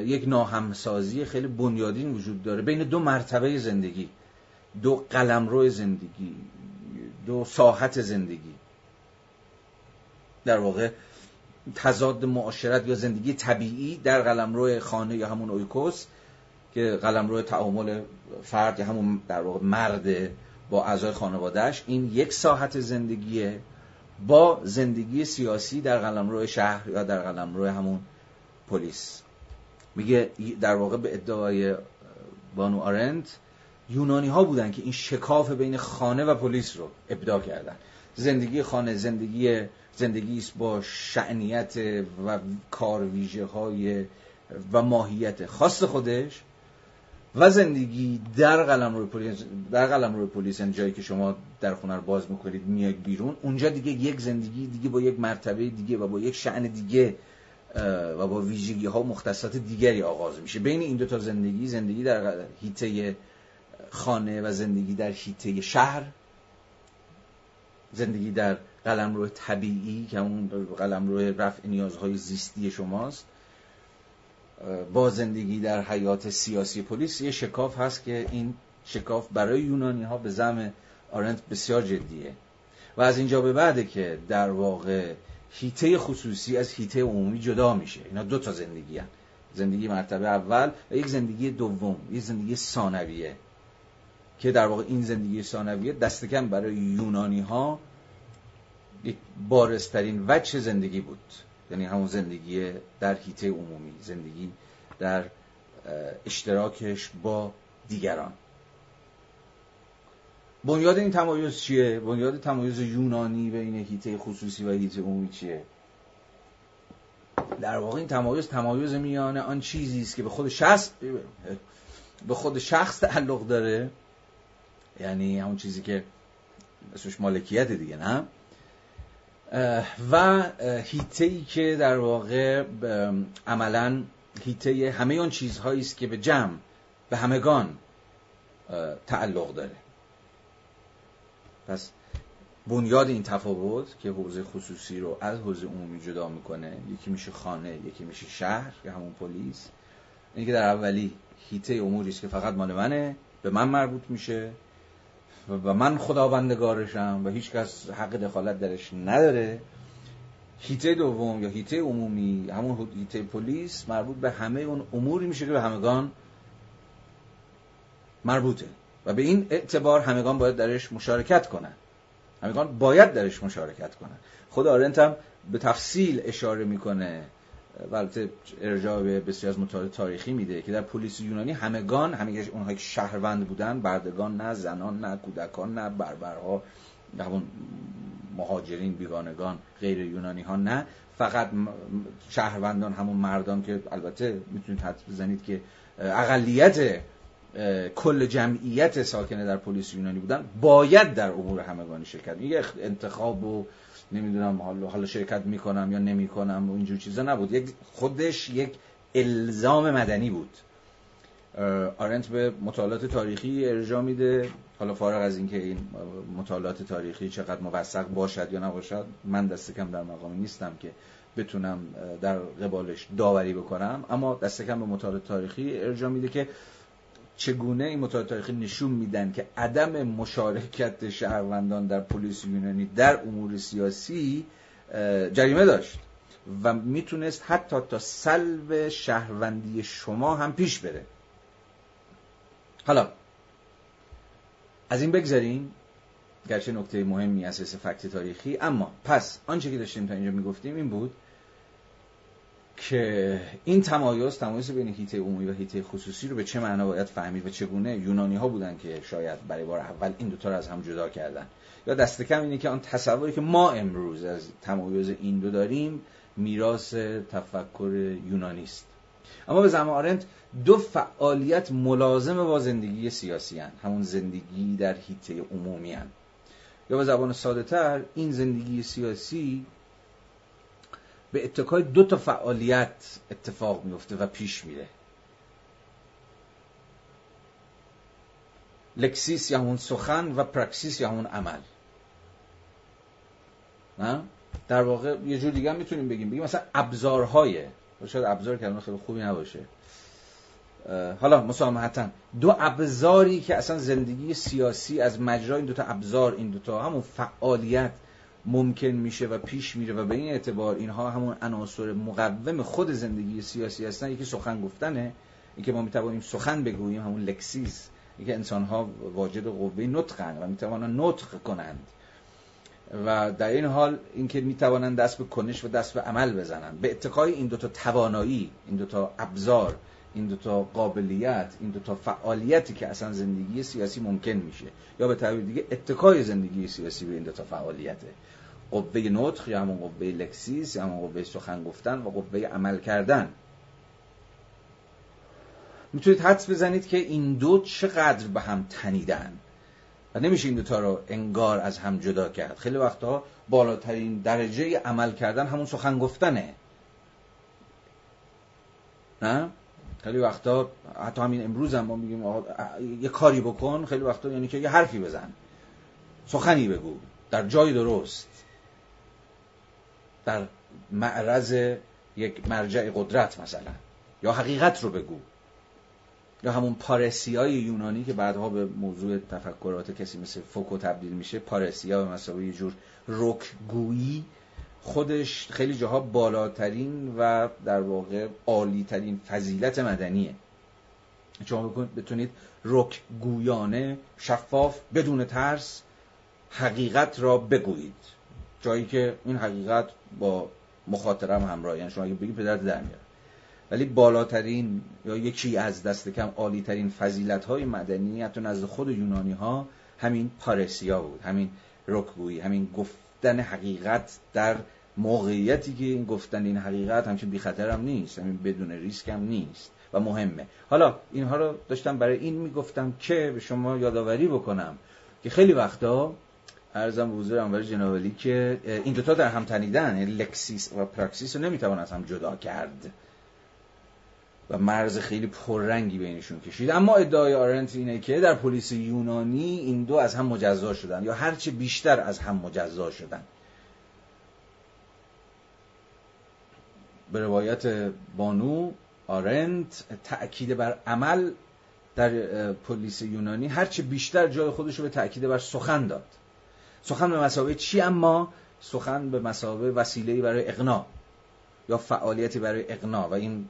یک ناهمسازی خیلی بنیادین وجود داره بین دو مرتبه زندگی دو قلمرو زندگی دو ساحت زندگی. در واقع تضاد معاشرت یا زندگی طبیعی در قلمرو خانه یا همون اویکوس که قلمرو تعامل فرد یا همون در واقع مرد با اعضای خانوادهش این یک ساحت زندگیه با زندگی سیاسی در قلمرو شهر یا در قلمرو همون پلیس. میگه در واقع به ادعای بانو آرنت یونانی ها بودن که این شکاف بین خانه و پلیس رو ابداع کردن. زندگی خانه زندگی زندگی است با شعنیت و کار ویژه های و ماهیت خاص خودش. و زندگی در قلم روی پلیس در قلم روی پلیس یعنی جایی که شما در خونه رو باز می‌کنید میاد بیرون اونجا دیگه یک زندگی دیگه با یک مرتبه دیگه و با یک شعن دیگه و با ویژگی ها مختصات دیگری آغاز میشه. بین این دو تا زندگی زندگی در هیته خانه و زندگی در هیته شهر زندگی در قلم روی طبیعی که اون قلم روی رفع نیازهای زیستی شماست با زندگی در حیات سیاسی پلیس یه شکاف هست که این شکاف برای یونانی ها به زم آرنت بسیار جدیه. و از اینجا به بعده که در واقع هیته خصوصی از هیته عمومی جدا میشه. اینا دو تا زندگی هن. زندگی مرتبه اول و یک زندگی دوم یک زندگی ثانویه. که در واقع این زندگی ثانویه دستکم برای یونانی ها یک بارسترین وجه زندگی بود. یعنی همون زندگی در حیطه عمومی زندگی در اشتراکش با دیگران بنیاد این تمایز چیه؟ بنیاد تمایز یونانی بین هیته خصوصی و هیته عمومی چیه؟ در واقع این تمایز تمایز میان آن چیزی است که به خود شخص به خود شخص تعلق داره یعنی همون چیزی که اسمش مالکیت دیگه نه و هیته ای که در واقع عملا هیته همه اون چیزهایی است که به جمع به همگان تعلق داره. پس بنیاد این تفاوت که حوزه خصوصی رو از حوزه عمومی جدا می‌کنه یکی میشه خانه یکی میشه شهر یا همون پلیس اینه که در اولی هیته اموری است که فقط مال منه به من مربوط میشه. و من خداوندگارشم و هیچ کس حق دخالت درش نداره. هیته دوم یا هیته عمومی همون هیته پلیس مربوط به همه اون اموری میشه که به همگان مربوطه و به این اعتبار همگان باید درش مشارکت کنن. همگان باید درش مشارکت کنن. خود آرنت هم به تفصیل اشاره می‌کنه. و ارجاع به بسیار از مطالعات تاریخی میده که در پلیس یونانی همگان همه اونهایی که شهروند بودن بردگان نه زنان نه کودکان نه بربرها همون مهاجرین بیگانگان غیر یونانی ها نه. فقط شهروندان همون مردان که البته می‌تونید حد بزنید که اقلیت کل جمعیت ساکنه در پلیس یونانی بودن باید در امور همگانی شرکت. یک انتخاب و نمی‌دونم حالا حالا شرکت می‌کنم یا نمی‌کنم و اینجور چیزا نبود. یک خودش یک الزام مدنی بود. آرنت به مطالعات تاریخی ارجاع میده. حالا فارغ از اینکه این مطالعات تاریخی چقدر موثق باشد یا نباشد من دست کم در مقامی نیستم که بتونم در قبالش داوری بکنم. اما دست کم به مطالعات تاریخی ارجاع میده که چگونه این مطالعات تاریخی نشون میدن که عدم مشارکت شهروندان در پلیس یونانی در امور سیاسی جریمه داشت و می‌تونست حتی تا سلب شهروندی شما هم پیش بره. حالا از این بگذاریم گرچه نکته مهمی اساس فکت تاریخی اما پس آنچه که داشتیم تا اینجا می‌گفتیم این بود که این تمایز تمایز بین هیته عمومی و هیته خصوصی رو به چه معنا باید فهمید و چگونه یونانی ها بودن که شاید برای بار اول این دوتا رو از هم جدا کردن یا دست کم اینه که آن تصوری که ما امروز از تمایز این دو داریم میراث تفکر یونانی است اما به زمان آرنت دو فعالیت ملازم با زندگی سیاسی هن. همون زندگی در هیته عمومی هن. یا به زبان ساده تر این زندگی سیاسی به اتکای دو تا فعالیت اتفاق میفته و پیش میره. لکسیس یا همون سخن و پرکسیس یا همون عمل. نه؟ در واقع یه جور دیگه هم می‌تونیم بگیم. بگیم مثلا ابزارهای. شاید ابزار کلمه خیلی خوبی نباشه. حالا مسامحتا. دو ابزاری که اصلا زندگی سیاسی از مجرای این دوتا ابزار این دوتا همون فعالیت ممکن میشه و پیش میره و به این اعتبار اینها همون عناصر مقوم خود زندگی سیاسی هستن. یکی سخن گفتنه اینکه ما می‌توانیم سخن بگوییم همون لکسیس اینکه انسان ها واجد قوه نطقن و می‌توانند نطق کنند. و در این حال اینکه می‌توانند دست به کنش و دست به عمل بزنند به اتقای این دوتا توانایی این دوتا ابزار این دوتا قابلیت این دوتا فعالیتی که اصلا زندگی سیاسی ممکن میشه. یا به تعبیر دیگه اتکای زندگی سیاسی به این دوتا فعالیته. قوه نطق یا همون قوه لکسیس یا همون قوه سخن گفتن و قوه عمل کردن. می‌تونید حدس بزنید که این دو چقدر به هم تنیدن. و نمیشه این دوتا رو انگار از هم جدا کرد. خیلی وقتها بالاترین درجه عمل کردن همون سخن گفتنه. نه؟ خیلی وقتا حتی همین امروز هم ما میگیم یه کاری بکن خیلی وقتا یعنی که یه حرفی بزن. سخنی بگو. در جای درست. در معرض یک مرجع قدرت مثلا. یا حقیقت رو بگو. یا همون پارسیای یونانی که بعدها به موضوع تفکرات کسی مثل فوکو تبدیل میشه پارسیا به مسابقه یه جور رکگویی خودش خیلی جاها بالاترین و در واقع عالیترین فضیلت مدنیه. شما بتونید رک گویانه شفاف بدون ترس حقیقت را بگویید. جایی که این حقیقت با مخاطرم همراه یعنی شما اگه بگید پدرت در میاد ولی بالاترین یا یکی از دست کم عالیترین فضیلت های مدنی حتی نزد خود یونانی ها همین parrhesia بود همین رک‌گویی همین گفتن حقیقت در موقعیتی که این گفتن این حقیقت همچین بی خطر هم نیست. همین بدون ریسک هم نیست و مهمه. حالا اینها رو داشتم برای این می‌گفتم که به شما یادآوری بکنم که خیلی وقتا عرضم حضور انور جنابالی که این دوتا در هم تنیدن. یعنی lexis و praxis رو نمی‌توان از هم جدا کرد. و مرز خیلی پررنگی بینشون کشید. اما ادعای آرنت اینه که در polis یونانی این دو از هم مجزا شدن یا هرچه بیشتر از هم مجزا شدن. به روایت بانو آرنت تأکید بر عمل در پلیس یونانی هرچه بیشتر جای خودش رو به تأکید بر سخن داد. سخن به مسابقه چی اما؟ سخن به مسابقه وسیله‌ای برای اقناع یا فعالیتی برای اقناع و این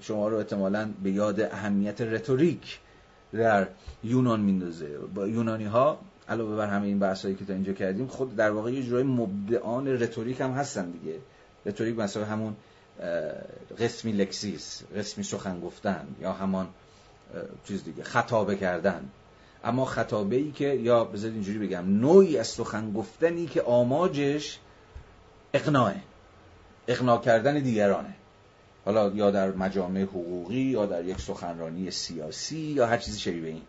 شما رو احتمالا به یاد اهمیت رتوریک در یونان میندازه. با یونانی ها علاوه بر همه این بحثایی که تا اینجا کردیم خود در واقع یه جورای مبدعان رتوریک هم هستن دیگه. رتوریک مثلا همون قسمی لکسیس قسمی سخن گفتن یا همان چیز دیگه خطابه کردن. اما خطابه ای که یا بذارید اینجوری بگم نوعی از سخن گفتنی که آماجش اقناعه. اقناع کردن دیگرانه. حالا یا در مجامع حقوقی یا در یک سخنرانی سیاسی یا هر چیزی شبیه این.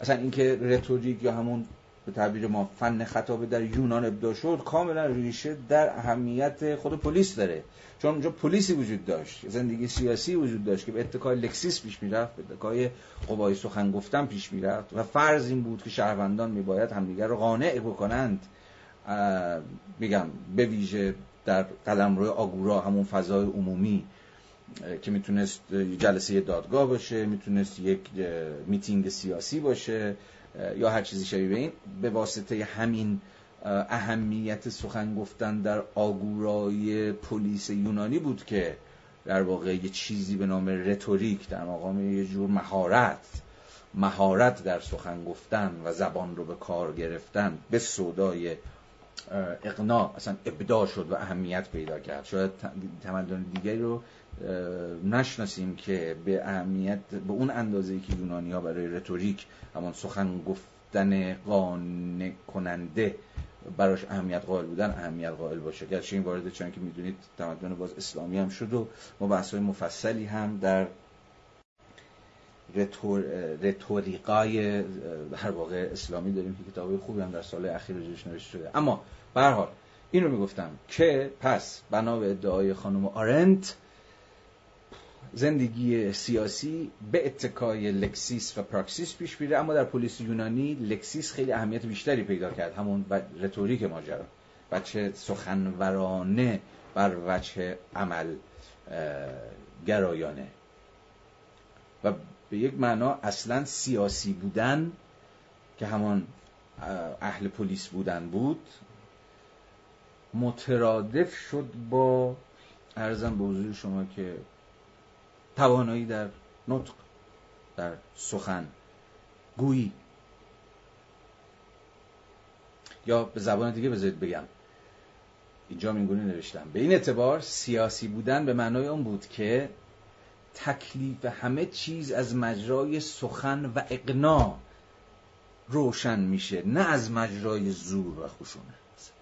اصلا اینکه رتوریک یا همون به تعبیر ما فن خطابه در یونان ابدا شد کاملا ریشه در اهمیت خود پلیس داره. چون اونجا پلیسی وجود داشت زندگی سیاسی وجود داشت که به اتکای لکسیس پیش می‌رفت به اتکای قوای سخن گفتن پیش می‌رفت و فرض این بود که شهروندان میباید همدیگر رو قانع بکنند. میگم به ویژه در قلمرو آگورا همون فضای عمومی. که می‌تونست جلسه دادگاه باشه می‌تونست یک میتینگ سیاسی باشه یا هر چیزی شبیه این به واسطه همین اهمیت سخن گفتن در آگورای پلیس یونانی بود که در واقع یه چیزی به نام رتوریک در مقام یه جور مهارت مهارت در سخن گفتن و زبان رو به کار گرفتن به صدای اقناع اصلا ابداع شد و اهمیت پیدا کرد. شاید تمدن دیگری رو نشناسیم که به اهمیت به اون اندازه که یونانی ها برای رتوریک همان سخن گفتن قانع کننده براش اهمیت قائل بودن اهمیت قائل باشه. گرچه این وارد چون که می‌دونید تمدن باز اسلامی هم شد و ما بحث مفصلی هم در رتور... رتوریقای هر واقع اسلامی داریم که کتابی خوبی هم در سال اخیر روش نوشته شده. اما به هر حال این می‌گفتم که پس بنا به ادعای خانم آرنت زندگی سیاسی به اتکای lexis و praxis پیش میره اما در polis یونانی lexis خیلی اهمیت بیشتری پیدا کرد. همون رتوریک ماجرا. وجه سخنورانه بر وجه عمل گرایانه. و به یک معنا اصلا سیاسی بودن که همان اهل polis بودن بود مترادف شد با ارزم به حضور شما که توانایی در نطق در سخن گویی. یا به زبان دیگه بذارید بگم. اینجا اینگونه نوشتم. به این اعتبار سیاسی بودن به معنای اون بود که تکلیف همه چیز از مجرای سخن و اقناع روشن میشه نه از مجرای زور و خشونت.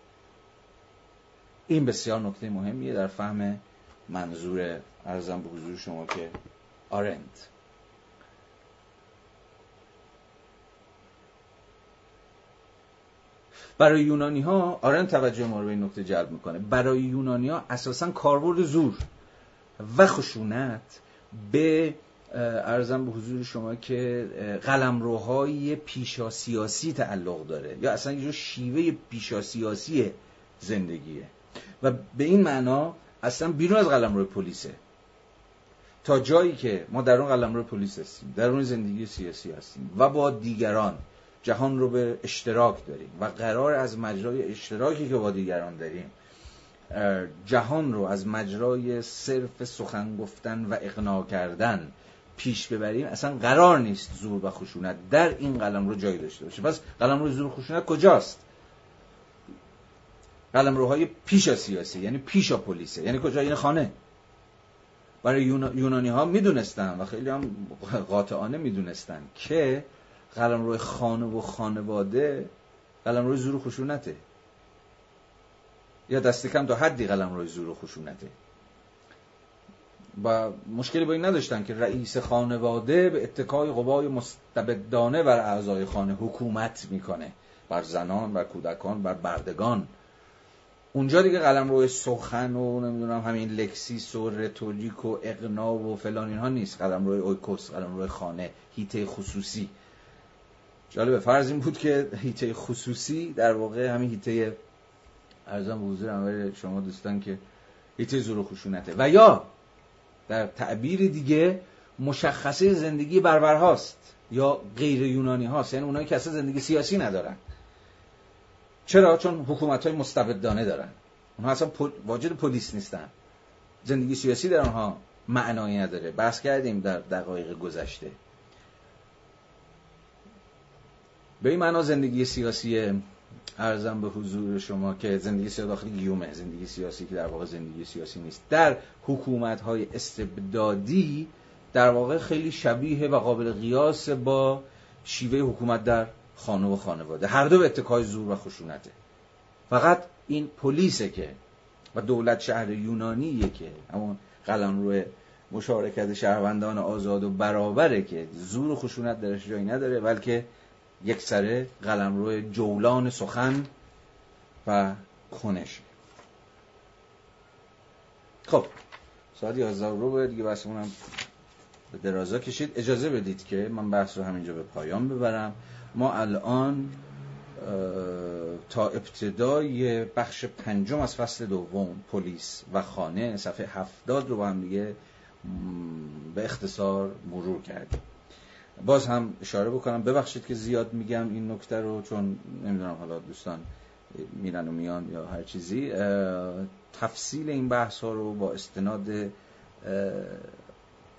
این بسیار نکته مهمیه در فهم منظور ارزم به حضور شما که آرند برای یونانی ها آرند توجه ما رو به این نکته جلب می‌کنه. برای یونانی ها اساسا کاربرد زور و خشونت به ارزم به حضور شما که قلمروهای پیشا سیاسی تعلق داره یا اصلا یه شیوه پیشا سیاسی زندگیه. و به این معنا اصلا بیرون از قلمرو پلیسه. تا جایی که ما در اون قلمرو پلیس هستیم در اون زندگی سیاسی هستیم و با دیگران جهان رو به اشتراک داریم و قرار از مجرای اشتراکی که با دیگران داریم جهان رو از مجرای صرف سخن گفتن و اقناع کردن پیش ببریم اصلا قرار نیست زور و خشونت در این قلم رو جای داشته باشه. پس قلم رو زور خشونت کجاست؟ قلم روهای پیشا سیاسی یعنی پیشا پلیسه. یعنی کجا؟ یعنی خانه. برای یونانی ها می‌دونستن و خیلی هم قاطعانه می‌دونستن که قلم روی خانه و خانواده قلم روی زور و خشونته. یا دست کم تا حدی قلم روی زور و خشونته. و مشکلی با این نداشتن که رئیس خانواده به اتکای قوای مستبدانه بر اعضای خانه حکومت می‌کنه. بر زنان بر کودکان بر بردگان. اونجا دیگه قلم روی سخن و نمی‌دونم همین لکسیس و رتوریک و اقنا و فلان اینها نیست. قلم روی اویکوس قلم روی خانه هیته خصوصی. جالبه فرض این بود که هیته خصوصی در واقع همین هیته به حضور شما دوستان که هیته زور و خشونته. و یا در تعبیر دیگه مشخصه زندگی بربرهاست یا غیر یونانی هاست. یعنی اونایی که اصلا زندگی سیاسی ندارن. چرا؟ چون حکومت های مستبدانه دارن. اونها اصلا واجد پلیس نیستن. زندگی سیاسی در آنها معنایی نداره. بحث کردیم در دقایق گذشته. به این معنا زندگی سیاسی ارزم به حضور شما که زندگی سیاسی داخل گیومه. زندگی سیاسی که در واقع زندگی سیاسی نیست. در حکومت های استبدادی در واقع خیلی شبیه و قابل قیاس با شیوه حکومت در خانه و خانواده. هر دو به اتکای زور و خشونته. فقط این پلیسه که و دولت شهر یونانیه که همون قلم روی مشارکت شهروندان آزاد و برابره که زور و خشونت درش جایی نداره بلکه یک سره قلم روی جولان سخن و کنش خب ساعت 11 رو دیگه بحثمونم به درازا کشید. اجازه بدید که من بحث رو همینجا به پایان ببرم. ما الان تا ابتدای بخش پنجم از فصل دوم پلیس و خانه صفحه هفتاد رو با هم دیگه به اختصار مرور کردیم. باز هم اشاره بکنم ببخشید که زیاد میگم این نکته رو چون نمی‌دونم حالا دوستان میرن و میان یا هر چیزی. تفصیل این بحث ها رو با استناد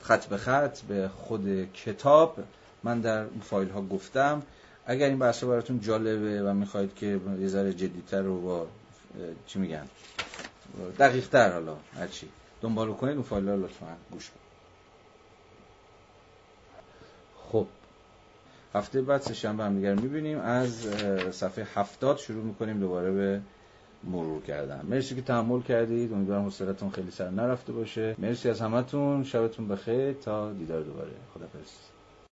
خط به خط به خود کتاب من در فایل ها گفتم. اگر این بحث براتون جالبه و می‌خواید که یه ذره جدیتر رو با چی میگن؟ دقیق تر حالا هرچی. دنبال کنید اون فایل ها لطفا گوش کنید. خب. هفته بعد سه شنبه هم دیگر می‌بینیم. از صفحه هفتاد شروع می‌کنیم دوباره به مرور کردن. مرسی که تحمل کردید. امیدوارم حوصلتون خیلی سر نرفته باشه. مرسی از همتون. شبتون بخیر. تا دیدار دوباره. خدافظ